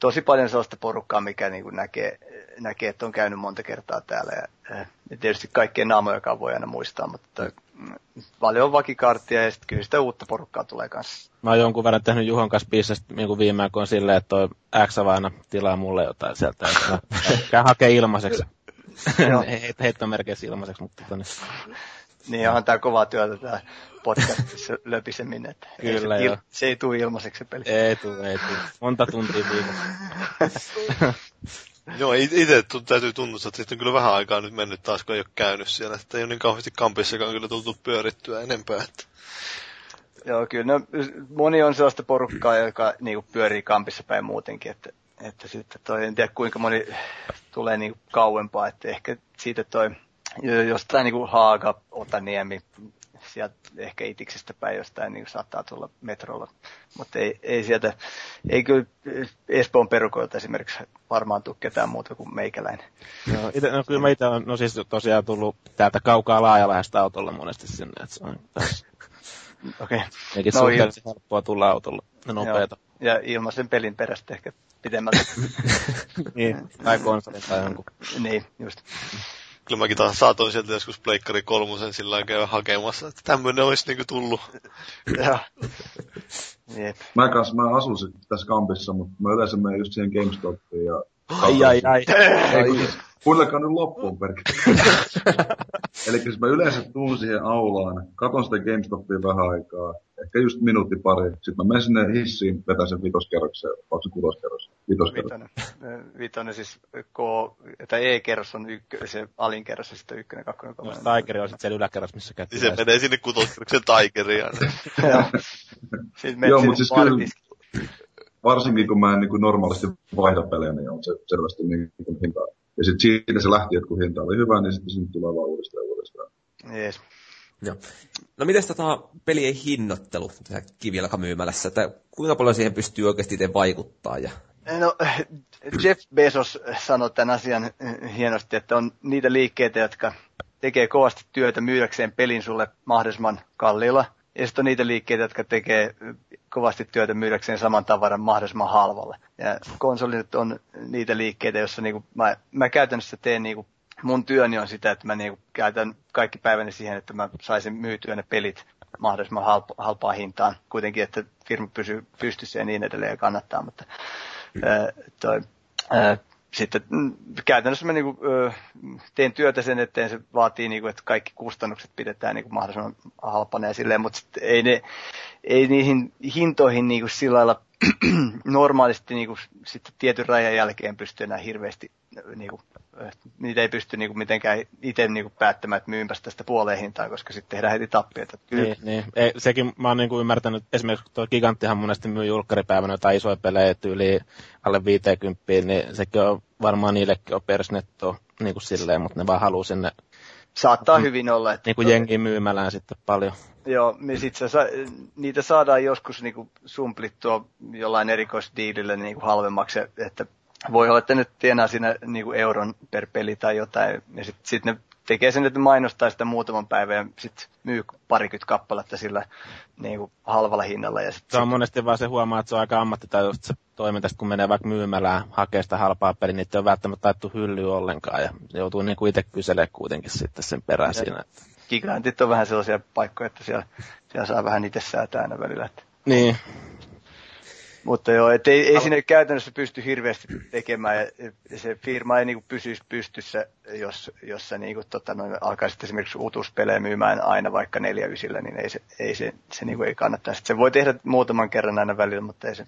Speaker 4: tosi paljon sellaista porukkaa, mikä niin kuin näkee, näkee, että on käynyt monta kertaa täällä. Ja, ja tietysti kaikkien naamoja voi aina muistaa, mutta mm, paljon on vakikaartia ja sitten kyllä sitä uutta porukkaa tulee kanssa.
Speaker 3: Mä oon jonkun verran tehnyt Juhon kanssa bisnestä niin viime aikoina silleen, että toi X aina tilaa mulle jotain sieltä, käyn hakee ilmaiseksi. Heit- Heittomerkeissä ilmaiseksi, mutta tota, niin,
Speaker 4: Niin onhan tämä kovaa työtä tämä podcastissa löpisemmin, että ei
Speaker 3: Kyllä,
Speaker 4: se,
Speaker 3: joo.
Speaker 4: se ei tule ilmaiseksi se peli.
Speaker 3: ei tuu, ei tuu. Monta tuntia viikossa.
Speaker 5: Joo, itse täytyy tunnustaa, että sitten on kyllä vähän aikaa nyt mennyt taas, kun ei ole käynyt siellä. Että ei ole niin kauheasti kampissakaan kyllä tultu pyörittyä enempää. Että.
Speaker 4: Joo, kyllä no, moni on sellaista porukkaa, joka niinku pyörii kampissa päin muutenkin, että, että sitten toi, en tiedä kuinka moni tulee niinku kauempaa, että ehkä siitä toi jo- jostain niinku Haaga, Otaniemi, sieltä ehkä Itiksestä päin jostain niin saattaa tulla metrolla, mutta ei, ei sieltä, ei kyllä Espoon perukoilta esimerkiksi varmaan tule ketään muuta kuin meikäläinen.
Speaker 3: Joo, ite, no kyllä mä itse olen no siis tosiaan tullut täältä kaukaa laajalähestä autolla monesti sinne, että se on.
Speaker 4: Okei.
Speaker 3: Nekin
Speaker 4: No,
Speaker 3: no, suhteellisen helppoa tulla autolla, ne nopeeta.
Speaker 4: Ja ilmaisen pelin perästä ehkä pidemmältä.
Speaker 3: niin, tai konsolin tai jonkun.
Speaker 4: niin, just.
Speaker 5: Kyllä mäkin taas saatoin sieltä joskus Pleikkari kolmosen sillä lailla käydä hakemassa, että tämmöinen olisi niinku tullut.
Speaker 4: Joo. Jep.
Speaker 2: Mä kanssa, mä asun tässä kampissa, mutta mä yleensä menen just siihen GameStopiin ja...
Speaker 3: Ai ai ai.
Speaker 2: Kuunnelkaa nyt loppuun perkele. Eli siis mä yleensä tuun siihen aulaan, katon sitä GameStopia vähän aikaa, ehkä just minuutti pari. Sitten mä menen sinne hissiin, vetän sen vitoskerroksen, onko se kutoskerros? Vitoskerros.
Speaker 4: Vitonen siis K, tai E-kerros on ykkö, se alinkerros ja sitten ykkönen, kakkonen,
Speaker 3: Jos
Speaker 4: kolmonen.
Speaker 3: Tiger on sitten siellä yläkerrassa, missä käytti.
Speaker 5: Niin se menee sinne kutoskerroksen taikeriaan.
Speaker 4: Joo. Sitten menet
Speaker 2: Joo,
Speaker 4: sinne
Speaker 2: mut siis kyllä- Varsinkin kun mä en niin kuin normaalisti vaihda pelejä, niin on se selvästi niin kuin hintaa. Ja sitten siitä se lähti, että kun hinta oli hyvä, niin sitten sinne tulee vaan uudestaan ja uudestaan.
Speaker 4: Jees.
Speaker 1: Joo. No miten tota pelien hinnoittelu tässä kivijalkamyymälässä, että kuinka paljon siihen pystyy oikeasti itse vaikuttaa ja
Speaker 4: No, Jeff Bezos sanoi tämän asian hienosti, että on niitä liikkeitä, jotka tekee kovasti työtä myydäkseen pelin sulle mahdollisimman kalliilla. Ja sitten on niitä liikkeitä, jotka tekee kovasti työtä myydäkseen saman tavaran mahdollisimman halvalla. Ja konsolit on niitä liikkeitä, joissa niinku mä, mä käytännössä teen niinku, mun työni on sitä, että mä niinku käytän kaikki päiväni siihen, että mä saisin myytyä ne pelit mahdollisimman halpa, halpaa hintaan. Kuitenkin, että firma pysyy pystyssä ja niin edelleen ja kannattaa, mutta Ää, toi, ää, sitten mm, käytännössä mä niinku, ö, teen työtä sen eteen, se vaatii, niinku, että kaikki kustannukset pidetään niinku mahdollisimman halpana ja silleen, mutta ei, ne, ei niihin hintoihin niinku sillä lailla normaalisti niinku, sitten tietyn rajan jälkeen pysty enää hirveästi, niinku, niitä ei pysty niinku, mitenkään itse niinku, päättämään, että myympäs tästä puoleen hintaan, koska sitten tehdään heti tappiota.
Speaker 3: Niin, niin. Ei, sekin mä oon niinku ymmärtänyt, esimerkiksi tuo Giganttihan monesti myy julkkaripäivänä jotain isoja pelejä tyyli alle 50, niin sekin on varmaan niillekin on persnetto niin kuin silleen, mutta ne vaan haluaa sinne
Speaker 4: Saattaa hyvin olla. Että
Speaker 3: niin kuin jengi myymälään sitten paljon.
Speaker 4: Joo, niin sit sä, niitä saadaan joskus niinku sumplittua jollain erikoisdiilillä niinku halvemmaksi, että voi olla, että nyt tienaa siinä niinku euron per peli tai jotain, ja sitten sit ne tekee sen, että mainostaa sitä muutaman päivän ja sitten myy parikymmentä kappaletta sillä niin kuin halvalla hinnalla. Ja sit
Speaker 3: se on monesti vaan se huomaa, että se on aika ammattitajuista se toiminta, kun menee vaikka myymälään hakee sitä halpaa peliä, niin ei ole välttämättä taittu hyllyä ollenkaan ja joutuu niin kuin itse kyselemään kuitenkin sitten sen perään ja siinä.
Speaker 4: Gigantit on vähän sellaisia paikkoja, että siellä, siellä saa vähän itse säätää aina välillä. Että.
Speaker 3: Niin,
Speaker 4: mutta joo, et ei, ei sinne käytännössä pysty hirveästi tekemään, ja se firma ei niinku pysyisi pystyssä, jos, jos sä niinku, tota, noin, alkaisit esimerkiksi uutuuspelejä myymään aina vaikka neljä ysillä, niin ei se, ei se, se niinku ei kannata. Sitten se voi tehdä muutaman kerran aina välillä, mutta ei se,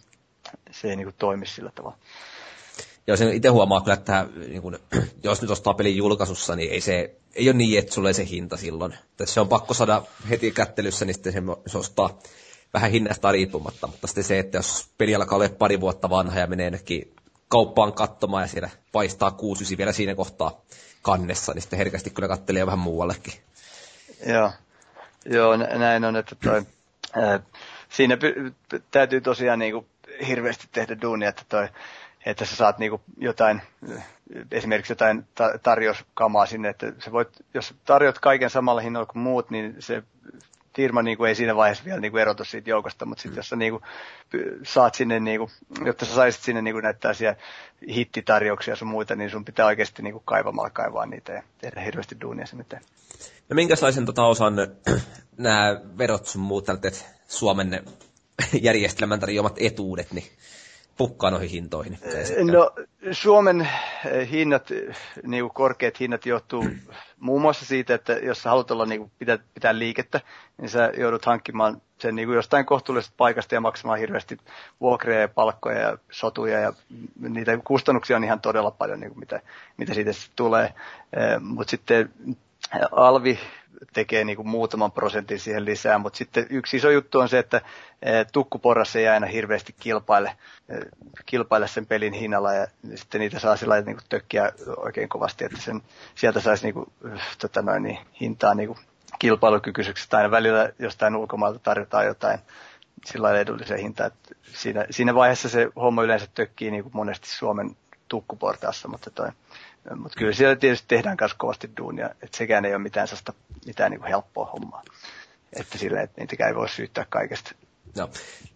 Speaker 4: se ei niinku toimi sillä tavalla.
Speaker 1: Joo, sen itse huomaa kyllä, että niin kun, jos nyt ostaa pelin julkaisussa, niin ei se ei ole niin, että sulle se hinta silloin. Että se on pakko saada heti kättelyssä, niin sitten se, se ostaa vähän hinnasta riippumatta, mutta sitten se, että jos peli alkaa olla pari vuotta vanha ja menee ennenkin kauppaan katsomaan ja siellä paistaa 6 vielä siinä kohtaa kannessa, niin sitten herkästi kyllä kattelee vähän muuallekin.
Speaker 4: Joo, Joo näin on, että toi, ää, siinä py- täytyy tosiaan niinku hirveästi tehdä duunia, että toi, että sä saat niinku jotain, esimerkiksi jotain ta- tarjouskamaa sinne, että sä voit, jos tarjot kaiken samalla hinnalla kuin muut, niin se firma niin kuin ei siinä vaiheessa vielä niin kuin erotu siitä joukosta, mutta sitten mm. jos sä niin kuin, saat sinne, niin kuin, jotta sä saisit sinne niin kuin näitä tällaisia hittitarjouksia ja sun muita, niin sun pitää oikeasti niin kuin kaivamalla kaivaa niitä ja tehdä hirveästi duunia sen eteen.
Speaker 1: No minkälaisen tota, osan nämä verot sun muut Suomen järjestelmän tarjoamat etuudet, niin pukkaa noihin hintoihin?
Speaker 4: No Suomen eh, hinnat, niin kuin korkeat hinnat johtuu muun muassa siitä, että jos sä haluat olla niin kuin pitää, pitää liikettä, niin sä joudut hankkimaan sen niin kuin jostain kohtuullisesta paikasta ja maksamaan hirveästi vuokria ja palkkoja ja sotuja ja niitä kustannuksia on ihan todella paljon, niin kuin mitä, mitä siitä tulee. Eh, Mutta sitten alvi tekee niin kuin muutaman prosentin siihen lisää, mutta sitten yksi iso juttu on se, että tukkuporras ei aina hirveästi kilpaile, kilpaile sen pelin hinnalla ja sitten niitä saa sillä niin kuin tökkiä oikein kovasti, että sen, sieltä saisi niin kuin, tota noin, niin, hintaa niin kuin kilpailukykyiseksi tai aina välillä jostain ulkomailta tarjotaan jotain sillä lailla edullisen hinta, että siinä, siinä vaiheessa se homma yleensä tökkii niin kuin monesti Suomen tukkuportaassa, mutta toi, mutta kyllä siellä tietysti tehdään myös kovasti duunia, että sekään ei ole mitään, sasta, mitään niin kuin helppoa hommaa. Että sille, että niitäkään ei voi syyttää kaikesta.
Speaker 1: No.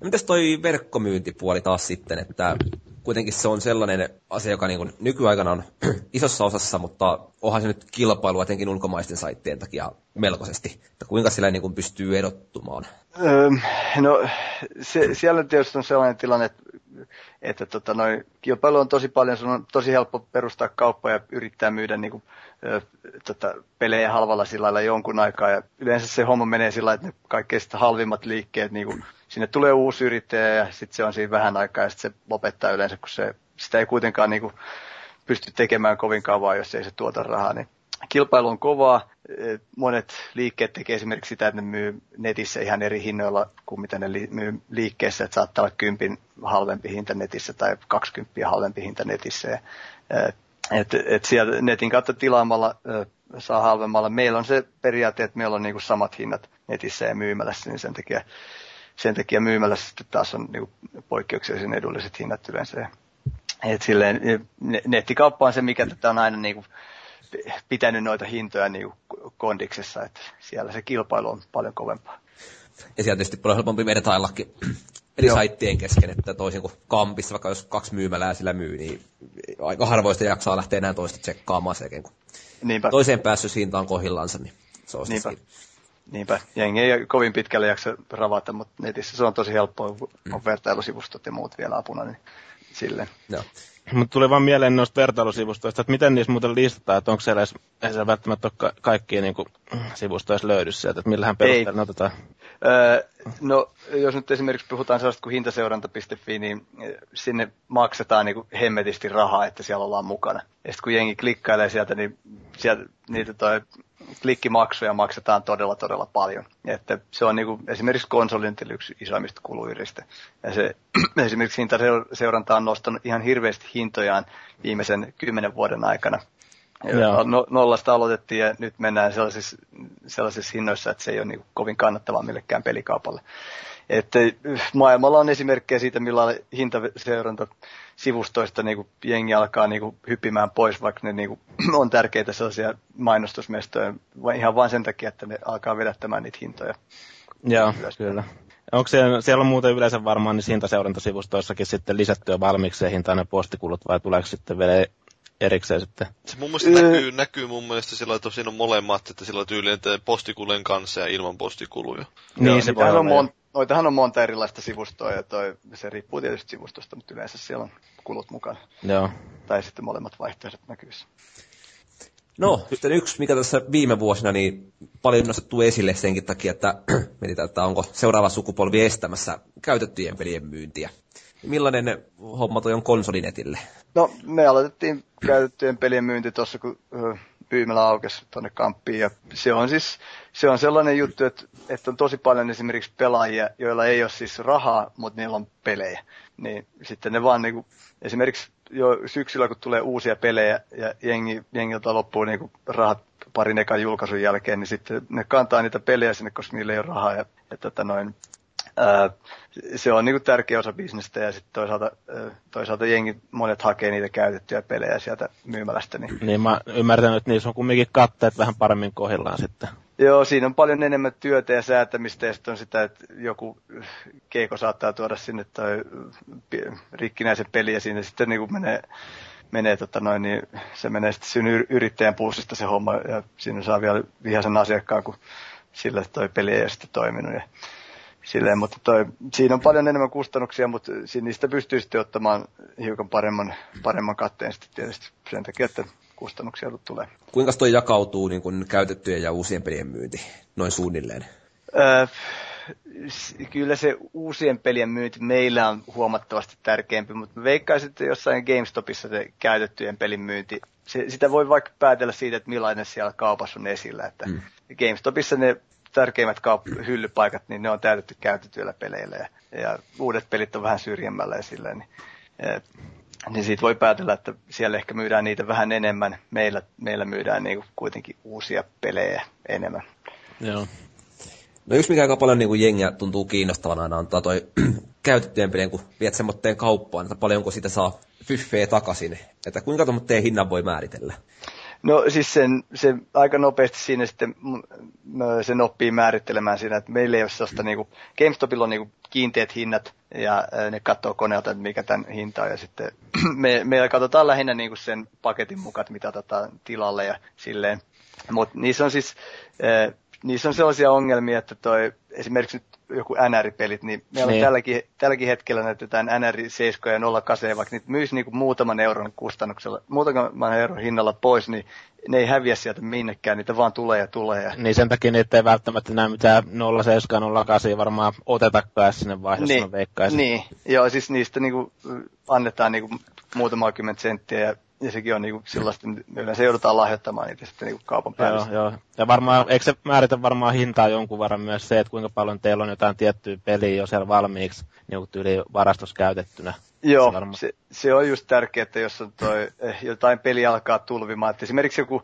Speaker 1: no mitäs toi verkkomyyntipuoli taas sitten, että kuitenkin se on sellainen asia, joka niin nykyaikana on isossa osassa, mutta onhan se nyt kilpailu etenkin ulkomaisten saittien takia melkoisesti. Että kuinka sillä niin kuin pystyy erottumaan?
Speaker 4: No se, siellä tietysti on sellainen tilanne, että että tota, noi, kilpailu on tosi paljon, sun on tosi helppo perustaa kauppa ja yrittää myydä niin kuin, ö, tota, pelejä halvalla sillä lailla jonkun aikaa. Ja yleensä se homma menee sillä että ne kaikkein halvimmat liikkeet, niin kuin, sinne tulee uusi yrittäjä ja sitten se on siinä vähän aikaa ja sitten se lopettaa yleensä, kun se, sitä ei kuitenkaan niin kuin, pysty tekemään kovin kauan, jos ei se tuota rahaa. Niin kilpailu on kovaa. Monet liikkeet tekee esimerkiksi sitä, että ne myy netissä ihan eri hinnoilla kuin mitä ne myy liikkeessä. Että saattaa olla kympin halvempi hinta netissä tai 20 halvempi hinta netissä. Et, et sieltä netin kautta tilaamalla saa halvemmalla. Meillä on se periaate, että meillä on niinku samat hinnat netissä ja myymälässä, niin sen takia, sen takia myymälässä sitten taas on niinku poikkeuksellisen edulliset hinnat yleensä. Et silleen, nettikauppa on se, mikä tätä on aina niinku pitänyt noita hintoja niin kondiksessa, että siellä se kilpailu on paljon kovempaa.
Speaker 1: Ja siellä tietysti paljon helpompi vertaillakin eri Joo. saittien kesken, että toisin kuin Kampissa, vaikka jos kaksi myymälää sillä myy, niin aika harvoista jaksaa lähteä enää toista tsekkaamaan sekin, kun Niinpä. toiseen päässyt hinta on kohillansa, niin se on
Speaker 4: Niinpä. Niinpä. Jengi ei kovin pitkälle jaksa ravata, mutta netissä se on tosi helppoa, mm. on vertailusivustot ja muut vielä apuna, niin sille.
Speaker 1: Joo.
Speaker 3: Mutta tuli vaan mieleen noista vertailusivustoista, että miten niissä muuten listataan, että onko siellä edes, ei siellä välttämättä ole ka- kaikkia niin sivustoja löydy sieltä, että millähän perusteella ne otetaan.
Speaker 4: Öö, no, jos nyt esimerkiksi puhutaan sellaista kuin hintaseuranta.fi, niin sinne maksetaan niin hemmetisti rahaa, että siellä ollaan mukana. Ja sitten kun jengi klikkailee sieltä, niin sieltä, niitä toi klikkimaksuja maksetaan todella, todella paljon. Että se on niin kuin, esimerkiksi konsolin yksi isoimmista kuluyristä. Ja se esimerkiksi hintaseuranta on nostanut ihan hirveästi hintojaan viimeisen kymmenen vuoden aikana. Joo. No, nollasta aloitettiin ja nyt mennään sellaisissa, sellaisissa hinnoissa, että se ei ole niin kovin kannattavaa millekään pelikaupalle. Että maailmalla on esimerkkejä siitä, millä hintaseuranta sivustoista niin jengi alkaa niin kuin hyppimään pois, vaikka ne niin kuin, on tärkeitä sellaisia mainostusmestoja, ihan vain sen takia, että ne alkaa vedättämään niitä hintoja.
Speaker 3: Joo, ylös. kyllä. Onko siellä, siellä on muuten yleensä varmaan niin hintaseurantasivustoissakin sitten lisättyä valmiiksi hintainen postikulut, vai tuleeko sitten vielä erikseen sitten.
Speaker 5: Se mun mielestä näkyy, näkyy mun mielestä sillä, että siinä on molemmat, että sillä tyyliin että postikulujen kanssa ja ilman postikuluja.
Speaker 4: Niin, se voi on mon, noitahan on monta erilaista sivustoa ja toi, se riippuu tietysti sivustosta, mutta yleensä siellä on kulut mukana.
Speaker 3: Joo.
Speaker 4: Tai sitten molemmat vaihtoehdot näkyvissä.
Speaker 1: No, sitten yksi, mikä tässä viime vuosina niin paljon nostettu esille senkin takia, että mietitään, että onko seuraava sukupolvi estämässä käytettyjen pelien myyntiä. Millainen homma toi on konsolinetille?
Speaker 4: No, me aloitettiin käytettyjen pelien myynti tuossa, kun myymälä aukesi tuonne kamppiin. Ja se on siis se on sellainen juttu, että, että on tosi paljon esimerkiksi pelaajia, joilla ei ole siis rahaa, mutta niillä on pelejä. Niin sitten ne vaan niin kuin, esimerkiksi jo syksyllä, kun tulee uusia pelejä ja jengi, jengiltä loppuu niin kuin rahat parin ekan julkaisun jälkeen, niin sitten ne kantaa niitä pelejä sinne, koska niillä ei ole rahaa. Ja, ja tota noin, ää, se on niin kuin tärkeä osa bisnestä ja sitten toisaalta, toisaalta jengi monet hakee niitä käytettyjä pelejä sieltä myymälästä. Niin,
Speaker 3: niin mä ymmärrän, että niissä on kumminkin katteet vähän paremmin kohillaan sitten.
Speaker 4: Joo, siinä on paljon enemmän työtä ja säätämistä ja sitten on sitä, että joku keiko saattaa tuoda sinne tai rikkinäisen peli ja siinä sitten niin kuin menee, menee tota noin, niin se menee sitten sinun yrittäjän pussista se homma ja siinä saa vielä vihaisen asiakkaan, kun sillä toi peli ei sitten toiminut. Ja silleen, mutta toi, siinä on paljon enemmän kustannuksia, mutta niistä pystyy sitten ottamaan hiukan paremman, paremman katteen sitten tietysti sen takia, että kustannuksia tulee.
Speaker 1: Kuinka toi jakautuu niin kun käytettyjen ja uusien pelien myynti, noin suunnilleen?
Speaker 4: Öö, kyllä se uusien pelien myynti meillä on huomattavasti tärkeämpi, mutta veikkaisin, että jossain GameStopissa se käytettyjen pelin myynti, se, sitä voi vaikka päätellä siitä, että millainen siellä kaupassa on esillä. Että mm. GameStopissa ne tärkeimmät kaup- hyllypaikat, niin ne on täytetty käytetyillä peleillä ja, ja uudet pelit on vähän syrjemmällä esillä. Niin, ja, niin siitä voi päätellä, että siellä ehkä myydään niitä vähän enemmän. Meillä, meillä myydään niin kuitenkin uusia pelejä enemmän.
Speaker 3: Joo.
Speaker 1: No yksi mikä aika paljon niin kuin jengiä tuntuu kiinnostavana aina on toi käytettyjen pelien, kun viet semmoitteen kauppaan, että paljonko sitä saa fyffeä takaisin. Että kuinka tuommoitteen hinnan voi määritellä?
Speaker 4: No siis sen, se aika nopeasti siinä sitten sen oppii määrittelemään siinä, että meillä ei ole sellaista niinku, GameStopilla on niinku kiinteät hinnat ja ne katsoo koneelta, että mikä tämän hinta on ja sitten me, me katsotaan lähinnä niinku sen paketin mukaan, mitä otetaan tilalle ja silleen. Mutta niissä on siis, niissä on sellaisia ongelmia, että toi, esimerkiksi joku NR-pelit, niin meillä niin. on tälläkin, tälläkin hetkellä näitä jotain NR 7 ja 08, vaikka niitä myisi niin kuin muutaman euron kustannuksella, muutaman euron hinnalla pois, niin ne ei häviä sieltä minnekään, niitä vaan tulee ja tulee. Ja...
Speaker 3: Niin sen takia niitä ei välttämättä näe mitään 07, 08 varmaan otetakaan sinne vaiheessa,
Speaker 4: niin, veikkaisin. Niin, joo, siis niistä niin kuin annetaan niin kuin muutama kymmentä senttiä ja ja sekin on niinku sellaista, yleensä joudutaan lahjoittamaan niitä sitten niinku kaupan päälle.
Speaker 3: Joo, joo. Ja varmaan, eikö se määritä varmaan hintaa jonkun verran myös se, että kuinka paljon teillä on jotain tiettyä peliä jo siellä valmiiksi, niin yli varastos käytettynä.
Speaker 4: Joo, se, se, se, on just tärkeää, että jos on toi, eh, jotain peli alkaa tulvimaan, että esimerkiksi joku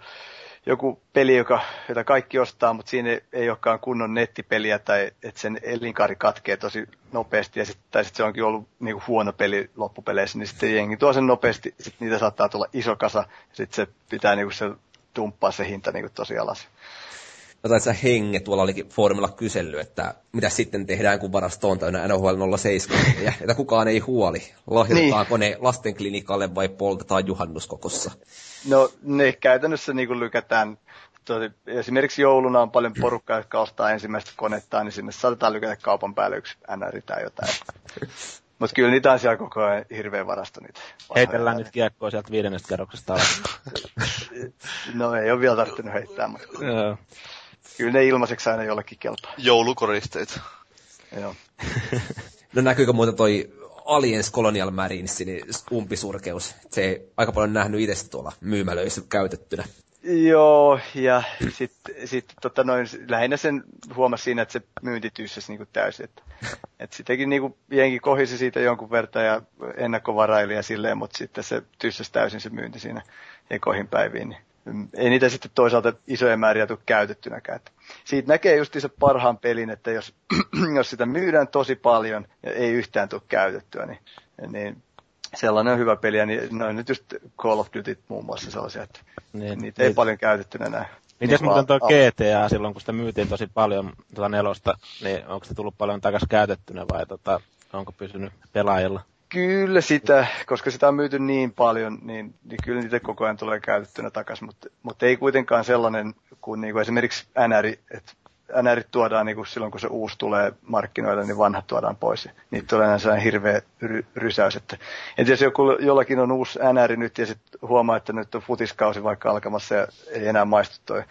Speaker 4: joku peli, joka, jota kaikki ostaa, mutta siinä ei, olekaan kunnon nettipeliä tai että sen elinkaari katkee tosi nopeasti ja sit, tai sitten se onkin ollut niinku huono peli loppupeleissä, niin sitten jengi tuo sen nopeasti, sitten niitä saattaa tulla iso kasa ja sitten se pitää niinku se tumppaa se hinta niinku tosi alas.
Speaker 1: No tai henge tuolla olikin foorumilla kysellyt, että mitä sitten tehdään, kun varasto on täynnä NHL 07, ja että kukaan ei huoli. Lahjoitetaanko niin. ne lastenklinikalle vai poltetaan juhannuskokossa?
Speaker 4: No ne käytännössä niin kuin lykätään, tosi, esimerkiksi jouluna on paljon porukkaa, jotka ostaa ensimmäistä konetta, niin sinne saatetaan lykätä kaupan päälle yksi NR tai jotain. Mutta kyllä niitä on siellä koko ajan hirveän varasto niitä.
Speaker 3: Heitellään nyt kiekkoa sieltä viidennestä kerroksesta alas.
Speaker 4: No ei ole vielä tarvinnut heittää, mutta
Speaker 3: Joo.
Speaker 4: kyllä ne ilmaiseksi aina jollekin kelpaa.
Speaker 5: Joulukoristeet.
Speaker 4: Joo.
Speaker 1: No näkyykö muuten toi Aliens Colonial Marines, niin umpisurkeus. Se ei aika paljon nähnyt itse tuolla myymälöissä käytettynä.
Speaker 4: Joo, ja sitten sit, tota noin, lähinnä sen huomasi siinä, että se myynti tyssäsi niinku täysin. Että, et sitäkin niinku jengi kohisi siitä jonkun verran ja ennakkovaraili ja silleen, mutta sitten se tyssäsi täysin se myynti siinä ekoihin päiviin. Niin ei niitä sitten toisaalta isoja määriä tule käytettynäkään. Että siitä näkee just se parhaan pelin, että jos, jos sitä myydään tosi paljon ja ei yhtään tule käytettyä, niin, niin sellainen on hyvä peli. Ja niin, noin nyt just Call of Duty muun muassa sellaisia, että
Speaker 3: Niin,
Speaker 4: niitä ei paljon käytettynä näe.
Speaker 3: Mites
Speaker 4: Niin
Speaker 3: muuten tuo GTA silloin, kun sitä myytiin tosi paljon tuota nelosta, niin onko se tullut paljon takas käytettynä vai tota, onko pysynyt pelaajilla?
Speaker 4: Kyllä sitä, koska sitä on myyty niin paljon, niin, niin kyllä niitä koko ajan tulee käytettynä takaisin, mutta, mutta ei kuitenkaan sellainen kuin, niin kuin esimerkiksi NR, että NR tuodaan niin kuin silloin, kun se uusi tulee markkinoille, niin vanhat tuodaan pois. Niitä tulee aina sellainen hirveä ry, rysäys. Että, että jos joku, jollakin on uusi NR nyt ja sitten huomaa, että nyt on futiskausi vaikka alkamassa ja ei enää maistu toi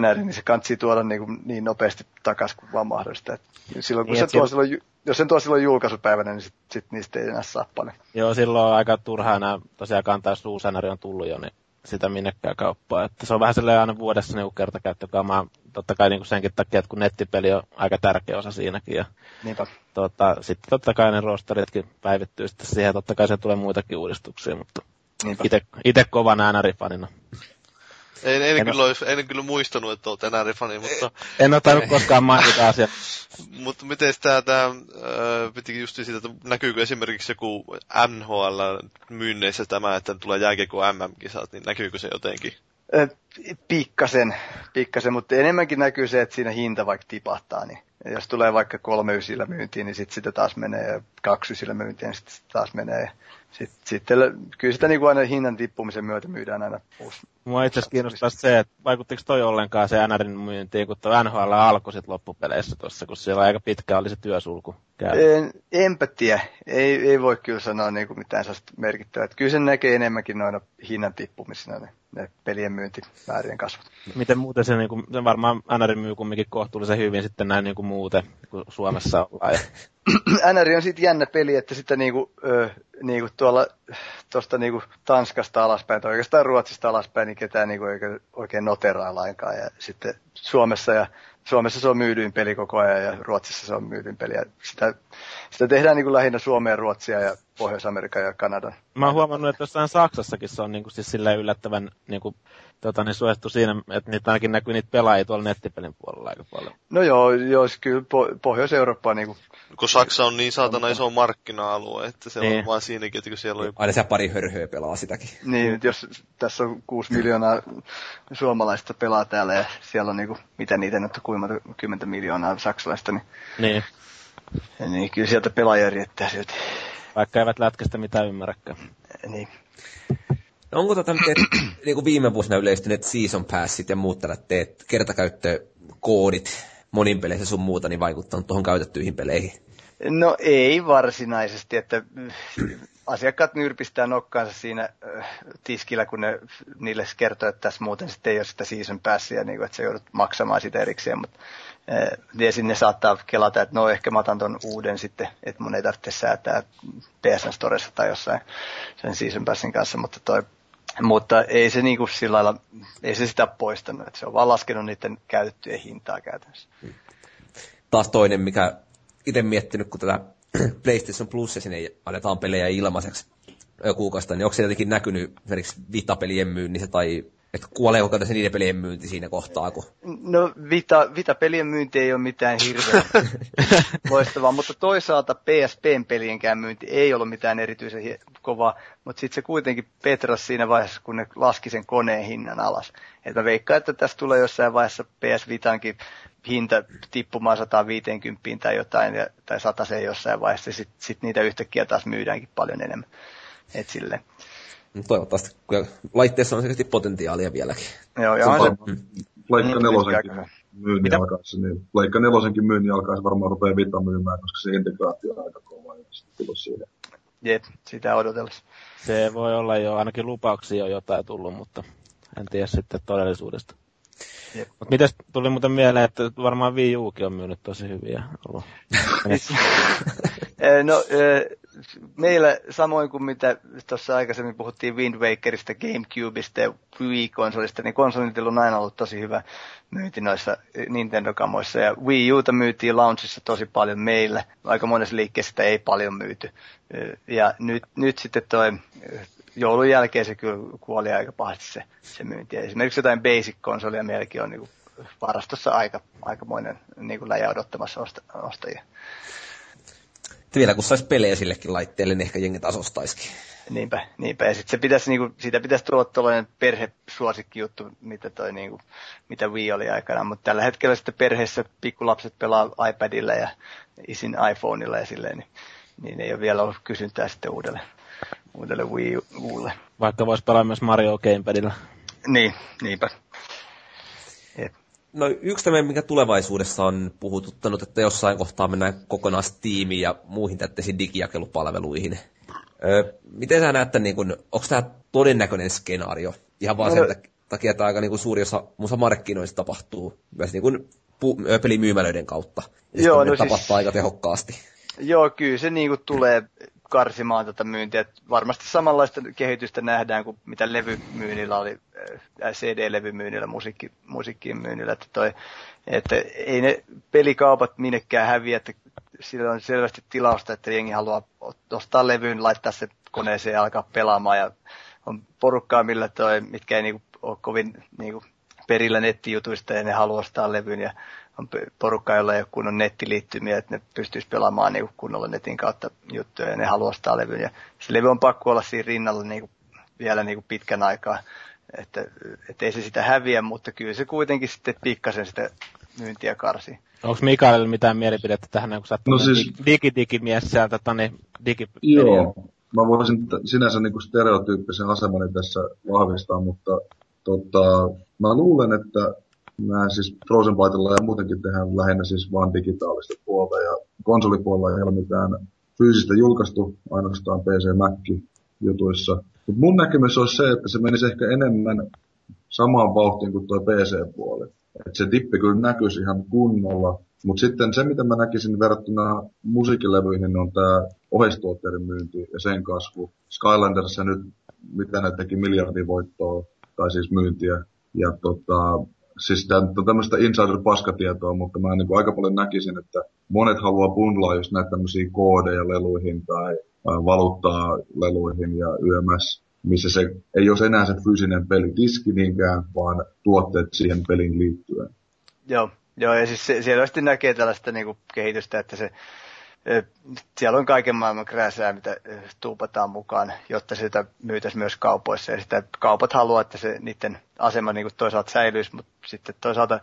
Speaker 4: NR, niin se kantsii tuoda niin, kuin niin nopeasti takaisin kuin vaan mahdollista. Et silloin, kun
Speaker 3: Niin,
Speaker 4: se tuo silloin, jos sen tuo silloin julkaisupäivänä, niin sitten sit niistä ei enää saa paljon.
Speaker 3: Joo, silloin on aika turhaa enää tosiaan kantaa, jos uusi NR on tullut jo, niin sitä minnekään kauppaa. Että se on vähän silleen aina vuodessa niin kertakäyttökamaa. Totta kai niin kuin senkin takia, että kun nettipeli on aika tärkeä osa siinäkin. Ja
Speaker 4: Niinpä.
Speaker 3: tota, sitten totta kai ne rosteritkin päivittyy sitten siihen. Totta kai se tulee muitakin uudistuksia, mutta ite kovan NR-fanina.
Speaker 5: En, en,
Speaker 3: En
Speaker 5: kyllä, olisi, en kyllä muistanut, että olet enää fani, mutta,
Speaker 3: En ole tainnut koskaan mainita asiaa.
Speaker 5: mutta miten tämä, tämä äh, pitikin just siitä, että näkyykö esimerkiksi joku NHL myynneissä tämä, että tulee jääkiekko MM-kisat, niin näkyykö se jotenkin?
Speaker 4: Pikkasen, pikkasen, mutta enemmänkin näkyy se, että siinä hinta vaikka tipahtaa, niin ja jos tulee vaikka kolme ysillä myyntiin, niin sitten sitä taas menee, ja kaksi ysillä myyntiin, niin sitten sit taas menee. Ja sit, sitten kyllä sitä niin kuin aina hinnan tippumisen myötä myydään aina uusi.
Speaker 3: Mua itse asiassa kiinnostaa se, että vaikuttiko toi ollenkaan se NRin myyntiin, kun tuo NHL alkoi sit loppupeleissä tuossa, kun siellä aika pitkä oli se työsulku käynyt.
Speaker 4: En, enpä tiedä, ei, ei voi kyllä sanoa niin kuin mitään sellaista merkittävää. Että Kyllä sen näkee enemmänkin noina hinnan tippumisina ne, ne pelien myyntimäärien kasvut.
Speaker 3: Miten muuten se, niin kuin, se varmaan NR myy kumminkin kohtuullisen hyvin sitten näin niin kuin muuten, kun Suomessa ollaan.
Speaker 4: NR on siitä jännä peli, että sitä niinku, ö, niinku tuolla tuosta niinku Tanskasta alaspäin tai oikeastaan Ruotsista alaspäin, niin ketään niinku oikein, oikein noteraa lainkaan. Ja sitten Suomessa ja Suomessa se on myydyin peli koko ajan ja Ruotsissa se on myydyin peli. Ja sitä, sitä tehdään niinku lähinnä Suomeen, Ruotsia ja Pohjois-Amerikan ja Kanadan.
Speaker 3: mä oon huomannut, että jossain Saksassakin se on niin kuin, siis yllättävän niin kuin, tota, niin suosittu siinä, että niitä ainakin näkyy niitä pelaajia tuolla nettipelin puolella aika paljon.
Speaker 4: No joo, joo kyllä po- Pohjois-Eurooppa on niinku,
Speaker 5: Kun Saksa on niin saatana iso markkina-alue, että se
Speaker 3: Niin.
Speaker 5: on vaan siinäkin, että kun siellä on.
Speaker 1: Aina se pari hörhöä pelaa sitäkin.
Speaker 4: niin, että jos tässä on kuusi miljoonaa suomalaista pelaa täällä ja siellä on niinku, mitä niitä nyt on, kuinka monta- kymmentä miljoonaa saksalaista, niin
Speaker 3: Niin,
Speaker 4: Niin, kyllä sieltä pelaajia riittää silti.
Speaker 3: vaikka eivät lätkästä mitään ymmärräkään.
Speaker 4: Niin.
Speaker 1: No onko tota teet, niin kuin viime vuosina yleistyneet season passit ja muut tällaiset teet, kertakäyttökoodit monin peleissä sun muuta, niin vaikuttanut tuohon käytettyihin peleihin?
Speaker 4: No ei varsinaisesti, että asiakkaat nyrpistää nokkaansa siinä äh, tiskillä, kun ne niille kertoo, että tässä muuten sitten ei ole sitä season passia, niin kuin, että sä joudut maksamaan sitä erikseen, mutta äh, ja sinne saattaa kelata, että no ehkä mä otan ton uuden sitten, että mun ei tarvitse säätää PSN Storessa tai jossain sen season passin kanssa, mutta toi mutta ei se niinku sillä lailla, ei se sitä poistanut, että se on vaan laskenut niiden käytettyjen hintaa käytännössä.
Speaker 1: Taas toinen, mikä itse miettinyt, kun tätä PlayStation Plus sinne annetaan pelejä ilmaiseksi ö, kuukausista, niin onko se jotenkin näkynyt esimerkiksi Vita-pelien myynnissä tai että kuoleeko käytännössä niiden pelien myynti siinä kohtaa, kun
Speaker 4: No Vita, Vita-pelien myynti ei ole mitään hirveän loistavaa, mutta toisaalta PSPn pelienkään myynti ei ollut mitään erityisen kovaa, mutta sitten se kuitenkin petras siinä vaiheessa, kun ne laski sen koneen hinnan alas. Et mä veikkaan, että tässä tulee jossain vaiheessa PS Vitankin hinta tippumaan 150 tai jotain, tai 100 jossain vaiheessa, ja sitten sit niitä yhtäkkiä taas myydäänkin paljon enemmän. Et silleen.
Speaker 1: No toivottavasti, kun laitteessa on selkeästi potentiaalia vieläkin.
Speaker 4: Joo, ja
Speaker 2: Se
Speaker 4: on
Speaker 2: on
Speaker 4: se,
Speaker 2: Pleikka
Speaker 4: Mm,
Speaker 2: nelosenkin myynnin
Speaker 3: Mitä?
Speaker 2: alkaessa, niin Pleikka nelosenkin myynnin alkaessa varmaan rupeaa vita myymään, koska se integraatio on aika kova ja sitten.
Speaker 4: Jep, sitä odotellessa.
Speaker 3: Se voi olla jo, ainakin lupauksia on jotain tullut, mutta en tiedä sitten todellisuudesta.
Speaker 4: Jep.
Speaker 3: Mutta mitäs tuli muuten mieleen, että varmaan Wii Ukin on myynyt tosi hyviä ollut.
Speaker 4: Eh, No, eh, meillä samoin kuin mitä tuossa aikaisemmin puhuttiin Wind Wakerista, Gamecubeista ja Wii-konsolista, niin konsolitilla on aina ollut tosi hyvä myynti noissa Nintendo-kamoissa. Ja Wii Uta myytiin launchissa tosi paljon meillä. Aika monessa liikkeessä sitä ei paljon myyty. Ja nyt, nyt sitten toi joulun jälkeen se kyllä kuoli aika pahasti se, se myynti. Esimerkiksi jotain Basic-konsolia meilläkin on niin varastossa aika, aikamoinen niin läjä odottamassa osta, ostajia.
Speaker 1: Että vielä kun saisi pelejä sillekin laitteelle, niin ehkä jengi taas ostaisikin.
Speaker 4: Niinpä, niinpä. Ja sit se pitäisi, niinku, siitä pitäisi tulla tällainen perhesuosikki juttu, mitä, toi, niinku, mitä Wii oli aikana. Mutta tällä hetkellä sitten perheessä pikkulapset pelaa iPadilla ja isin iPhoneilla ja silleen, niin, niin ei ole vielä ollut kysyntää sitten uudelle, uudelle Wii Ulle.
Speaker 3: Vaikka voisi pelaa myös Mario Gamepadilla.
Speaker 4: Niin, niinpä.
Speaker 1: No yksi tämmöinen, mikä tulevaisuudessa on puhututtanut, että jossain kohtaa mennään kokonaan Steamiin ja muihin tähteisiin digijakelupalveluihin. Öö, miten sä näette, niin kun, onko tämä todennäköinen skenaario? Ihan vaan
Speaker 4: No-
Speaker 1: sen tak- takia, että aika niin kun suuri osa muussa markkinoista tapahtuu myös niin kun pu- pelimyymälöiden kautta. Ja
Speaker 4: Joo, no
Speaker 1: no
Speaker 4: siis-
Speaker 1: tapahtuu aika tehokkaasti.
Speaker 4: Joo, kyllä se niinku tulee karsimaan tätä myyntiä. Et varmasti samanlaista kehitystä nähdään kuin mitä levymyynnillä oli, äh, CD-levymyynnillä, musiikki, musiikkien myynnillä. Että, toi, että ei ne pelikaupat minnekään häviä, että sillä on selvästi tilausta, että jengi haluaa ostaa levyyn, laittaa se koneeseen ja alkaa pelaamaan. Ja on porukkaa, millä toi, mitkä ei niinku ole kovin niinku perillä nettijutuista ja ne haluaa ostaa levyn ja on porukka, jolla ei ole kunnon nettiliittymiä, että ne pystyisi pelaamaan niin kunnolla netin kautta juttuja ja ne haluaa ostaa levyn. Ja se levy on pakko olla siinä rinnalla niin kuin, vielä niin kuin pitkän aikaa, että, että ei se sitä häviä, mutta kyllä se kuitenkin sitten pikkasen sitä myyntiä karsii.
Speaker 3: Onko Mikaelilla mitään mielipidettä tähän, kun sä
Speaker 2: No siis-
Speaker 3: digidigimies sieltä, tani, digi...
Speaker 2: Joo, mä voisin sinänsä niin stereotyyppisen asemani tässä vahvistaa, mutta tota, mä luulen, että mä siis Frozen Bytella ja muutenkin tehdään lähinnä siis vaan digitaalista puolta ja konsolipuolella ei ole mitään fyysistä julkaistu, ainoastaan PC Mac jutuissa. Mutta mun näkemys olisi se, että se menisi ehkä enemmän samaan vauhtiin kuin tuo PC-puoli. Et se dippi kyllä näkyisi ihan kunnolla, mutta sitten se, mitä mä näkisin verrattuna musiikkilevyihin, on tämä oheistuotteiden myynti ja sen kasvu. Skylanderissa nyt, mitä ne teki miljardin voittoa, tai siis myyntiä. Ja tota, siis tämmöistä insider-paskatietoa, mutta mä niin aika paljon näkisin, että monet haluaa bundlaa just näitä tämmöisiä koodeja leluihin tai valuuttaa leluihin ja YMS, missä se ei ole enää se fyysinen pelidiski niinkään, vaan tuotteet siihen peliin liittyen.
Speaker 4: Joo, joo ja siis se, selvästi näkee tällaista niin kuin kehitystä, että se, siellä on kaiken maailman krääsää, mitä ö, tuupataan mukaan, jotta sitä myytäisiin myös kaupoissa. Ja sitä kaupat haluaa, että se niiden asema niin kuin toisaalta säilyisi, mutta sitten toisaalta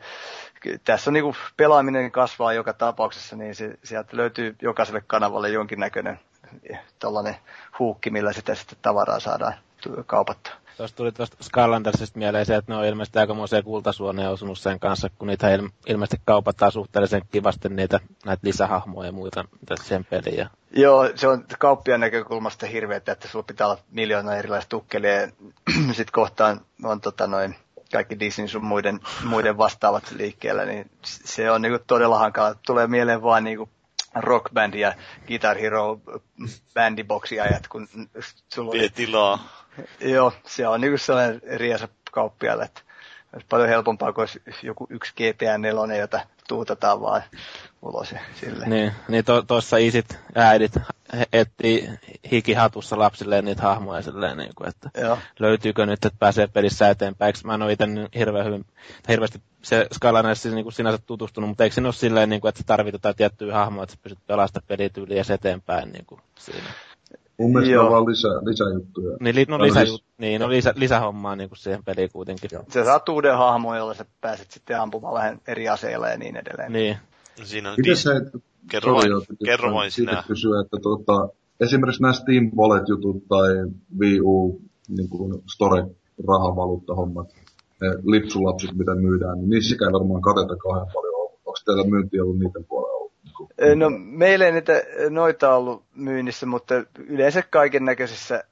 Speaker 4: tässä on niin kuin pelaaminen kasvaa joka tapauksessa, niin se, sieltä löytyy jokaiselle kanavalle jonkinnäköinen tällainen huukki, millä sitä sitten tavaraa saadaan tu- kaupattua.
Speaker 3: Tuosta tuli tuosta Skylandersista mieleen se, että ne on ilmeisesti aikamoisia kultasuoneja osunut sen kanssa, kun niitä il- ilmeisesti kaupataan suhteellisen kivasti niitä näitä lisähahmoja ja muita sen peliin. Ja...
Speaker 4: Joo, se on kauppiaan näkökulmasta hirveetä, että sulla pitää olla miljoona erilaista tukkelia ja sitten kohtaan on tota noin, kaikki Disney sun muiden, muiden vastaavat liikkeellä, niin se on niinku todella hankala. Tulee mieleen vaan niinku Rock Band ja Guitar Hero bandiboksiajat, kun sulla
Speaker 5: Vie
Speaker 4: oli,
Speaker 5: tilaa.
Speaker 4: Joo, se on niinku sellainen riesa kauppialle, että olisi paljon helpompaa kuin olisi joku yksi GTA 4, jota tuutataan vaan ulos ja silleen.
Speaker 3: Niin, niin to, tuossa isit äidit etsii hikihatussa lapsilleen niitä hahmoja silleen, niin kuin, että
Speaker 4: Joo.
Speaker 3: löytyykö nyt, että pääsee pelissä eteenpäin. Eikö mä en ole itse niin hirveän hyvin, hirveästi se Skylanerissa niin kuin sinänsä tutustunut, mutta eikö siinä ole silleen, niin kuin, että sä tarvit jotain tiettyä hahmoa, että sä pystyt pelastamaan pelityyliä eteenpäin niin kuin siinä.
Speaker 2: Mun mielestä
Speaker 4: Joo.
Speaker 2: on vaan lisä, lisäjuttuja.
Speaker 3: Niin, li, no, lisä,
Speaker 2: siis-
Speaker 3: niin, no lisä, lisähommaa niin kuin siihen peliin kuitenkin.
Speaker 1: Joo.
Speaker 4: Sä saat uuden hahmon, jolla sä pääset sitten ampumaan vähän eri aseilla ja niin edelleen.
Speaker 3: Niin.
Speaker 5: Siinä on
Speaker 2: Miten se,
Speaker 5: Kerro vain, kerro vain
Speaker 2: siitä
Speaker 5: sinä.
Speaker 2: kysyä, että tota, esimerkiksi nämä Steam Wallet-jutut tai Wii U niin kuin store rahavaluuttahommat, ne lipsulapsit, mitä myydään, niin niissä ei varmaan kateta kauhean paljon. Onko teillä myynti ollut niiden puolella?
Speaker 4: No meillä ei niitä noita ollut myynnissä, mutta yleensä kaiken näköisissä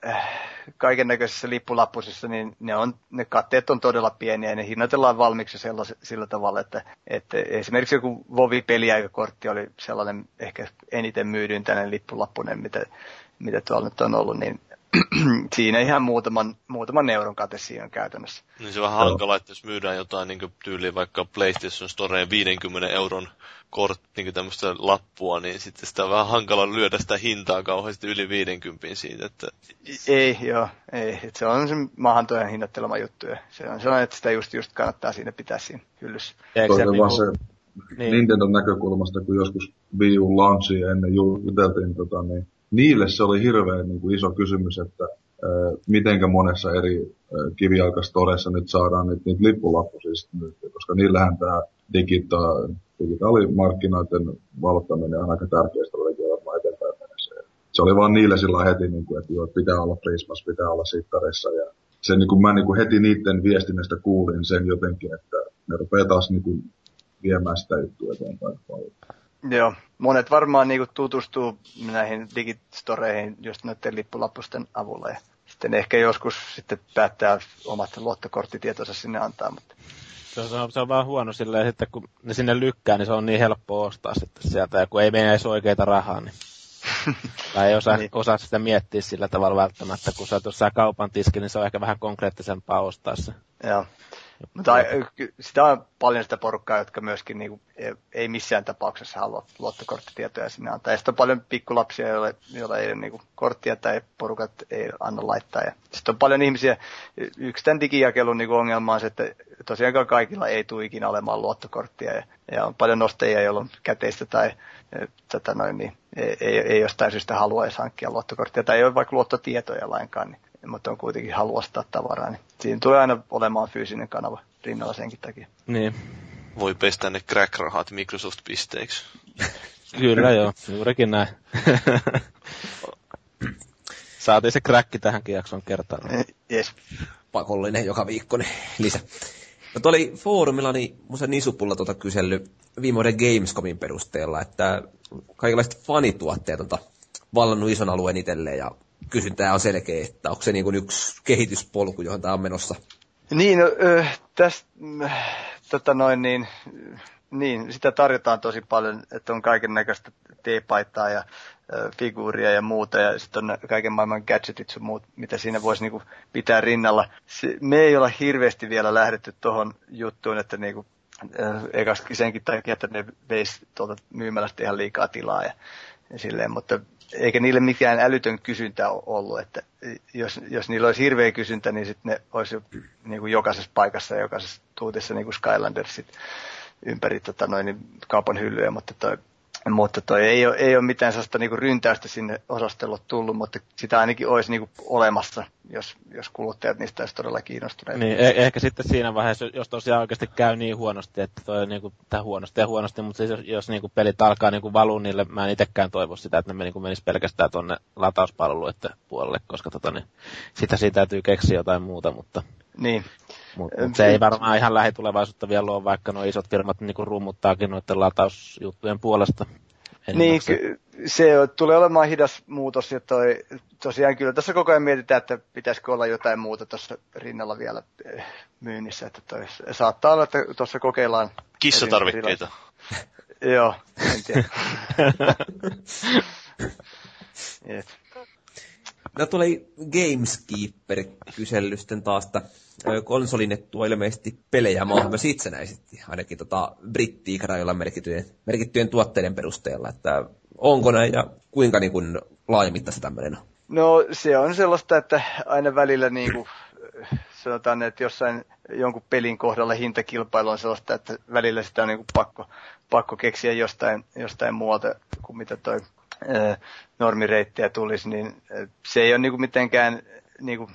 Speaker 4: kaiken näköisissä lippulappusissa, niin ne, on, ne katteet on todella pieniä ja ne hinnoitellaan valmiiksi sillä tavalla, että, että esimerkiksi joku Vovi-peliaikakortti oli sellainen ehkä eniten myydyin tänne lippulappunen, mitä, mitä tuolla nyt on ollut, niin siinä ihan muutaman, muutaman euron kate siinä on käytännössä.
Speaker 5: Niin se on vähän hankala, että jos myydään jotain niin tyyliin vaikka PlayStation Storeen 50 euron kort, niin tämmöistä lappua, niin sitten sitä on vähän hankala lyödä sitä hintaa kauheasti yli 50 siitä. Että...
Speaker 4: Ei, joo, ei. Et se on se maahantojen hinnattelema juttu. Ja se on sellainen, että sitä just, just kannattaa siinä pitää siinä hyllyssä.
Speaker 2: Se, niinku... se niin. Nintendon näkökulmasta, kun joskus Wii U launchi ennen juteltiin, tota, niin niille se oli hirveän niin kuin iso kysymys, että mitenkä monessa eri kiviaikastoressa nyt saadaan niitä, niitä lippulappuja myytyä, koska niillähän tämä digita- digitaalimarkkinoiden valottaminen on aika tärkeästä varmaan eteenpäin mennessä. Se oli vaan niille sillä heti, niin kuin, että joo, pitää olla Prismas, pitää olla sittarissa ja se, niin kuin mä niin kuin heti niiden viestinnästä kuulin sen jotenkin, että ne rupeaa taas niin kuin viemään sitä juttua eteenpäin paljon.
Speaker 4: Joo, monet varmaan niin kuin tutustuu näihin digistoreihin just noiden lippulappusten avulla ja sitten ehkä joskus sitten päättää omat luottokorttitietonsa sinne antaa, mutta
Speaker 3: se on, se on vaan huono silleen, että kun ne sinne lykkää, niin se on niin helppo ostaa sitten sieltä. Ja kun ei mene edes oikeita rahaa, niin tai ei osaa, niin. osaa sitä miettiä sillä tavalla välttämättä. Kun sä oot jossain kaupan tiski, niin se on ehkä vähän konkreettisempaa ostaa se.
Speaker 4: Joo. Mutta sitä on paljon sitä porukkaa, jotka myöskin niin kuin, ei missään tapauksessa halua luottokorttitietoja sinne antaa. Ja sitten on paljon pikkulapsia, joilla, joilla ei ole niin kuin, korttia tai porukat ei anna laittaa. Ja sitten on paljon ihmisiä, yksi tämän digijakelun niin ongelma on se, että tosiaankaan kaikilla ei tule ikinä olemaan luottokorttia. Ja, ja on paljon nostajia, joilla on käteistä tai tätä noin, niin ei, ei, ei jostain syystä halua edes hankkia luottokorttia tai ei ole vaikka luottotietoja lainkaan. Niin mutta on kuitenkin halu ostaa tavaraa, niin siinä tulee aina olemaan fyysinen kanava rinnalla senkin takia.
Speaker 3: Niin.
Speaker 5: Voi pestä ne crack-rahat Microsoft-pisteiksi.
Speaker 3: Kyllä joo, juurikin näin. Saatiin se crack tähänkin jakson kertaan.
Speaker 4: Yes.
Speaker 1: Pakollinen joka viikkoinen lisä. No oli foorumilla niin Musa Nisupulla tuota kysellyt viime vuoden Gamescomin perusteella, että kaikenlaiset fanituotteet on tota vallannut ison alueen itselleen ja kysyntää on selkeä, että onko se niin kuin yksi kehityspolku, johon tämä on menossa?
Speaker 4: Niin, no, tästä, tota noin, niin, niin, sitä tarjotaan tosi paljon, että on kaiken näköistä teepaitaa ja figuuria ja muuta, ja sitten on kaiken maailman gadgetit sun muut, mitä siinä voisi niinku pitää rinnalla. Se, me ei olla hirveästi vielä lähdetty tuohon juttuun, että niinku, äh, senkin takia, että ne veisi tuolta myymälästä ihan liikaa tilaa ja, ja silleen, mutta eikä niille mikään älytön kysyntä ollut, että jos, jos niillä olisi hirveä kysyntä, niin sitten ne olisi niin kuin jokaisessa paikassa ja jokaisessa tuutissa niin kuin Skylandersit ympäri tota, noin, niin kaupan hyllyjä, mutta toi mutta toi ei ole, ei ole mitään sellaista niinku ryntäystä sinne osastolle tullut, mutta sitä ainakin olisi niinku olemassa, jos, jos kuluttajat niistä olisi todella kiinnostuneet.
Speaker 3: Niin, eh- ehkä sitten siinä vaiheessa, jos tosiaan oikeasti käy niin huonosti, että toi niinku, tai huonosti ja huonosti, mutta siis jos, jos niinku pelit alkaa niinku valua niille, mä en itsekään toivo sitä, että ne niinku menisi pelkästään tuonne latauspalveluiden puolelle, koska tota, niin, sitä siitä täytyy keksiä jotain muuta, mutta
Speaker 4: niin.
Speaker 3: Mutta mut se ei varmaan ihan lähitulevaisuutta vielä ole, vaikka nuo isot firmat niin rummuttaakin noiden latausjuttujen puolesta.
Speaker 4: Niin, ky- se tulee olemaan hidas muutos ja toi, tosiaan kyllä tässä koko ajan mietitään, että pitäisikö olla jotain muuta tuossa rinnalla vielä eh, myynnissä, että toi, saattaa olla, että tuossa kokeillaan.
Speaker 5: Kissatarvikkeita.
Speaker 4: Joo, en tiedä.
Speaker 1: No tuli Gameskeeper-kysellysten taas, että konsolinettua ilmeisesti pelejä myös itsenäisesti, ainakin tota brittiikarajoilla merkittyjen, merkittyjen tuotteiden perusteella, että onko näin ja kuinka niin kuin laajamittaista tämmöinen on?
Speaker 4: No se on sellaista, että aina välillä niin kuin, sanotaan, että jossain jonkun pelin kohdalla hintakilpailu on sellaista, että välillä sitä on niin kuin pakko, pakko keksiä jostain, jostain muualta kuin mitä toi normireittiä tulisi, niin se ei ole niin kuin mitenkään niin kuin,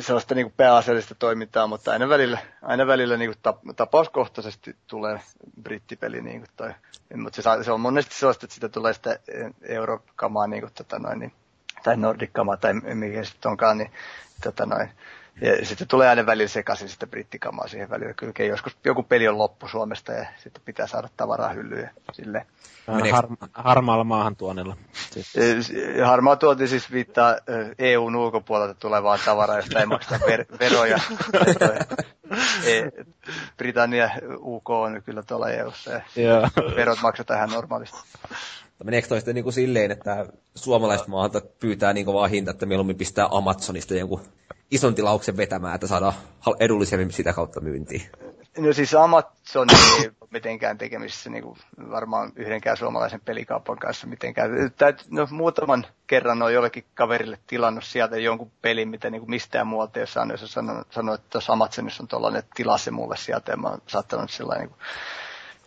Speaker 4: sellaista niin kuin pääasiallista toimintaa, mutta aina välillä, aina välillä niin kuin tapauskohtaisesti tulee brittipeli. Niin kuin toi. Mutta se, se, on monesti sellaista, että sitä tulee sitä eurokamaa niin kuin, tota noin, niin, tai nordikamaa tai mikä sitten onkaan, niin, tota noin, Ja sitten tulee aina välillä sekaisin sitä brittikamaa siihen välillä. Kyllä joskus joku peli on loppu Suomesta ja sitten pitää saada tavaraa hyllyyn sille.
Speaker 3: Har, harmaalla maahantuonnilla.
Speaker 4: Siis. Harmaa tuonti siis viittaa EUn ulkopuolelta tulevaa tavaraa, josta ei makseta ver- veroja. e, Britannia, UK on kyllä tuolla EUssa ja verot maksetaan ihan normaalisti.
Speaker 1: Meneekö toi sitten niin kuin silleen, että suomalaiset maata pyytää niin vaan hinta, että mieluummin pistää Amazonista jonkun ison tilauksen vetämään, että saadaan edullisemmin sitä kautta myyntiin?
Speaker 4: No siis Amazon ei ole mitenkään tekemisissä niin kuin varmaan yhdenkään suomalaisen pelikaupan kanssa mitenkään. No, muutaman kerran on jollekin kaverille tilannut sieltä jonkun pelin, mitä niin kuin mistään muualta ei ole saanut. Jos sanonut, sanonut, että tuossa Amazonissa on tuollainen, tilaa se mulle sieltä. Ja mä oon saattanut sillä niin kuin,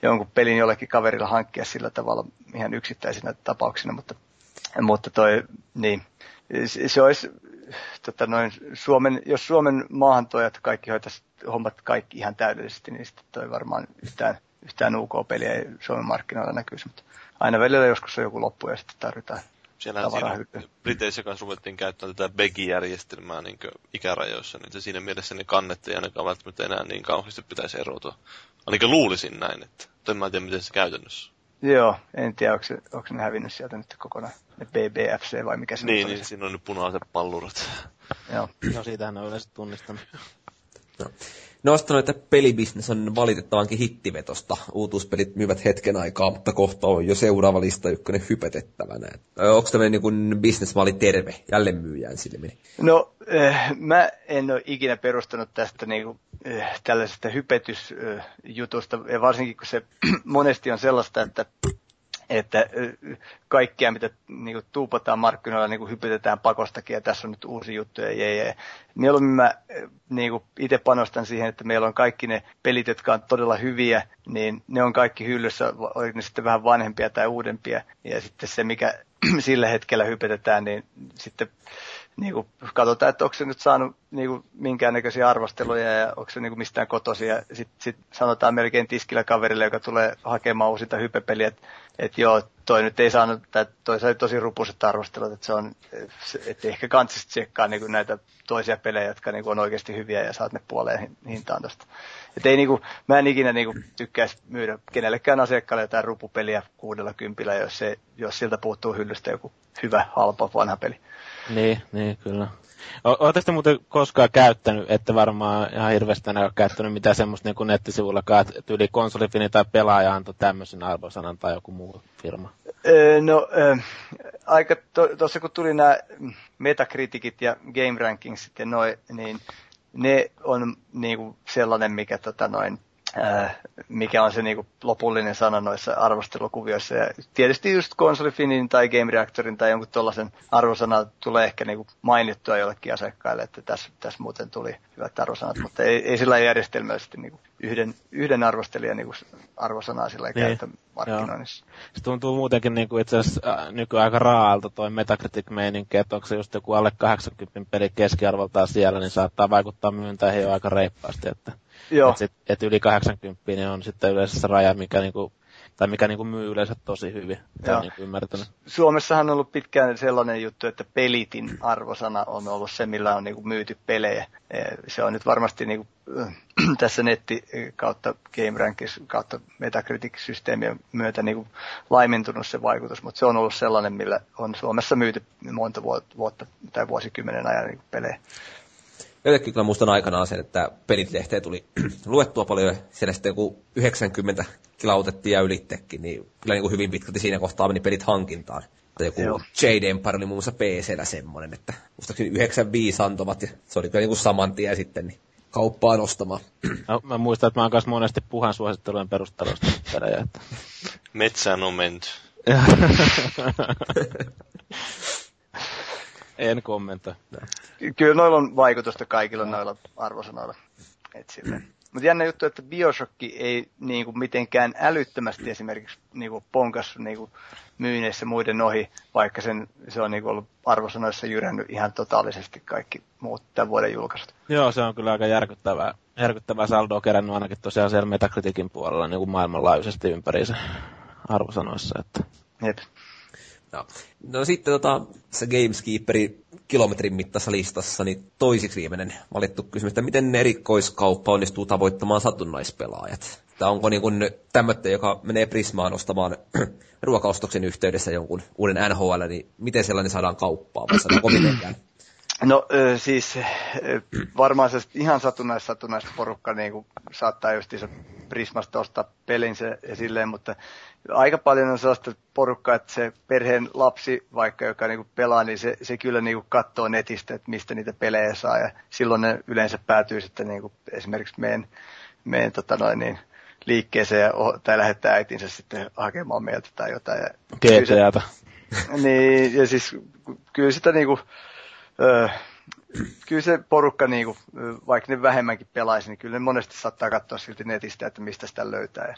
Speaker 4: jonkun pelin jollekin kaverilla hankkia sillä tavalla ihan yksittäisinä tapauksina, mutta, mutta toi, niin, se olisi, tota noin, Suomen, jos Suomen maahantojat kaikki hoitaisi hommat kaikki ihan täydellisesti, niin sitten toi varmaan yhtään, yhtään UK-peliä ei Suomen markkinoilla näkyisi, mutta aina välillä joskus on joku loppu ja sitten tarvitaan
Speaker 5: Siellä siinä Briteissä kanssa ruvettiin käyttämään tätä BEGI-järjestelmää niin ikärajoissa, niin siinä mielessä ne kannet ei ainakaan välttämättä enää niin kauheasti pitäisi erotua. Ainakin luulisin näin, että en mä tiedä miten se käytännössä.
Speaker 4: Joo, en tiedä, onko, se, onko ne hävinnyt sieltä nyt kokonaan, ne BBFC vai mikä se
Speaker 5: Niin, niin siinä on nyt punaiset pallurat.
Speaker 4: Joo.
Speaker 3: No siitähän on yleensä tunnistanut.
Speaker 1: No. Nostan, että pelibisnes on valitettavankin hittivetosta. Uutuuspelit myyvät hetken aikaa, mutta kohta on jo seuraava lista ykkönen hypetettävänä. Onko tämmöinen niin bisnesmaali terve jälleenmyyjään silmin?
Speaker 4: No, äh, mä en ole ikinä perustanut tästä niin kuin, äh, tällaisesta hypetysjutusta, varsinkin kun se monesti on sellaista, että että kaikkea, mitä niin kuin, tuupataan markkinoilla, niin kuin, hypytetään pakostakin, ja tässä on nyt uusi juttu, ja jee, jee. Mieluummin mä niin kuin, itse panostan siihen, että meillä on kaikki ne pelit, jotka on todella hyviä, niin ne on kaikki hyllyssä, oli ne sitten vähän vanhempia tai uudempia, ja sitten se, mikä sillä hetkellä hypetetään, niin sitten niin kuin, katsotaan, että onko se nyt saanut niin kuin, minkäännäköisiä arvosteluja ja onko se niin kuin, mistään kotosia. Sitten sit sanotaan melkein tiskillä kaverille, joka tulee hakemaan uusita hypepeliä, että, että joo, toi nyt ei saanut, tai toi sai tosi rupuiset arvostelut, että se on, että ehkä kantsisi tsekkaa niin kuin, näitä toisia pelejä, jotka niin kuin, on oikeasti hyviä ja saat ne puoleen hintaan tosta. Että ei niinku, mä en ikinä niinku tykkäisi myydä kenellekään asiakkaalle jotain rupupeliä kuudella kympillä, jos, se, jos siltä puuttuu hyllystä joku hyvä, halpa, vanha peli.
Speaker 3: Niin, niin kyllä. Oletteko te muuten koskaan käyttänyt, että varmaan ihan hirveästi en ole käyttänyt mitään semmoista niin nettisivullakaan, että yli konsolifini tai pelaaja antoi tämmöisen arvosanan tai joku muu firma?
Speaker 4: No, aika tuossa to, kun tuli nämä metakritikit ja game rankingsit ja noin, niin ne on niinku sellainen, mikä tota noin, Äh, mikä on se niinku lopullinen sana noissa arvostelukuvioissa. Ja tietysti just konsolifinin tai Game Reactorin tai jonkun tuollaisen arvosana tulee ehkä niinku mainittua jollekin asiakkaille, että tässä, tässä muuten tuli hyvät arvosanat, mutta ei, ei sillä järjestelmällisesti niinku yhden, yhden arvostelijan niinku arvosanaa sillä niin, käytä markkinoinnissa.
Speaker 3: Se tuntuu muutenkin niinku itse asiassa äh, nykyään aika raaalta toi Metacritic-meininki, että onko se just joku alle 80 peli keskiarvoltaan siellä, niin saattaa vaikuttaa myyntäihin jo aika reippaasti, että
Speaker 4: Joo.
Speaker 3: Että sit, et yli 80 on sitten yleensä se raja, mikä niinku, tai mikä niinku myy yleensä tosi hyvin. Joo. Niinku ymmärtänyt.
Speaker 4: Suomessahan on ollut pitkään sellainen juttu, että pelitin arvosana on ollut se, millä on niinku myyty pelejä. E, se on nyt varmasti niinku, tässä netti kautta Game Rankis kautta Metacritic-systeemien myötä niinku laimentunut se vaikutus, mutta se on ollut sellainen, millä on Suomessa myyty monta vuotta tai vuosikymmenen ajan niinku pelejä
Speaker 1: jotenkin kyllä muistan aikanaan sen, että pelit tuli luettua paljon siellä sitten joku 90 kilautettiin ja ylittekin, niin kyllä niin kuin hyvin pitkälti siinä kohtaa meni pelit hankintaan. Tai joku Joo. Jade Empire oli muun muassa PCllä semmoinen, että muistaakseni 95 antomat ja se oli kyllä niin kuin saman tien sitten niin kauppaan ostamaan.
Speaker 3: No, mä muistan, että mä oon kanssa monesti puhan suosittelujen perustelusta pelejä. Että...
Speaker 5: Metsään on menty.
Speaker 3: En kommentoi.
Speaker 4: Kyllä noilla on vaikutusta kaikilla noilla arvosanoilla. Mutta jännä juttu, että Bioshock ei niinku mitenkään älyttömästi esimerkiksi niinku ponkassu niinku myynneissä muiden ohi, vaikka sen, se on niinku ollut arvosanoissa jyrännyt ihan totaalisesti kaikki muut tämän vuoden julkaisut.
Speaker 3: Joo, se on kyllä aika järkyttävää, järkyttävää saldoa kerännyt ainakin tosiaan siellä Metacriticin puolella niin kuin maailmanlaajuisesti ympäriinsä arvosanoissa. Että...
Speaker 4: Jep.
Speaker 1: No, no sitten tota, se Gameskeeperi kilometrin mittaisessa listassa, niin toisiksi viimeinen valittu kysymys, että miten erikoiskauppa onnistuu tavoittamaan satunnaispelaajat? Tai onko niin kuin tämmöistä, joka menee Prismaan ostamaan ruokaostoksen yhteydessä jonkun uuden NHL, niin miten sellainen saadaan kauppaan, vai saadaanko mitenkään?
Speaker 4: No siis varmaan se ihan satunnaista satunnaista porukka niin kuin saattaa just se Prismasta ostaa pelinsä ja silleen, mutta aika paljon on sellaista porukkaa, että se perheen lapsi vaikka, joka niin kuin pelaa, niin se, se kyllä niin kuin katsoo netistä, että mistä niitä pelejä saa ja silloin ne yleensä päätyy sitten niin kuin esimerkiksi meidän, meidän tota noin, niin, liikkeeseen ja, tai lähettää äitinsä sitten hakemaan meiltä tai jotain.
Speaker 3: GTAta.
Speaker 4: Niin, ja siis kyllä sitä niinku, öö, kyllä se porukka, niinku, vaikka ne vähemmänkin pelaisi, niin kyllä ne monesti saattaa katsoa silti netistä, että mistä sitä löytää. Ja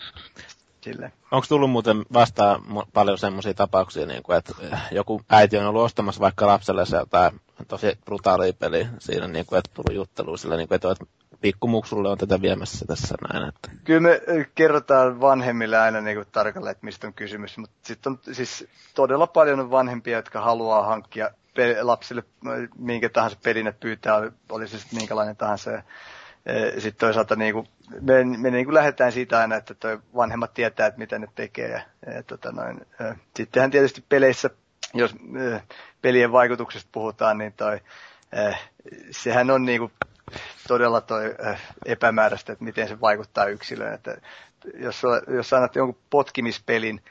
Speaker 4: silleen.
Speaker 3: Onko tullut muuten vastaan paljon semmoisia tapauksia, niin kuin, että joku äiti on ollut ostamassa vaikka lapselle se jotain tosi brutaalia peliä siinä, niin kuin, että tullut jutteluun sillä, niin kuin, että pikkumuksulle on tätä viemässä tässä näin. Että.
Speaker 4: Kyllä me kerrotaan vanhemmille aina niin kuin tarkalleen, että mistä on kysymys, mutta sitten on siis todella paljon on vanhempia, jotka haluaa hankkia lapsille minkä tahansa pelin, että pyytää, oli sitten minkälainen tahansa. Ja sitten toisaalta niin kuin, me, me niin kuin lähdetään siitä aina, että toi vanhemmat tietää, että mitä ne tekee. Ja, ja tota noin, sittenhän tietysti peleissä, jos pelien vaikutuksesta puhutaan, niin toi, sehän on niin kuin todella toi epämääräistä, että miten se vaikuttaa yksilöön. Että jos, jos annat jonkun potkimispelin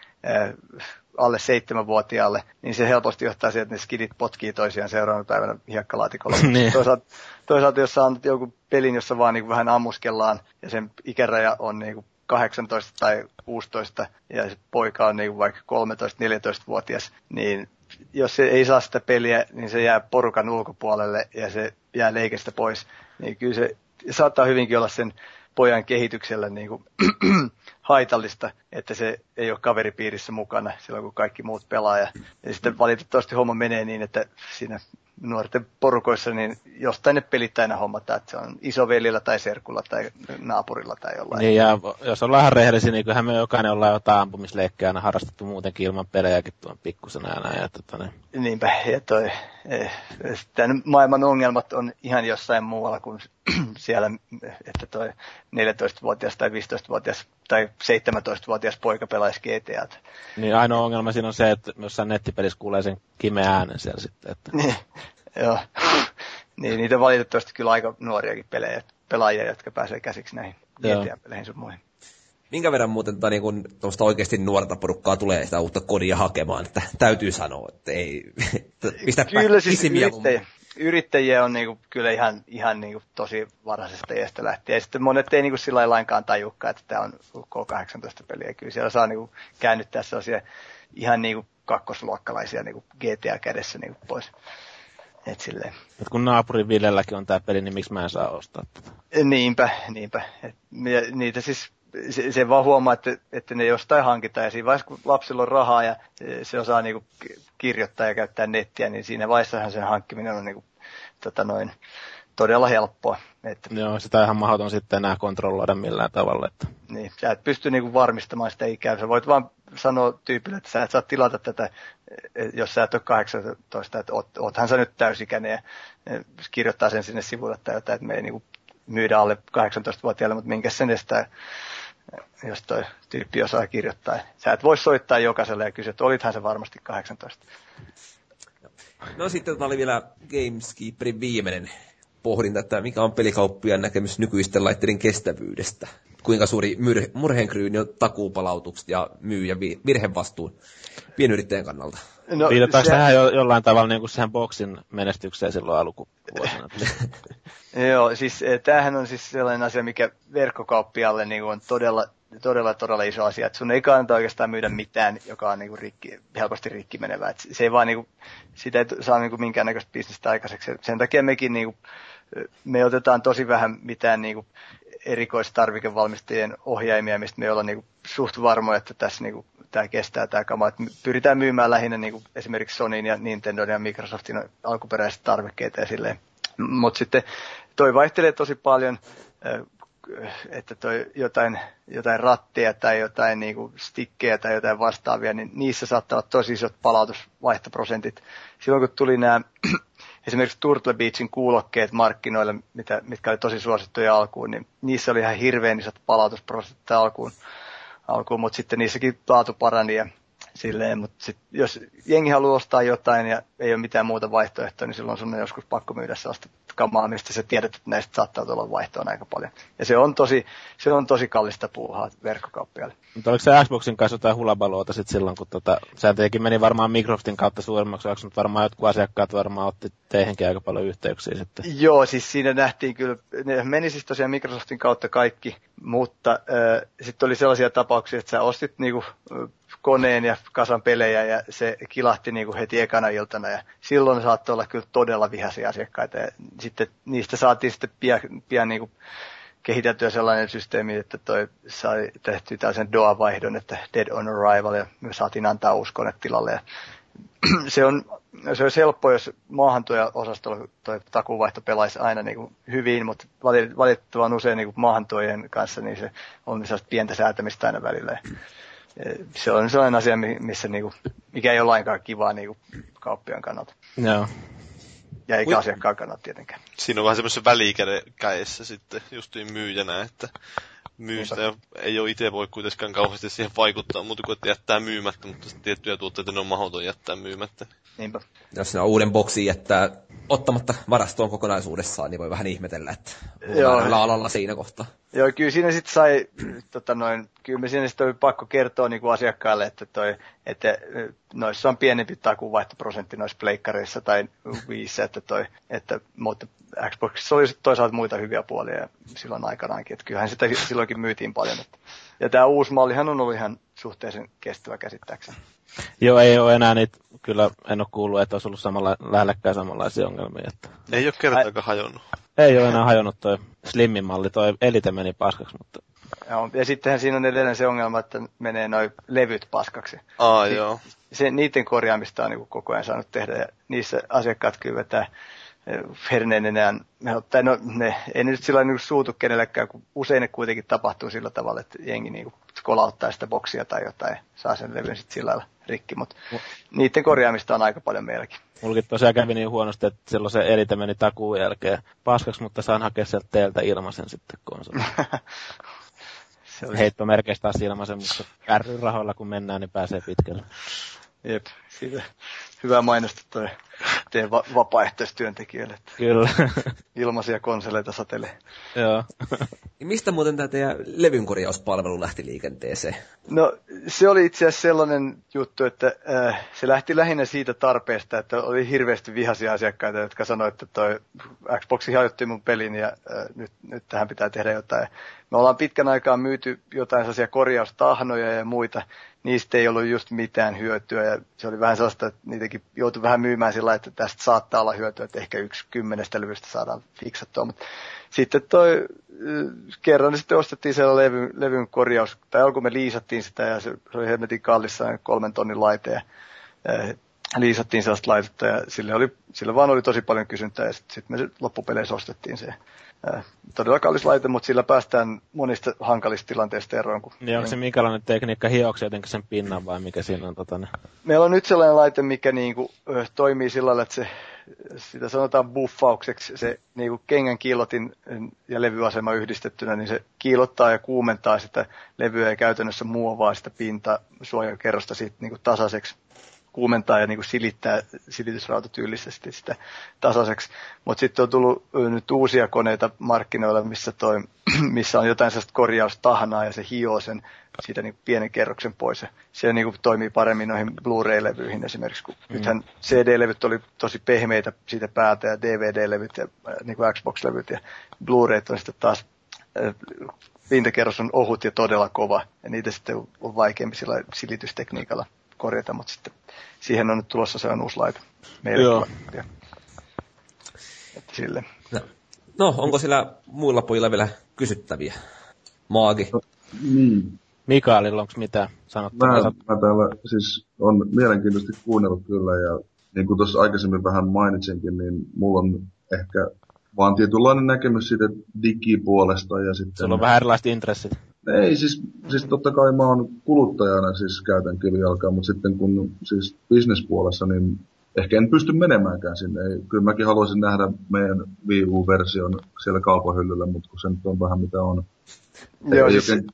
Speaker 4: alle seitsemänvuotiaalle, niin se helposti johtaa siihen, että ne skidit potkii toisiaan seuraavana päivänä hiekkalaatikolla. niin. toisaalta, toisaalta, jos sä annat jonkun pelin, jossa vaan niin vähän ammuskellaan ja sen ikäraja on niin kuin 18 tai 16 ja se poika on niin vaikka 13-14-vuotias, niin jos se ei saa sitä peliä, niin se jää porukan ulkopuolelle ja se jää leikestä pois. Niin kyllä se saattaa hyvinkin olla sen pojan kehityksellä niin kuin haitallista, että se ei ole kaveripiirissä mukana silloin, kun kaikki muut pelaa. Ja, sitten valitettavasti homma menee niin, että siinä nuorten porukoissa, niin jostain ne pelit aina hommata, että se on isovelillä tai serkulla tai naapurilla tai jollain.
Speaker 3: Niin, ja jos ollaan ihan rehellisiä, niin kyllähän me jokainen ollaan jotain ampumisleikkejä aina harrastettu muutenkin ilman pelejäkin tuon pikkusena ja näin. Että, tota, niin.
Speaker 4: Niinpä, ja toi, eh, tämän maailman ongelmat on ihan jossain muualla kuin siellä, että toi 14-vuotias tai 15-vuotias tai 17-vuotias poika pelaisi GTA.
Speaker 3: Niin ainoa ongelma siinä on se, että jossain nettipelissä kuulee sen kimeä äänen siellä sitten. Että...
Speaker 4: Niin, joo. niin, niitä valitettavasti kyllä aika nuoriakin pelejä, pelaajia, jotka pääsee käsiksi näihin GTA-peleihin sun muihin.
Speaker 1: Minkä verran muuten tota, niin kun, oikeasti nuorta porukkaa tulee sitä uutta kodia hakemaan, että täytyy sanoa, että ei,
Speaker 4: pistä Kyllä siis yrittäjä, yrittäjiä on niinku, kyllä ihan, ihan niinku, tosi varhaisesta iästä lähtien. Ja sitten monet ei niinku, sillä lainkaan tajukkaa, että tämä on K18-peliä. Kyllä siellä saa niinku, käännyttää sellaisia ihan niinku, kakkosluokkalaisia niinku, GTA kädessä niinku, pois. Et silleen.
Speaker 3: Et kun naapurin Villelläkin on tämä peli, niin miksi mä en saa ostaa tätä?
Speaker 4: Niinpä, niinpä. Et, niitä siis se, se vaan huomaa, että, että ne jostain hankitaan. Ja siinä vaiheessa, kun lapsilla on rahaa ja se osaa niin kuin kirjoittaa ja käyttää nettiä, niin siinä vaiheessahan sen hankkiminen on niin kuin, tota noin, todella helppoa.
Speaker 3: Että, Joo, sitä ihan mahdoton sitten enää kontrolloida millään tavalla. Että.
Speaker 4: Niin, sä et pysty niinku varmistamaan sitä ikää. Sä voit vaan sanoa tyypille, että sä et saa tilata tätä, jos sä et ole 18, että oot, oothan sä nyt täysikäinen ja kirjoittaa sen sinne sivulle tai jotain, että me ei niinku myydä alle 18-vuotiaille, mutta minkä sen estää jos toi tyyppi osaa kirjoittaa. Sä et voi soittaa jokaiselle ja kysyä, että olithan se varmasti 18.
Speaker 1: No sitten oli vielä Gameskeeperin viimeinen pohdinta, että mikä on pelikauppiaan näkemys nykyisten laitteiden kestävyydestä. Kuinka suuri myr- murheenkryyni on takuupalautukset ja myyjä virhevastuun pienyrittäjän kannalta.
Speaker 3: No, Viitataanko se... tähän jo, jollain tavalla niin kuin siihen boksin menestykseen silloin alkuvuosina?
Speaker 4: Joo, siis eh, tämähän on siis sellainen asia, mikä verkkokauppialle niin on todella, todella, todella iso asia. Että sun ei kannata oikeastaan myydä mitään, joka on niin kuin rikki, helposti rikki menevää. Et se ei vaan, niin kuin, sitä ei saa niin kuin minkäännäköistä bisnestä aikaiseksi. Sen takia mekin niin kuin, me otetaan tosi vähän mitään niin kuin, erikoistarvikevalmistajien ohjaimia, mistä me ollaan niin kuin, suht varmoja, että tässä niin kuin, tämä kestää tämä kama. Et pyritään myymään lähinnä niin kuin esimerkiksi Sonyin ja Nintendo ja Microsoftin alkuperäiset tarvikkeita ja silleen. Mutta sitten toi vaihtelee tosi paljon. että toi jotain, jotain ratteja tai jotain niinku stikkejä tai jotain vastaavia, niin niissä saattaa olla tosi isot palautusvaihtoprosentit. Silloin kun tuli nämä esimerkiksi Turtle Beachin kuulokkeet markkinoille, mitä, mitkä oli tosi suosittuja alkuun, niin niissä oli ihan hirveän isot palautusprosentit alkuun, alkuun mutta sitten niissäkin laatu parani ja silleen, mutta sit, jos jengi haluaa ostaa jotain ja ei ole mitään muuta vaihtoehtoa, niin silloin sun on joskus pakko myydä sellaista kamaa, mistä sä tiedät, että näistä saattaa tulla vaihtoon aika paljon. Ja se on tosi, se on tosi kallista puuhaa verkkokauppialle.
Speaker 3: Mutta oliko se Xboxin kanssa jotain hulabaloota sitten silloin, kun tota, sääntöjäkin meni varmaan Microsoftin kautta suuremmaksi, onko nyt varmaan jotkut asiakkaat varmaan otti teihinkin aika paljon yhteyksiä sitten?
Speaker 4: Joo, siis siinä nähtiin kyllä, ne meni siis tosiaan Microsoftin kautta kaikki, mutta äh, sitten oli sellaisia tapauksia, että sä ostit niinku koneen ja kasan pelejä ja se kilahti niin kuin heti ekana iltana ja silloin saattoi olla kyllä todella vihaisia asiakkaita ja sitten niistä saatiin sitten pian, pian niin kuin kehiteltyä sellainen systeemi, että toi sai tehty tällaisen DOA-vaihdon, että Dead on Arrival ja me saatiin antaa uusi kone tilalle ja se on, se olisi helppo, jos maahantuoja-osastolla toi takuvaihto pelaisi aina niin kuin hyvin, mutta valitettavan usein niin kuin maahantuojien kanssa niin se on sellaista pientä säätämistä aina välillä se on sellainen asia, missä niinku, mikä ei ole lainkaan kivaa niinku kauppiaan kannalta.
Speaker 3: Joo.
Speaker 4: Ja eikä asiakkaan kannalta tietenkään.
Speaker 5: Siinä on vähän semmoisen välikädessä sitten justiin myyjänä, että myystä ja ei ole itse voi kuitenkaan kauheasti siihen vaikuttaa, mutta kuin että jättää myymättä, mutta tiettyjä tuotteita ne on mahdoton jättää myymättä.
Speaker 4: Niinpä.
Speaker 1: Jos sinä uuden boksi jättää ottamatta varastoon kokonaisuudessaan, niin voi vähän ihmetellä, että
Speaker 4: Joo.
Speaker 1: alalla siinä kohtaa.
Speaker 4: Joo, kyllä siinä sitten sai, tota noin, kyllä me siinä sitten oli pakko kertoa niin kuin asiakkaalle, että, toi, että noissa on pienempi takuvaihtoprosentti noissa pleikkareissa tai viissä, että, toi, että, mutta Xboxissa oli toisaalta muita hyviä puolia ja silloin aikanaankin, että kyllähän sitä silloinkin myytiin paljon. Että, ja tämä uusi mallihan on ollut ihan suhteellisen kestävä käsittääkseni.
Speaker 3: Joo, ei ole enää niitä, kyllä en ole kuullut, että olisi ollut samalla, lähellekään samanlaisia ongelmia. Että...
Speaker 5: Ei ole kertaakaan hajonnut.
Speaker 3: Ei ole enää hajonnut toi Slimmin malli, toi Elite meni paskaksi, mutta...
Speaker 4: Joo, ja sittenhän siinä on edelleen se ongelma, että menee noin levyt paskaksi.
Speaker 5: Aa,
Speaker 4: si-
Speaker 5: joo.
Speaker 4: Se, niiden korjaamista on niin koko ajan saanut tehdä, ja niissä asiakkaat kyllä vetää herneen enää, tai no ne ei nyt sillä niin suutu kenellekään, kun usein ne kuitenkin tapahtuu sillä tavalla, että jengi niin kolauttaa sitä boksia tai jotain, saa sen levyn sitten sillä lailla rikki, mutta niiden korjaamista on aika paljon meilläkin.
Speaker 3: Mullakin tosiaan kävi niin huonosti, että silloin se elite meni takuun jälkeen paskaksi, mutta saan hakea sieltä teiltä ilmaisen sitten konsoli. se oli... Heittomerkeistä taas ilmaisen, mutta rahoilla kun mennään, niin pääsee pitkälle.
Speaker 4: Jep, siitä hyvä mainosta toi teidän va- vapaaehtoistyöntekijöille.
Speaker 3: Kyllä.
Speaker 4: Ilmaisia konsoleita satelee.
Speaker 3: Joo.
Speaker 1: Niin mistä muuten tämä teidän levynkorjauspalvelu lähti liikenteeseen?
Speaker 4: No se oli itse asiassa sellainen juttu, että äh, se lähti lähinnä siitä tarpeesta, että oli hirveästi vihaisia asiakkaita, jotka sanoivat, että toi Xboxi hajotti mun pelin ja äh, nyt, nyt tähän pitää tehdä jotain. Me ollaan pitkän aikaa myyty jotain sellaisia korjaustahnoja ja muita, niistä ei ollut just mitään hyötyä ja se oli vähän sellaista, että niitäkin joutui vähän myymään sillä että tästä saattaa olla hyötyä, että ehkä yksi kymmenestä levystä saadaan fiksattua, mutta sitten toi kerran niin sitten ostettiin siellä levy, levyn korjaus, tai alkuun me liisattiin sitä ja se, se oli hemmetin kallissa kolmen tonnin laite ja, ja liisattiin sellaista laitetta ja sille, oli, sille vaan oli tosi paljon kysyntää ja sitten sit me loppupeleissä ostettiin se. Ää, todella kallis laite, mutta sillä päästään monista hankalista tilanteista eroon. Kun
Speaker 3: niin onko se minkälainen tekniikka hioksi jotenkin sen pinnan vai mikä siinä on? Tota, ne?
Speaker 4: Meillä on nyt sellainen laite, mikä niinku, ö, toimii sillä lailla, että se, sitä sanotaan buffaukseksi, se niinku kengän kiilotin ja levyasema yhdistettynä, niin se kiilottaa ja kuumentaa sitä levyä ja käytännössä muovaa sitä pinta suojakerrosta siitä niinku tasaiseksi kuumentaa ja niin kuin silittää silitysrautatyylisesti sitä tasaiseksi. Mutta sitten on tullut nyt uusia koneita markkinoilla, missä, toi, missä on jotain sellaista korjaustahnaa ja se hioo sen siitä niin pienen kerroksen pois. Ja se niin kuin toimii paremmin noihin Blu-ray-levyihin esimerkiksi, kun mm. nythän CD-levyt oli tosi pehmeitä siitä päältä ja DVD-levyt ja niin kuin Xbox-levyt ja Blu-rayt on sitten taas pintakerros on ohut ja todella kova, ja niitä sitten on vaikeampi sillä silitystekniikalla korjata, mutta sitten siihen on nyt tulossa se on uusi laite. Meille
Speaker 3: Joo.
Speaker 4: Ja, että sille.
Speaker 1: No. no, onko sillä muilla pojilla vielä kysyttäviä? Maagi.
Speaker 2: No, niin.
Speaker 3: Mikaelilla onko mitään
Speaker 2: Mä,
Speaker 3: sanottavaa?
Speaker 2: mä täällä siis on mielenkiintoisesti kuunnellut kyllä ja niin kuin tuossa aikaisemmin vähän mainitsinkin, niin mulla on ehkä vaan tietynlainen näkemys siitä digipuolesta ja sitten...
Speaker 3: Sulla on vähän erilaiset intressit.
Speaker 2: Ei, siis, siis totta kai mä oon kuluttajana siis käytän kivijalkaa, mutta sitten kun siis bisnespuolessa, niin ehkä en pysty menemäänkään sinne. Ei, kyllä mäkin haluaisin nähdä meidän Wii U-version siellä kaupahyllyllä, mutta kun se nyt on vähän mitä on.
Speaker 4: Joo, siis
Speaker 2: oikein-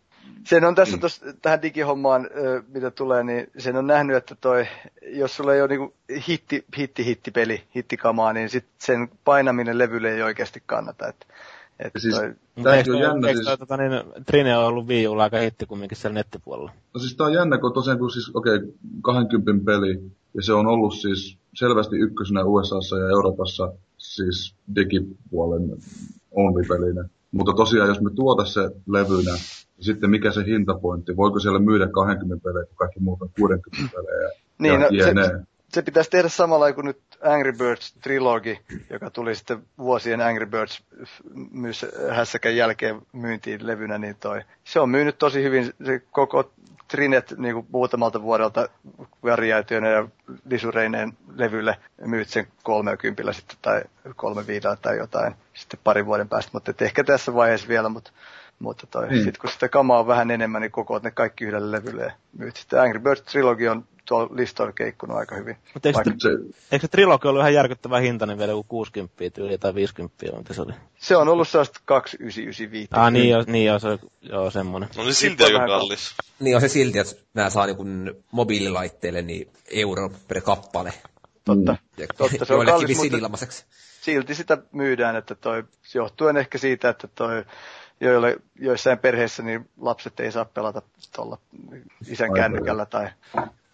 Speaker 4: Sen on tässä
Speaker 2: Mm.
Speaker 4: tos, tähän digihommaan, mitä tulee, niin sen on nähnyt, että toi, jos sulla ei ole niinku hitti, hitti, hittipeli, hittikamaa, niin sit sen painaminen levylle ei oikeasti kannata. Et, et
Speaker 2: Ja siis-
Speaker 4: toi,
Speaker 2: Tämäkin
Speaker 3: eikö,
Speaker 2: on jännä
Speaker 3: eikö
Speaker 2: siis-
Speaker 3: tota, niin, Trine on ollut Wii Ulla aika hitti kumminkin siellä nettipuolella?
Speaker 2: No siis tää on jännä, kun tosiaan kun siis, okei, okay, 20 peli, ja se on ollut siis selvästi ykkösenä USAssa ja Euroopassa siis digipuolen only-pelinä. Mutta tosiaan, jos me tuota se levynä, niin sitten mikä se hintapointti, voiko siellä myydä 20 pelejä, kun kaikki muut on 60 pelejä?
Speaker 4: Niin,
Speaker 2: ja
Speaker 4: no,
Speaker 2: jne.
Speaker 4: se pitäisi tehdä samalla kuin nyt Angry Birds Trilogy, joka tuli sitten vuosien Angry Birds myös hässäkän jälkeen myyntiin levynä, niin toi, se on myynyt tosi hyvin se koko Trinet niin kuin muutamalta vuodelta variaatioina ja lisureineen levylle myyt sen 30 sitten tai 35 tai jotain sitten parin vuoden päästä, mutta ehkä tässä vaiheessa vielä, mutta mutta toi,
Speaker 2: Niin.
Speaker 4: sit kun sitä kamaa on vähän enemmän, niin kokoat ne kaikki yhdelle levylle ja myyt. Sitten Angry Birds Trilogy on tuolla listoilla keikkunut aika hyvin.
Speaker 3: Mutta eikö,
Speaker 4: Vaikka-
Speaker 3: se...
Speaker 2: Se,
Speaker 3: eikö se trilogi ollut ihan järkyttävä hintainen vielä joku 60 tyyli tai 50 mitä se oli?
Speaker 4: Se on ollut sellaista 2995.
Speaker 3: Ah niin, joo, niin joo, se on joo, semmonen.
Speaker 5: No niin
Speaker 4: Siitä
Speaker 5: silti
Speaker 4: on
Speaker 5: aika
Speaker 4: vähän
Speaker 5: kallis.
Speaker 1: Niin on se silti, että nämä saa niin mobiililaitteille niin euro per kappale.
Speaker 4: Totta.
Speaker 1: Ja
Speaker 4: Totta, se on kallis, mutta
Speaker 1: ilmaiseksi.
Speaker 4: silti sitä myydään, että toi, johtuen ehkä siitä, että toi, joille, joissain perheissä niin lapset ei saa pelata tuolla isän kännykällä tai,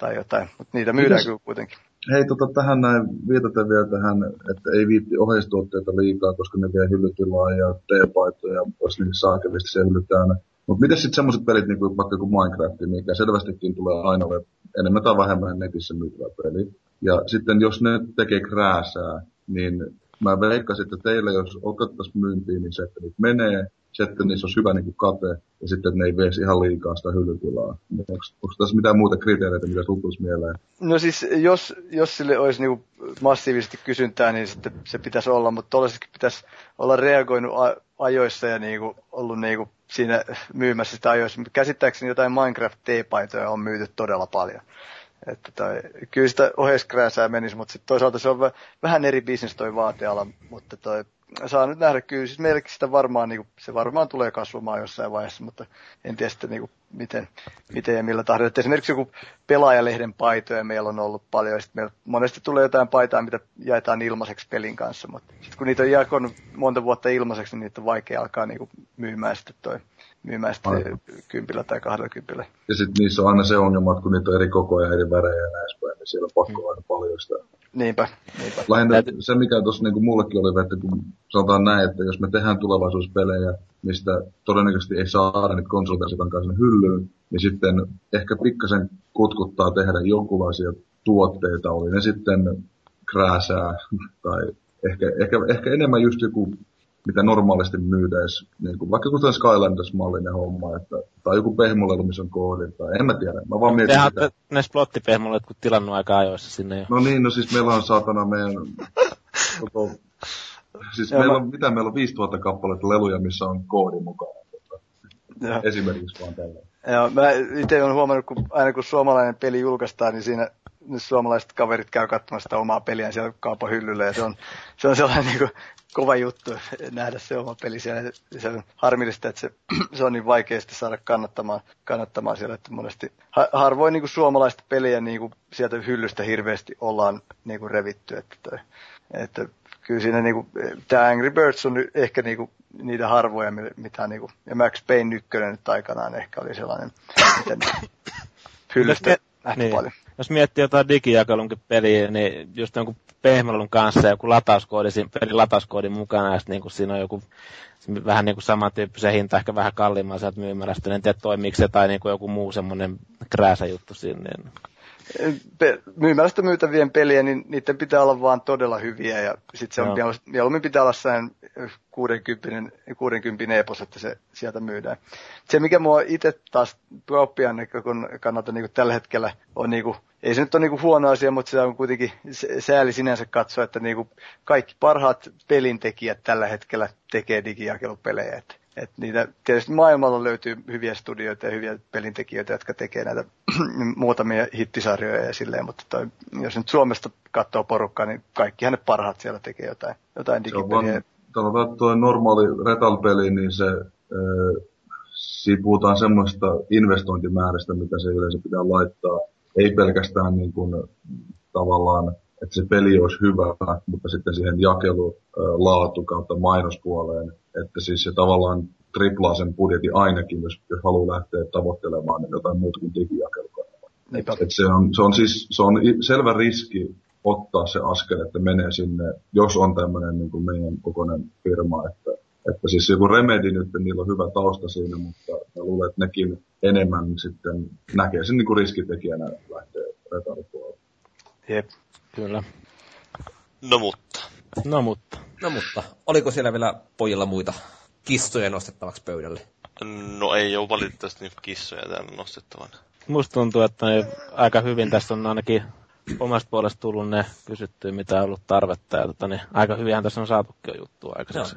Speaker 4: tai jotain, mutta niitä myydään
Speaker 2: Mitäs-
Speaker 4: kyllä kuitenkin.
Speaker 2: hei, tota, tähän näin viitaten vielä tähän, että ei viitti oheistuotteita liikaa, koska ne vie hyllytilaa ja teepaitoja, jos niissä saakelisti se hyllyt täynnä. Mutta miten sitten semmoiset pelit, niin kuin vaikka kuin Minecraft, mikä selvästikin tulee aina ole enemmän tai vähemmän netissä myytävä peli. Ja sitten jos ne tekee krääsää, niin mä veikkasin, että teillä jos otettaisiin myyntiin, niin se, että niitä menee, että niissä olisi hyvä niin kuin kate, ja sitten, että ne ei veisi ihan liikaa sitä hyllytilaa. Onko tässä mitään muuta kriteereitä, mitä sinulla mieleen?
Speaker 4: No siis jos, jos sille olisi niinku massiivisesti kysyntää, niin sitten se pitäisi olla, mutta tuollaisessakin pitäisi olla reagoinut ajoissa ja niinku ollut niinku siinä myymässä sitä ajoissa. Käsittääkseni jotain Minecraft-T-paitoja on myyty todella paljon. Että toi, kyllä sitä oheiskrääsää menisi, mutta sitten toisaalta se on vä- vähän eri bisnes toi vaateala, mutta toi, saa nyt nähdä kyllä, siis meillekin sitä varmaan, niin se varmaan tulee kasvamaan jossain vaiheessa, mutta en tiedä sitten niin miten, miten ja millä tahdilla. Että esimerkiksi joku pelaajalehden paitoja meillä on ollut paljon, ja sitten meillä monesti tulee jotain paitaa, mitä jaetaan ilmaiseksi pelin kanssa, mutta sitten kun niitä on jakonut monta vuotta ilmaiseksi, niin niitä on vaikea alkaa niin myymään sitten toi myymään sitten
Speaker 2: Aivan.
Speaker 4: kympillä tai kahdella kympillä.
Speaker 2: Ja sitten niissä on aina se ongelma, että kun niitä on eri kokoja, eri värejä ja näin edespäin, niin siellä on pakko olla aina paljon sitä.
Speaker 4: Niinpä, niinpä.
Speaker 2: Lähinnä
Speaker 3: Täytyy-
Speaker 2: se, mikä tuossa niin mullekin oli, että kun sanotaan näin, että jos me tehdään tulevaisuuspelejä, mistä todennäköisesti ei saada niitä konsoliteisikaan kanssa hyllyyn, niin sitten ehkä pikkasen kutkuttaa tehdä jonkunlaisia tuotteita, oli ne sitten krääsää tai ehkä, ehkä, ehkä enemmän just joku mitä normaalisti myydäis, niin kuin, vaikka kuten Skylanders-mallinen homma, että, tai joku pehmolelu, missä on koodit, tai en mä tiedä, mä vaan mietin
Speaker 3: Tehän
Speaker 2: sitä.
Speaker 3: ne splottipehmolle kun tilannut aika ajoissa sinne jo.
Speaker 2: No niin, no siis meillä on saatana meidän koko... Siis
Speaker 4: Joo,
Speaker 2: meillä
Speaker 4: mä-
Speaker 2: on, mitä meillä on 5000 kappaletta leluja, missä on koodi mukana. Tota,
Speaker 4: Joo.
Speaker 2: esimerkiksi vaan tällä.
Speaker 4: Joo, mä itse olen huomannut, kun aina kun suomalainen peli julkaistaan, niin siinä ne suomalaiset kaverit käy katsomassa sitä omaa peliään siellä kaupan hyllyllä. Ja se on, se on sellainen niin kuin, kova juttu nähdä se oma peli siellä. Se on harmillista, että se, se on niin vaikea sitten saada kannattamaan, kannattamaan siellä. Että monesti ha, harvoin niin kuin suomalaista peliä niin kuin sieltä hyllystä hirveästi ollaan niin kuin revitty. Että, toi, että kyllä siinä niinku, tämä Angry Birds on ehkä niinku niitä harvoja, mi- mitä niinku, ja Max Payne 1 nyt aikanaan ehkä oli sellainen, mitä hyllystä
Speaker 3: Jos
Speaker 4: nähty
Speaker 3: niin.
Speaker 4: paljon.
Speaker 3: Jos miettii jotain digijakelunkin peliä, niin just jonkun pehmelun kanssa joku latauskoodi, pelin latauskoodin mukana, ja niin siinä on joku vähän niin kuin samantyyppisen hinta, ehkä vähän kalliimman sieltä myymälästä, en tiedä toimiiko se tai niin kuin joku muu semmoinen krääsä juttu siinä. Niin.
Speaker 4: Myymälästä myytävien peliä, niin niiden pitää olla vaan todella hyviä ja sitten se on
Speaker 3: Joo.
Speaker 4: no. mieluummin pitää olla sellainen 60, 60 epos, että se sieltä myydään. Se mikä mua itse taas näkökun kannalta niin tällä hetkellä on niin kuin, ei se nyt ole niin kuin huono asia, mutta se on kuitenkin sääli sinänsä katsoa, että niin kuin kaikki parhaat pelintekijät tällä hetkellä tekee digijakelupelejä. Että et niitä, tietysti maailmalla löytyy hyviä studioita ja hyviä pelintekijöitä, jotka tekee näitä muutamia hittisarjoja ja silleen, mutta toi, jos nyt Suomesta katsoo porukkaa, niin kaikkihan ne parhaat siellä tekee jotain, jotain digipeliä.
Speaker 2: sanotaan, tuo normaali retal-peli, niin se, siinä puhutaan semmoista investointimäärästä, mitä se yleensä pitää laittaa. Ei pelkästään niin kuin, tavallaan, että se peli olisi hyvä, mutta sitten siihen jakelu, laatu kautta mainospuoleen. Että siis se tavallaan triplaa sen budjetin ainakin, jos, jos haluaa lähteä tavoittelemaan niin jotain muuta kuin. Et se, on, se on siis se on selvä riski ottaa se askel, että menee sinne, jos on tämmöinen niin kuin meidän kokoinen firma, että, että siis joku Remedy nyt, niillä on hyvä tausta siinä, mutta mä luulen, että nekin enemmän sitten näkee sen niin kuin riskitekijänä lähtee retalipuolelle.
Speaker 4: Jep.
Speaker 3: Kyllä.
Speaker 5: No mutta.
Speaker 3: No mutta.
Speaker 1: No mutta, oliko siellä vielä pojilla muita kissoja nostettavaksi pöydälle?
Speaker 5: No ei ole valitettavasti niitä kissoja täällä nostettavana.
Speaker 3: Musta tuntuu, että ne aika hyvin tästä on ainakin omasta puolesta tullut ne kysyttyä, mitä on ollut tarvetta. Ja tota, niin aika hyvinhän tässä on saatukin jo juttua aikaiseksi.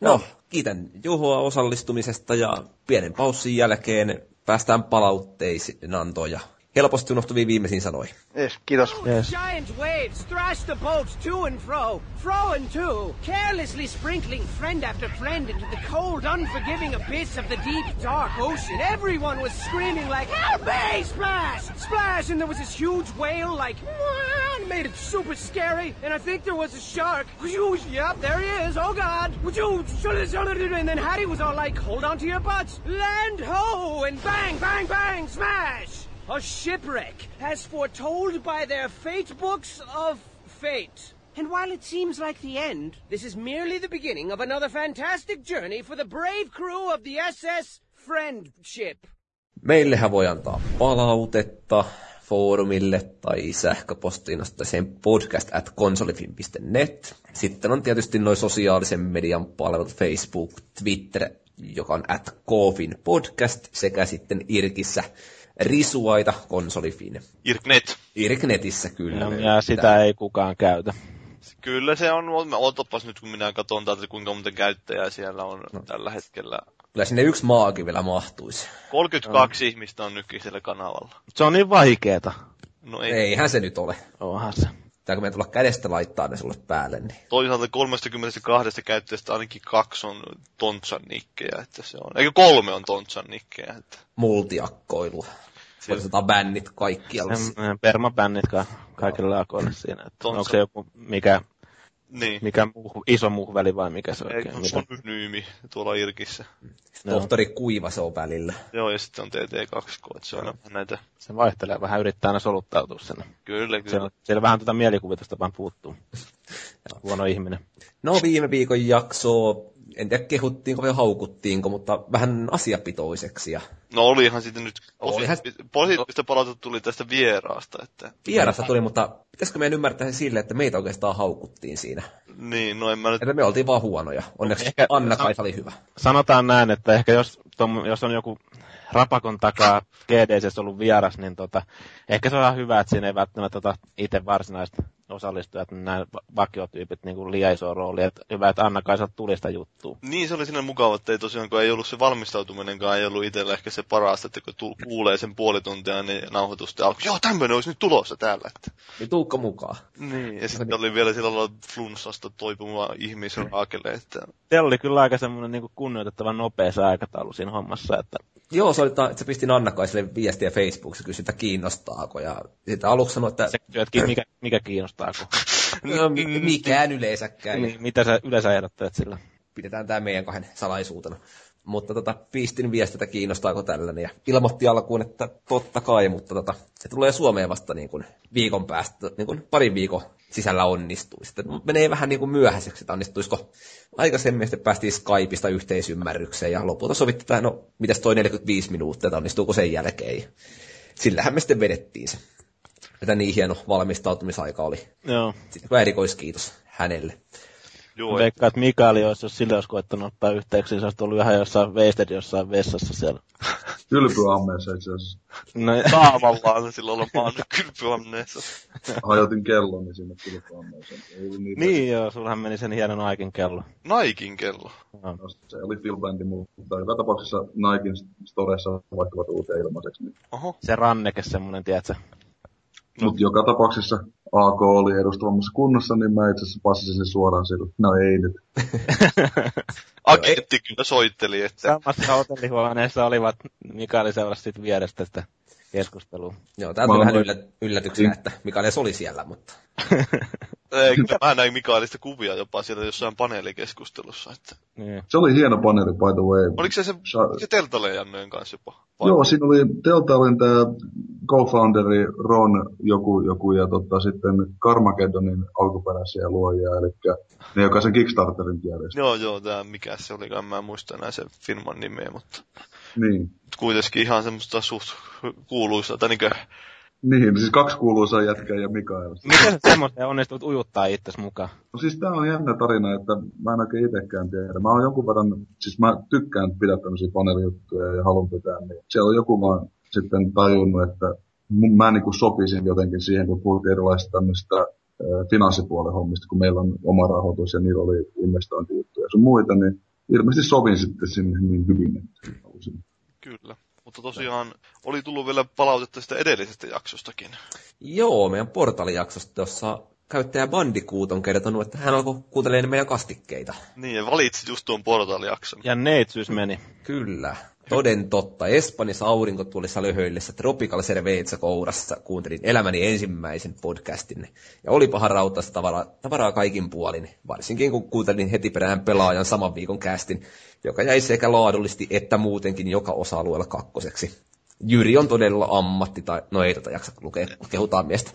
Speaker 1: No, kiitän Juhoa osallistumisesta ja pienen paussin jälkeen päästään palautteisiin antoon ja helposti unohtuvia viimeisiin sanoihin.
Speaker 4: Yes, kiitos.
Speaker 3: Yes.
Speaker 6: Giant waves thrashed the boat to and fro, fro and to, carelessly sprinkling friend after friend into the cold, unforgiving abyss of the deep, dark ocean. Everyone was screaming like, Help me! Splash! Splash! And there was this huge whale like, and made it super scary. And I think there was a shark. Whoosh, Yep, there he is. Oh God! Whoosh, And then Hattie was all like, Hold on to your butts. Land ho! And bang, bang, bang! Smash! A shipwreck, as foretold by their fate books of fate. And while it seems like the end, this is merely the beginning of another fantastic journey for the brave crew of the SS Friendship.
Speaker 1: Meillehän voi antaa palautetta foorumille tai sähköpostiin sen podcast at konsolifin.net. Sitten on tietysti noin sosiaalisen median palvelut Facebook, Twitter, joka on at Kofin podcast, sekä sitten Irkissä risuaita konsolifin.
Speaker 5: Irknet.
Speaker 1: Irknetissä kyllä. Löytää.
Speaker 3: ja sitä ei kukaan käytä.
Speaker 5: Kyllä se on, otapas nyt kun minä katson täältä kuinka monta käyttäjää siellä on no. tällä hetkellä.
Speaker 1: Kyllä sinne yksi maakin vielä mahtuisi.
Speaker 5: 32 no. ihmistä on nykyisellä kanavalla.
Speaker 3: Se on niin vaikeeta.
Speaker 5: No ei.
Speaker 1: Eihän se nyt ole.
Speaker 3: Onhan se.
Speaker 1: Pitääkö meidän tulla kädestä laittaa ne sulle päälle, niin
Speaker 5: Toisaalta 32 käyttäjästä ainakin kaksi on Tontsan nikkejä, että se on. Eikö kolme on Tontsan nikkejä, että.
Speaker 1: multiakkoilua. Voitetaan bännit kaikkialla.
Speaker 3: Permabännit ka- kaikille akoille siinä. Että onko se joku, mikä,
Speaker 5: Niin.
Speaker 3: mikä muu, iso muhveli vai mikä se
Speaker 5: Ei,
Speaker 3: oikein?
Speaker 5: kun
Speaker 3: Mitä?
Speaker 5: se on nyymi tuolla Irkissä.
Speaker 3: Joo.
Speaker 1: Tohtori Kuiva se on välillä.
Speaker 5: Joo, ja sitten on TT2, että se on aina näitä.
Speaker 3: Se vaihtelee vähän, yrittää aina soluttautua sinne.
Speaker 5: Kyllä, kyllä.
Speaker 3: Siellä, siellä vähän tätä mielikuvitusta vaan puuttuu. Huono ihminen.
Speaker 1: No viime viikon jaksoa, en tiedä kehuttiinko vai haukuttiinko, mutta vähän asiapitoiseksi. Ja
Speaker 5: No olihan sitten nyt
Speaker 1: Olihan-
Speaker 5: positiivista, palautetta tuli tästä vieraasta, että
Speaker 1: vierasta tuli, mutta pitäisikö meidän ymmärtää se sille, että meitä oikeastaan haukuttiin siinä.
Speaker 5: niin, no en mä nyt,
Speaker 1: Että me oltiin vaan huonoja. Onneksi
Speaker 3: Ehkä-
Speaker 1: Anna Kaisa oli hyvä.
Speaker 3: Sanotaan näin, että ehkä jos, tom, jos on joku rapakon takaa GDC ollut vieras, niin tota, ehkä se on ihan hyvä, että siinä ei välttämättä tota itse varsinaiset osallistujat, niin nämä va- vakiotyypit niin kuin liian iso rooli. Että hyvä, että Anna Kaisa tuli sitä juttua.
Speaker 5: niin se oli sinne mukava, että ei tosiaan, kun ei ollut se valmistautuminenkaan, ei ollut itsellä ehkä se parasta, että kun tu- kuulee sen puoli tuntia, niin nauhoitusta alkoi, joo, tämmöinen olisi nyt tulossa täällä, että.
Speaker 1: Niin tuukko mukaan.
Speaker 5: Niin, ja sitten oli vielä sillä lailla flunssasta toipuma ihmisraakele, että
Speaker 3: Siellä oli kyllä aika semmoinen niin kunnioitettavan nopea se aikataulu siinä hommassa, että
Speaker 1: Joo, se oli, että se pistin Anna Kaiselle viestiä Facebookissa, kysyi, että kiinnostaako. Ja sitten aluksi sanoi, että
Speaker 3: se kysyy, että mikä, mikä kiinnostaa, kun,
Speaker 1: no, mi- mikään yleensäkään.
Speaker 3: niin, mitä sä yleensä ehdottelet sillä.
Speaker 1: pidetään tämä meidän kahden salaisuutena. Mutta tota, pistin viestiä, että kiinnostaako tällainen. Ja ilmoitti alkuun, että totta kai, mutta tota, se tulee Suomeen vasta niin kuin viikon päästä, niin kuin parin viikon sisällä onnistuu. Sitten menee vähän niin kuin myöhäiseksi, että onnistuisiko aikaisemmin, sitten päästiin Skypeista yhteisymmärrykseen ja lopulta sovittiin, että no, mitäs toi 45 minuuttia, että onnistuuko sen jälkeen. Ja sillähän me sitten vedettiin se. Että niin hieno valmistautumisaika oli.
Speaker 3: Joo.
Speaker 1: Sitten erikoiskiitos hänelle.
Speaker 5: Joo,
Speaker 3: Veikkaan, että Mikaeli olisi, jos sille olisi koettanut ottaa yhteyksiä, niin se olisi tullut ihan jossain wasted jossain vessassa siellä.
Speaker 2: Kylpyammeessa itse asiassa.
Speaker 3: No,
Speaker 5: Tavallaan silloin on vaan kylpyamneessa.
Speaker 2: Hajotin kellon niin sinne kylpyammeeseen. Niitä.
Speaker 3: niin joo, sullahan meni sen hienon aikin kello.
Speaker 5: Naikin kello.
Speaker 2: No, se oli Phil mutta joka tapauksessa Nikein storessa vaihtuvat uuteen ilmaiseksi. Niin.
Speaker 5: Oho.
Speaker 3: Se ranneke semmonen, tiedätkö?
Speaker 2: No. Mutta joka tapauksessa AK oli edustavammassa kunnossa, niin mä itse asiassa passasin sen suoraan sille. No ei nyt.
Speaker 5: Agentti kyllä soitteli, että
Speaker 3: Samassa hotellihuoneessa olivat Mikaeli seurasi sit vierestä sitä keskustelua.
Speaker 1: Joo, tää
Speaker 2: Mä
Speaker 1: tuli vähän
Speaker 2: olen-
Speaker 1: yllä, yllätyksenä, että Mikael edes oli siellä, mutta...
Speaker 5: ei, kyllä mä näin Mikaelista kuvia jopa siellä jossain paneelikeskustelussa. Että...
Speaker 3: Niin.
Speaker 2: Se oli hieno paneeli, by the way.
Speaker 5: Oliko se se,
Speaker 2: Sha-
Speaker 5: se Teltaleijanneen kanssa jopa? Vai?
Speaker 2: Joo, siinä oli, Delta oli tämä co-founderi Ron joku, joku ja tota, sitten Carmageddonin alkuperäisiä luojia, eli ne, joka sen Kickstarterin järjesti.
Speaker 5: Joo, joo, tää mikä se olikaan, mä en muista enää sen firman nimeä, mutta
Speaker 2: Niin.
Speaker 5: kuitenkin ihan semmoista suht kuuluisa, tai niinkö,
Speaker 2: Niin, siis kaksi kuuluisaa jätkää ja Mikael.
Speaker 3: Miten sä semmoista onnistut ujuttaa itsesi mukaan?
Speaker 2: No siis tää on jännä tarina, että mä en oikein itekään tiedä. Mä oon jonkun verran, siis mä tykkään pitää tämmöisiä paneelijuttuja ja haluan pitää, niin siellä on joku vaan sitten tajunnut, että mun, mä niinku sopisin jotenkin siihen, kun puhuttiin erilaisista tämmöistä finanssipuolen hommista, kun meillä on oma rahoitus ja niillä oli investointijuttuja ja sun muita, niin ilmeisesti sovin sitten sinne niin hyvin, että halusin.
Speaker 5: kyllä. Mutta tosiaan oli tullut vielä palautetta sitä edellisestä jaksostakin.
Speaker 1: Joo, meidän portaalijaksosta, jossa käyttäjä Bandicoot on kertonut, että hän alkoi kuuntelemaan meidän kastikkeita.
Speaker 5: Niin, ja valitsit just tuon portaalijakson.
Speaker 3: Ja neitsyys meni.
Speaker 1: Kyllä. Toden totta. Espanjassa aurinkotuolissa löhöillessä Tropical Cerveza kourassa kuuntelin elämäni ensimmäisen podcastin. Ja oli paha rautaista tavaraa, tavaraa kaikin puolin, varsinkin kun kuuntelin heti perään pelaajan saman viikon kästin, joka jäi sekä laadullisesti että muutenkin joka osa-alueella kakkoseksi. Jyri on todella ammatti, tai no ei tota jaksa lukea, kehutaan miestä.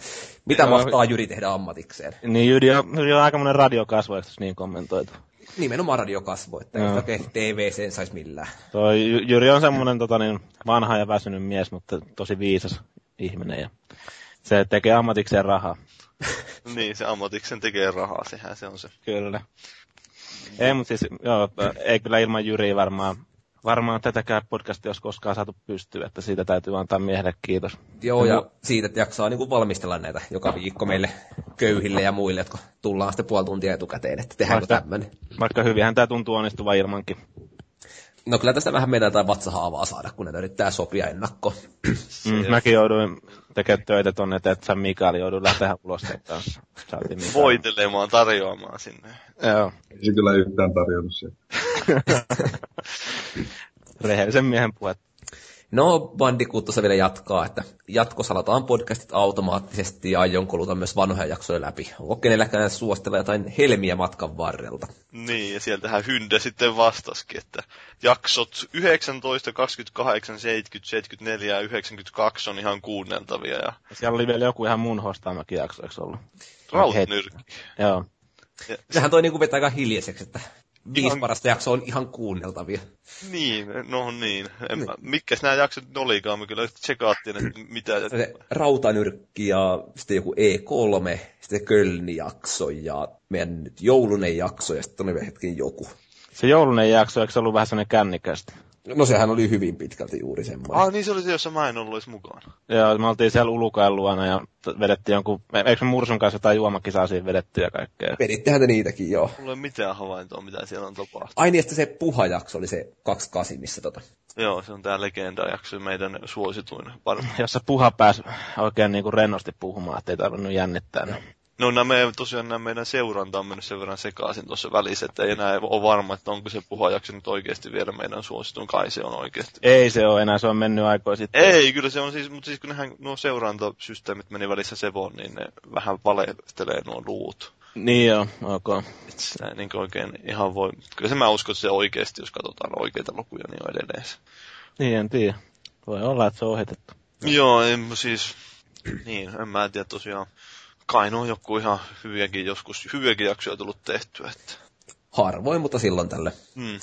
Speaker 1: Mitä
Speaker 3: Joo.
Speaker 1: mahtaa Jyri tehdä ammatikseen?
Speaker 3: Niin Jyri on, Jyri on aikamoinen radiokasvo, tässä niin kommentoitu?
Speaker 1: Nimenomaan radiokasvo, että ei
Speaker 3: Joo.
Speaker 1: oikein TV sen saisi millään.
Speaker 3: Toi Jy- Jyri on semmoinen tota, niin, vanha ja väsynyt mies, mutta tosi viisas ihminen. Ja se tekee ammatikseen rahaa.
Speaker 5: Niin, se ammatiksen tekee rahaa, sehän se on se.
Speaker 3: Kyllä. Ei, mutta siis, joo, ei kyllä ilman Jyriä varmaan, varmaan tätäkään podcastia olisi koskaan saatu pystyä, että siitä täytyy antaa miehelle kiitos.
Speaker 1: Joo, ja siitä, että jaksaa niin kuin valmistella näitä joka viikko meille köyhille ja muille, jotka tullaan sitten puoli tuntia etukäteen, että tehdäänkö
Speaker 3: Vaikka-
Speaker 1: tämmöinen.
Speaker 3: Vaikka hyvinhän tämä tuntuu onnistuvan ilmankin.
Speaker 1: No kyllä tästä vähän meidän jotain vatsahaavaa saada, kun ne yrittää sopia ennakkoon.
Speaker 3: Mm, mäkin jouduin tekemään töitä tonne, että San Mikael joudui lähteä ulosteen kanssa. Saatiin Mikael.
Speaker 5: Voitelemaan, tarjoamaan sinne.
Speaker 3: Joo,
Speaker 2: Ei se kyllä yhtään tarjonnut sieltä.
Speaker 3: rehellisen miehen puhe.
Speaker 1: No, Bandicoot tuossa vielä jatkaa, että jatkossa lataan podcastit automaattisesti ja aion kuluta myös vanhoja jaksoja läpi. Onko kenelläkään suostella jotain helmiä matkan varrelta?
Speaker 5: Niin, ja sieltähän Hynde sitten vastaskin, että jaksot 19, 28, 70, 74 ja 92 on ihan kuunneltavia. Ja
Speaker 3: Ja Siellä oli vielä joku ihan mun hostaamakin jakso, eikö ollut?
Speaker 5: Rautnyrkki.
Speaker 3: Joo.
Speaker 5: Ja,
Speaker 1: Sehän toi niinku vetää aika hiljaiseksi, että viisi
Speaker 5: Ihan-
Speaker 1: parasta jaksoa on ihan kuunneltavia.
Speaker 5: niin, no niin. En mä, mitkäs nämä jaksot olikaan, me kyllä tsekaattiin, että mitä...
Speaker 1: Se rautanyrkki ja sitten joku E3, sitten Kölni jakso ja meidän nyt joulunen jakso ja sitten vielä hetken joku.
Speaker 3: Se joulunen jakso, eikö se ollut vähän sellainen kännikästi?
Speaker 1: No sehän oli hyvin pitkälti juuri semmoinen.
Speaker 5: Ah, niin se oli se, jossa mä en ollut edes mukana.
Speaker 3: Joo, me oltiin siellä Ulukain luona ja vedettiin jonkun, eikö me Mursun kanssa jotain juomakisaa siinä vedetty ja kaikkea.
Speaker 1: Vedittehän te niitäkin, joo.
Speaker 5: Mulla ei ole mitään havaintoa, mitä siellä on tapahtunut.
Speaker 1: Ai niin, että se puhajakso oli se 28, missä tota.
Speaker 5: Joo, se on tää legenda-jakso, meidän suosituin. Par-
Speaker 3: Jossa puha pääsi oikein niinku rennosti puhumaan, ettei tarvinnut jännittää. Niin.
Speaker 5: No nämä tosiaan nämä meidän seuranta on mennyt sen verran sekaisin tuossa välissä, että ei enää ole varma, että onko se puhajakso nyt oikeasti vielä meidän suosituin. Kai se on oikeasti.
Speaker 3: Ei se ole enää, se on mennyt aikoja sitten.
Speaker 5: Ei, kyllä se on siis, mutta siis kun nehän, nuo seurantasysteemit meni välissä Sevon, niin ne vähän valehtelee nuo luut.
Speaker 3: Niin joo, ok.
Speaker 5: Sitä niin oikein ihan voi, kyllä se mä uskon, että se oikeasti, jos katsotaan oikeita lukuja, niin on edelleen se.
Speaker 3: Niin, en tiedä. Voi olla, että se on ohitettu.
Speaker 5: Joo, en siis, niin, en mä tiedä tosiaan. Kai on joku ihan hyviäkin joskus, hyviäkin jaksoja tullut tehtyä, että.
Speaker 1: Harvoin, mutta silloin tälle.
Speaker 5: Hmm.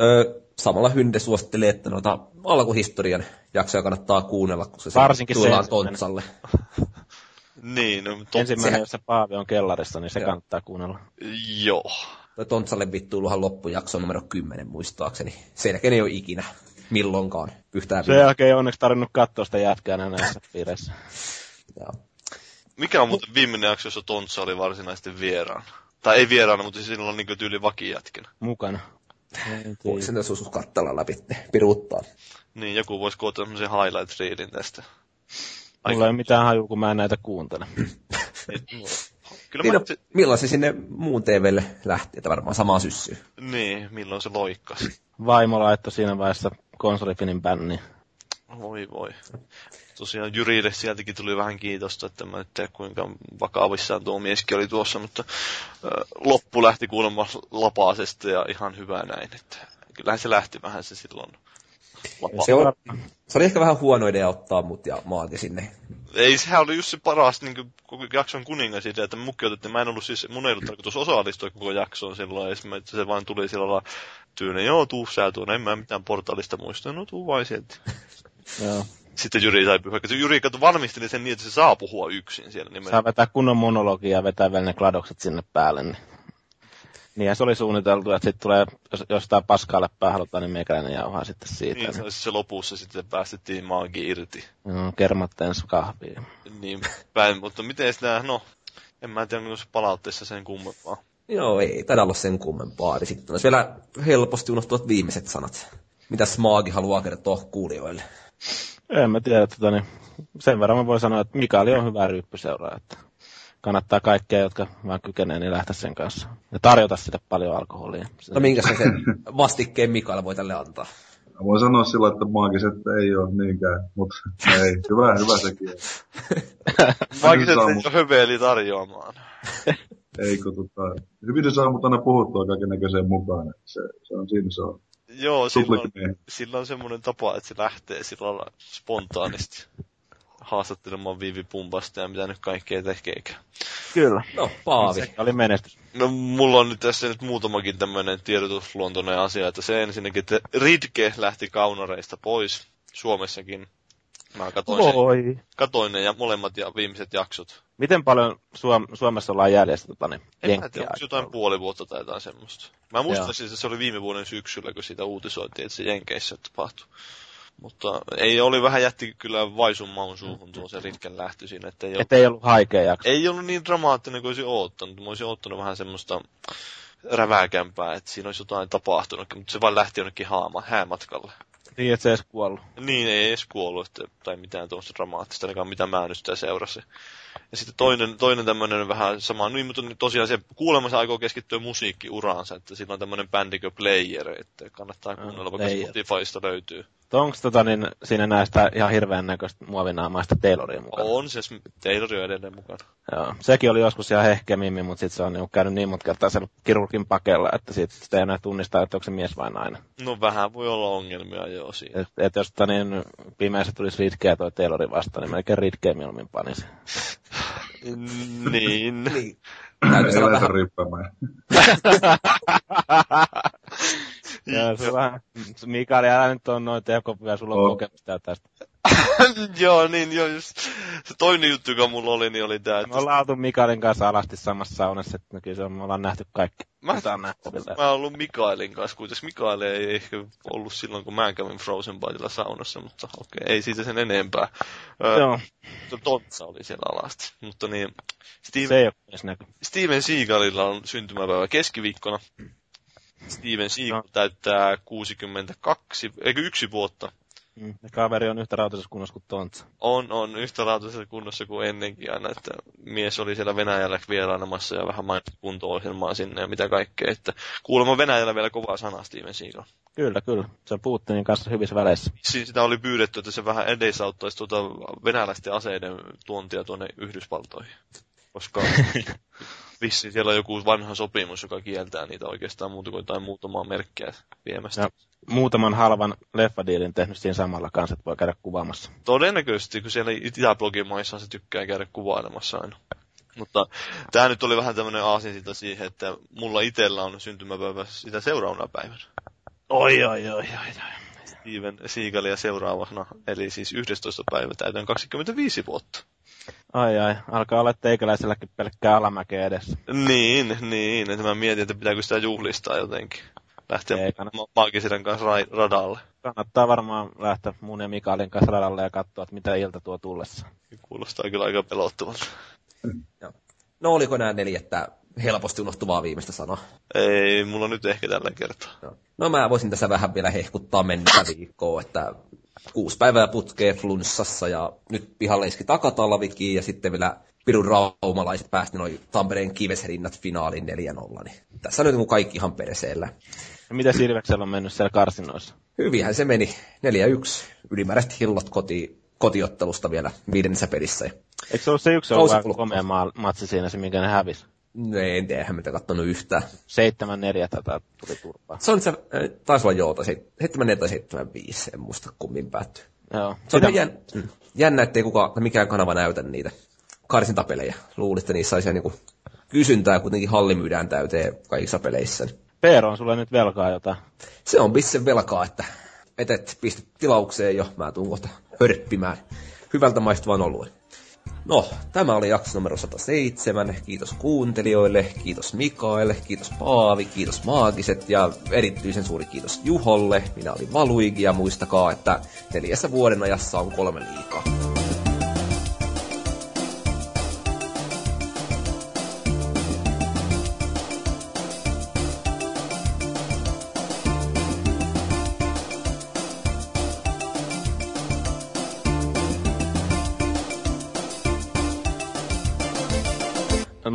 Speaker 1: Öö, samalla Hynde suosittelee, että noita alkuhistorian jaksoja kannattaa kuunnella, kun se
Speaker 3: Varsinkin se
Speaker 1: tullaan
Speaker 3: ensimmäinen.
Speaker 1: tontsalle.
Speaker 5: Niin, no, tot...
Speaker 3: Ensimmäinen,
Speaker 1: sehän-
Speaker 3: jossa Paavi on kellarissa, niin se
Speaker 1: Joo.
Speaker 3: kannattaa kuunnella.
Speaker 5: Joo.
Speaker 1: Toi Tontsalle vittuiluhan loppujakso numero 10 muistaakseni. Sen jälkeen ei ole ikinä milloinkaan yhtään
Speaker 3: Sen jälkeen ei onneksi tarvinnut katsoa sitä jätkää enää näissä piireissä.
Speaker 1: Joo.
Speaker 5: Mikä on muuten viimeinen jakso, jossa Tontsa oli varsinaisesti vieraan? Tai ei vieraana, mutta silloin niin tyyli vakijätkinä.
Speaker 3: Mukana.
Speaker 1: Voiko sen tässä joskus kattella läpi, piruuttaa.
Speaker 5: Niin, joku voisi koota tämmöisen highlight reelin tästä.
Speaker 3: Mulla ei ole mitään hajua, kun mä en näitä kuuntele.
Speaker 5: Kyllä
Speaker 1: Niin,
Speaker 5: mä,
Speaker 1: no, milloin se sinne muun TVlle lähti, että varmaan samaa syssyä.
Speaker 5: niin, milloin se loikkasi.
Speaker 3: Vaimo laittoi siinä vaiheessa konsolifinin bänniin.
Speaker 5: Voi voi. Tosiaan Jyrille sieltäkin tuli vähän kiitosta, että mä en tiedä kuinka vakavissaan tuo mieskin oli tuossa, mutta loppu lähti kuulemma lapaasesta ja ihan hyvä näin. Että kyllähän se lähti vähän se silloin. Lapa.
Speaker 1: Se, on, se oli ehkä vähän huono idea ottaa mut ja maati sinne.
Speaker 5: Ei, sehän oli just se paras niin kuin, koko jakson kuningas idea, että mukki otettiin. Mä en ollut siis, mun ei ollut tarkoitus osallistua koko jaksoon silloin, ja että se vaan tuli sillä lailla tyynen, joo, tuu sä tuonne, en mä mitään portaalista muista, no tuu vain sieltä.
Speaker 3: Joo.
Speaker 5: Sitten Jyri sai pyhä. Jyri kato valmisteli sen niin, että se saa puhua yksin siellä nimellä.
Speaker 3: Saa vetää kunnon monologia ja vetää vielä ne kladokset sinne päälle. Niin. Niin ja se oli suunniteltu, että sitten tulee, jos jostain paskaa läppää halutaan, niin meikäläinen jauhaa sitten siitä.
Speaker 5: Niin, se,
Speaker 3: Niin,
Speaker 5: se lopussa sitten päästettiin maagi irti.
Speaker 3: Joo, kermat ensi kahvia.
Speaker 5: Niin päin, mutta miten nää, no, en mä tiedä, se palautteessa sen kummempaa.
Speaker 1: Joo, ei taida olla sen kummempaa. Sitten olisi vielä helposti unohtuvat viimeiset sanat. Mitä Smaagi haluaa kertoa kuulijoille?
Speaker 3: En mä tiedä, tota, niin sen verran mä voin sanoa, että Mikaeli on hyvä ryyppyseuraa, että kannattaa kaikkea, jotka vaan kykenee, niin lähteä sen kanssa. Ja tarjota sitä paljon alkoholia.
Speaker 1: No minkä se sen vastikkeen Mikael voi tälle antaa?
Speaker 2: Mä voin sanoa sillä, että maagiset ei ole niinkään, mutta ei, hyvä, hyvä sekin. on.
Speaker 5: Maagiset ei ole höveli tarjoamaan.
Speaker 2: Ei, kun tota, hyvin se saa mut aina puhuttua kaiken näköiseen mukaan. että Se, se on siinä se on.
Speaker 5: Joo, sillä on, sillä on semmoinen tapa, että se lähtee sillä lailla spontaanisti haastattelemaan Viivi Pumpasta ja mitä nyt kaikkea tekeekään.
Speaker 3: Kyllä.
Speaker 1: No, Paavi.
Speaker 3: Se oli menestys.
Speaker 5: No mulla on nyt tässä nyt muutamakin tämmöinen tiedotusluontoinen asia, että se ensinnäkin, että Ridke lähti kaunareista pois Suomessakin. Mä katoin, sen, katoin ne ja molemmat ja viimeiset jaksot.
Speaker 3: Miten paljon Suom- Suomessa ollaan jäljessä tota, niin,
Speaker 5: En mä tiedä, onko jotain puoli vuotta tai jotain semmoista. Mä muistan siis, että se oli viime vuoden syksyllä, kun siitä uutisoitiin, että se Jenkeissä tapahtui. Mutta ei oli vähän jätti kyllä vaisun maun suuhun tuo se Ritken lähtö siinä, että ei,
Speaker 3: Että ei ollut haikea jakso.
Speaker 5: ei ollut niin dramaattinen kuin olisin oottanut. Mä olisin oottanut vähän semmoista räväkämpää, että siinä olisi jotain tapahtunut, mutta se vaan lähti jonnekin haama, häämatkalle.
Speaker 3: Niin, että se ei edes kuollut.
Speaker 5: Niin, ei edes kuollut että, tai mitään tuommoista dramaattista, ainakaan mitä mä nyt sitä seurasin. Ja sitten toinen, toinen tämmöinen vähän sama, niin, mutta tosiaan se kuulemma se aikoo keskittyä musiikkiuraansa, että sillä on tämmöinen bändi kuin Player, että kannattaa kuunnella, vaikka. Spotifysta löytyy.
Speaker 3: Onko tota, niin, siinä näistä ihan hirveän näköistä muovinaamaista Tayloria mukana?
Speaker 5: On se, Taylor on edelleen mukana.
Speaker 3: Joo. Sekin oli joskus ihan hehkeä mimmi, mutta sitten se on niinku käynyt niin mutkeltaisella kirurgin pakella, että siitä sitä ei enää tunnistaa, että onko se mies vai nainen.
Speaker 5: No vähän voi olla ongelmia jo siinä.
Speaker 3: Et, et jos tota, niin, pimeässä tulisi Ridkeä toi Taylori vastaan, niin melkein Ridkeä mieluummin panisi.
Speaker 5: niin.
Speaker 1: Niin. Täytyy
Speaker 2: Ei
Speaker 1: sanoa vähän,
Speaker 2: ryppäämään.
Speaker 3: Joo, se on vähän, Mikael, älä nyt on noin tekopia, sulla on
Speaker 2: On.
Speaker 3: kokemusta tästä.
Speaker 5: joo, niin joo, just. Se toinen juttu, joka mulla oli, niin oli tää,
Speaker 3: Me ollaan oltu Mikaelin kanssa alasti samassa saunassa, että no kyllä se on, me ollaan nähty kaikki.
Speaker 5: Mä-. Mä oon ollut Mikaelin kanssa, kuitenkin Mikael ei ehkä ollut silloin, kun mä kävin Frozen Bytella saunassa, mutta okei, ei siitä sen enempää. Öö,
Speaker 3: Joo,
Speaker 5: Tontsa oli siellä alasti. Mutta niin, Steven,
Speaker 3: se ei ole.
Speaker 5: Steven Seagalilla on syntymäpäivä keskiviikkona. Steven Seagal
Speaker 3: No.
Speaker 5: täyttää 62, eikö yksi vuotta.
Speaker 3: Mm. Ja kaveri on yhtä rautaisessa kunnossa kuin Tontsa.
Speaker 5: On, on yhtä laatuisessa kunnossa kuin ennenkin aina, että mies oli siellä Venäjällä vierailemassa ja vähän mainitsi kunto-ohjelmaa sinne ja mitä kaikkea, että kuulemma Venäjällä vielä kovaa sanaa Steven Seagal.
Speaker 3: Kyllä, kyllä. Se on Putinin kanssa hyvissä väleissä.
Speaker 5: Siis sitä oli pyydetty, että se vähän edesauttaisi tuota venäläisten aseiden tuontia tuonne Yhdysvaltoihin. Koska vissiin siellä on joku vanha sopimus, joka kieltää niitä oikeastaan muuta kuin jotain muutamaa merkkiä viemästä.
Speaker 3: Ja muutaman halvan leffadiilin tehnyt siinä samalla kanssa, että voi käydä kuvaamassa.
Speaker 5: Todennäköisesti, kun siellä Itäblogimaissa se tykkää käydä kuvailemassa aina. Mutta tämä nyt oli vähän tämmöinen aasinsilta siihen, että mulla itsellä on syntymäpäivä sitä seuraavana päivänä.
Speaker 3: Oi, oi, oi, oi, oi.
Speaker 5: Steven Seagalia seuraavana, eli siis 11. päivä täytän 25 vuotta.
Speaker 3: Ai ai, alkaa olla teikäläiselläkin pelkkää alamäkeä edessä.
Speaker 5: Niin, niin. Että mä mietin, että pitääkö sitä juhlistaa jotenkin. Lähteä
Speaker 3: Ei kannata.
Speaker 5: ma- Maagisiden kanssa ra- radalle.
Speaker 3: Kannattaa varmaan lähteä mun ja Mikaelin kanssa radalle ja katsoa, että mitä ilta tuo tullessa.
Speaker 5: Kuulostaa kyllä aika pelottavalta.
Speaker 1: No oliko nämä neljättä helposti unohtuvaa viimeistä sanaa?
Speaker 5: Ei, mulla nyt ehkä tällä kertaa.
Speaker 1: No. no mä voisin tässä vähän vielä hehkuttaa mennessä viikkoa, että kuusi päivää putkee flunssassa ja nyt pihalle iski takatalvikin ja sitten vielä Pirun raumalaiset päästi noin Tampereen kivesrinnat finaaliin 4-0. Niin tässä nyt on kaikki ihan perseellä.
Speaker 3: Ja mitä Silveksellä on mennyt siellä karsinoissa?
Speaker 1: Hyvinhän se meni. 4-1. Ylimääräiset hillot koti, kotiottelusta vielä viidennessä pelissä.
Speaker 3: Eikö se ollut se yksi ollut komea matsi siinä, se minkä ne hävisi?
Speaker 1: No en tiedä, eihän mitä kattonut yhtään.
Speaker 3: 7-4 tätä tuli turpaa.
Speaker 1: Se on se, äh, taisi olla joo, tai se- 7 tai 75, en muista kummin päättyy.
Speaker 3: Joo.
Speaker 1: Se on
Speaker 3: Sitä-
Speaker 1: jän, mm, jännä, ettei kuka, mikään kanava näytä niitä karsintapelejä. Luulin, että niissä olisi niinku kysyntää, kuitenkin halli myydään täyteen kaikissa peleissä.
Speaker 3: Peero on sulle nyt velkaa jotain.
Speaker 1: Se on pissen velkaa, että et, et pistä tilaukseen jo, mä tuun kohta hörppimään hyvältä maistuvan oluen. No, tämä oli jakso numero 107. Kiitos kuuntelijoille, kiitos Mikaelle, kiitos Paavi, kiitos Maagiset ja erityisen suuri kiitos Juholle. Minä olin Valuigi ja muistakaa, että neljässä vuoden ajassa on kolme liikaa.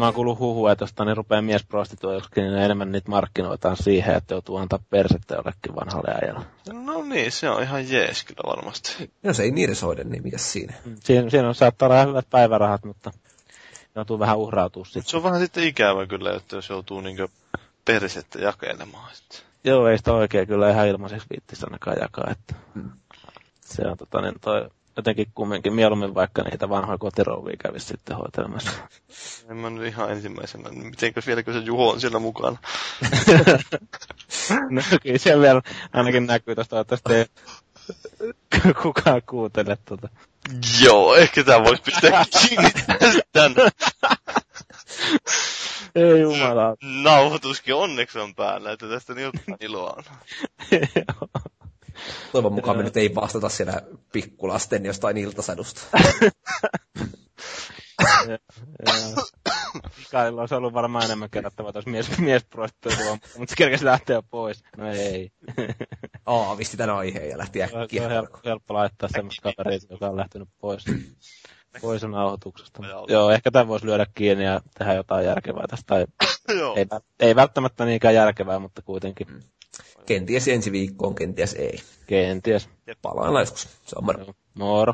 Speaker 3: Mä oon kuullut huhua, että jos ne rupeaa miesprostituoiksi, niin ne enemmän niitä markkinoitaan siihen, että joutuu antaa persettä jollekin vanhalle ajalle.
Speaker 5: No niin, se on ihan jees kyllä varmasti.
Speaker 1: Jos ei nirsoiden, niin mikä siinä?
Speaker 3: Siinä, siinä on, saattaa olla hyvät päivärahat, mutta joutuu vähän uhrautua sitten.
Speaker 5: se on vähän sitten ikävä kyllä, että jos joutuu niinkö persettä jakelemaan sitten.
Speaker 3: Joo, ei sitä oikein kyllä ihan ilmaiseksi viittis ainakaan jakaa, että
Speaker 1: Hmm.
Speaker 3: se on tota, niin toi, jotenkin kumminkin mieluummin vaikka niitä vanhoja kotirouvia kävisi sitten hoitelemassa.
Speaker 5: En mä nyt ihan ensimmäisenä, niin mitenkö vieläkö se Juho on siellä mukana?
Speaker 3: no kyllä siellä vielä ainakin näkyy tuosta, toivottavasti ei kukaan kuuntele tota.
Speaker 5: Joo, ehkä tää voisi pitää kiinni tän
Speaker 3: Ei jumala.
Speaker 5: nauhoituskin onneksi on päällä, että tästä niin jotain iloa on.
Speaker 1: Toivon mukaan me nyt ei vastata siellä pikkulasten jostain iltasadusta.
Speaker 3: Mikaelilla olisi ollut varmaan enemmän kerrottavaa tuossa mies, miesprostituotua, mutta se kerkesi lähteä pois. No ei.
Speaker 1: Aavisti tämän aiheen ja lähti
Speaker 3: Se on
Speaker 1: äkkiä.
Speaker 3: helppo, helppo laittaa semmoista kaveria, joka on lähtenyt pois, pois nauhoituksesta.
Speaker 5: Joo.
Speaker 3: Joo, ehkä tämän voisi lyödä kiinni ja tehdä jotain järkevää tästä. Ei, ei välttämättä niinkään järkevää, mutta kuitenkin
Speaker 1: Kenties ensi viikkoon, kenties ei.
Speaker 3: kenties.
Speaker 1: Palaan joskus. Se on moro.
Speaker 3: Moro.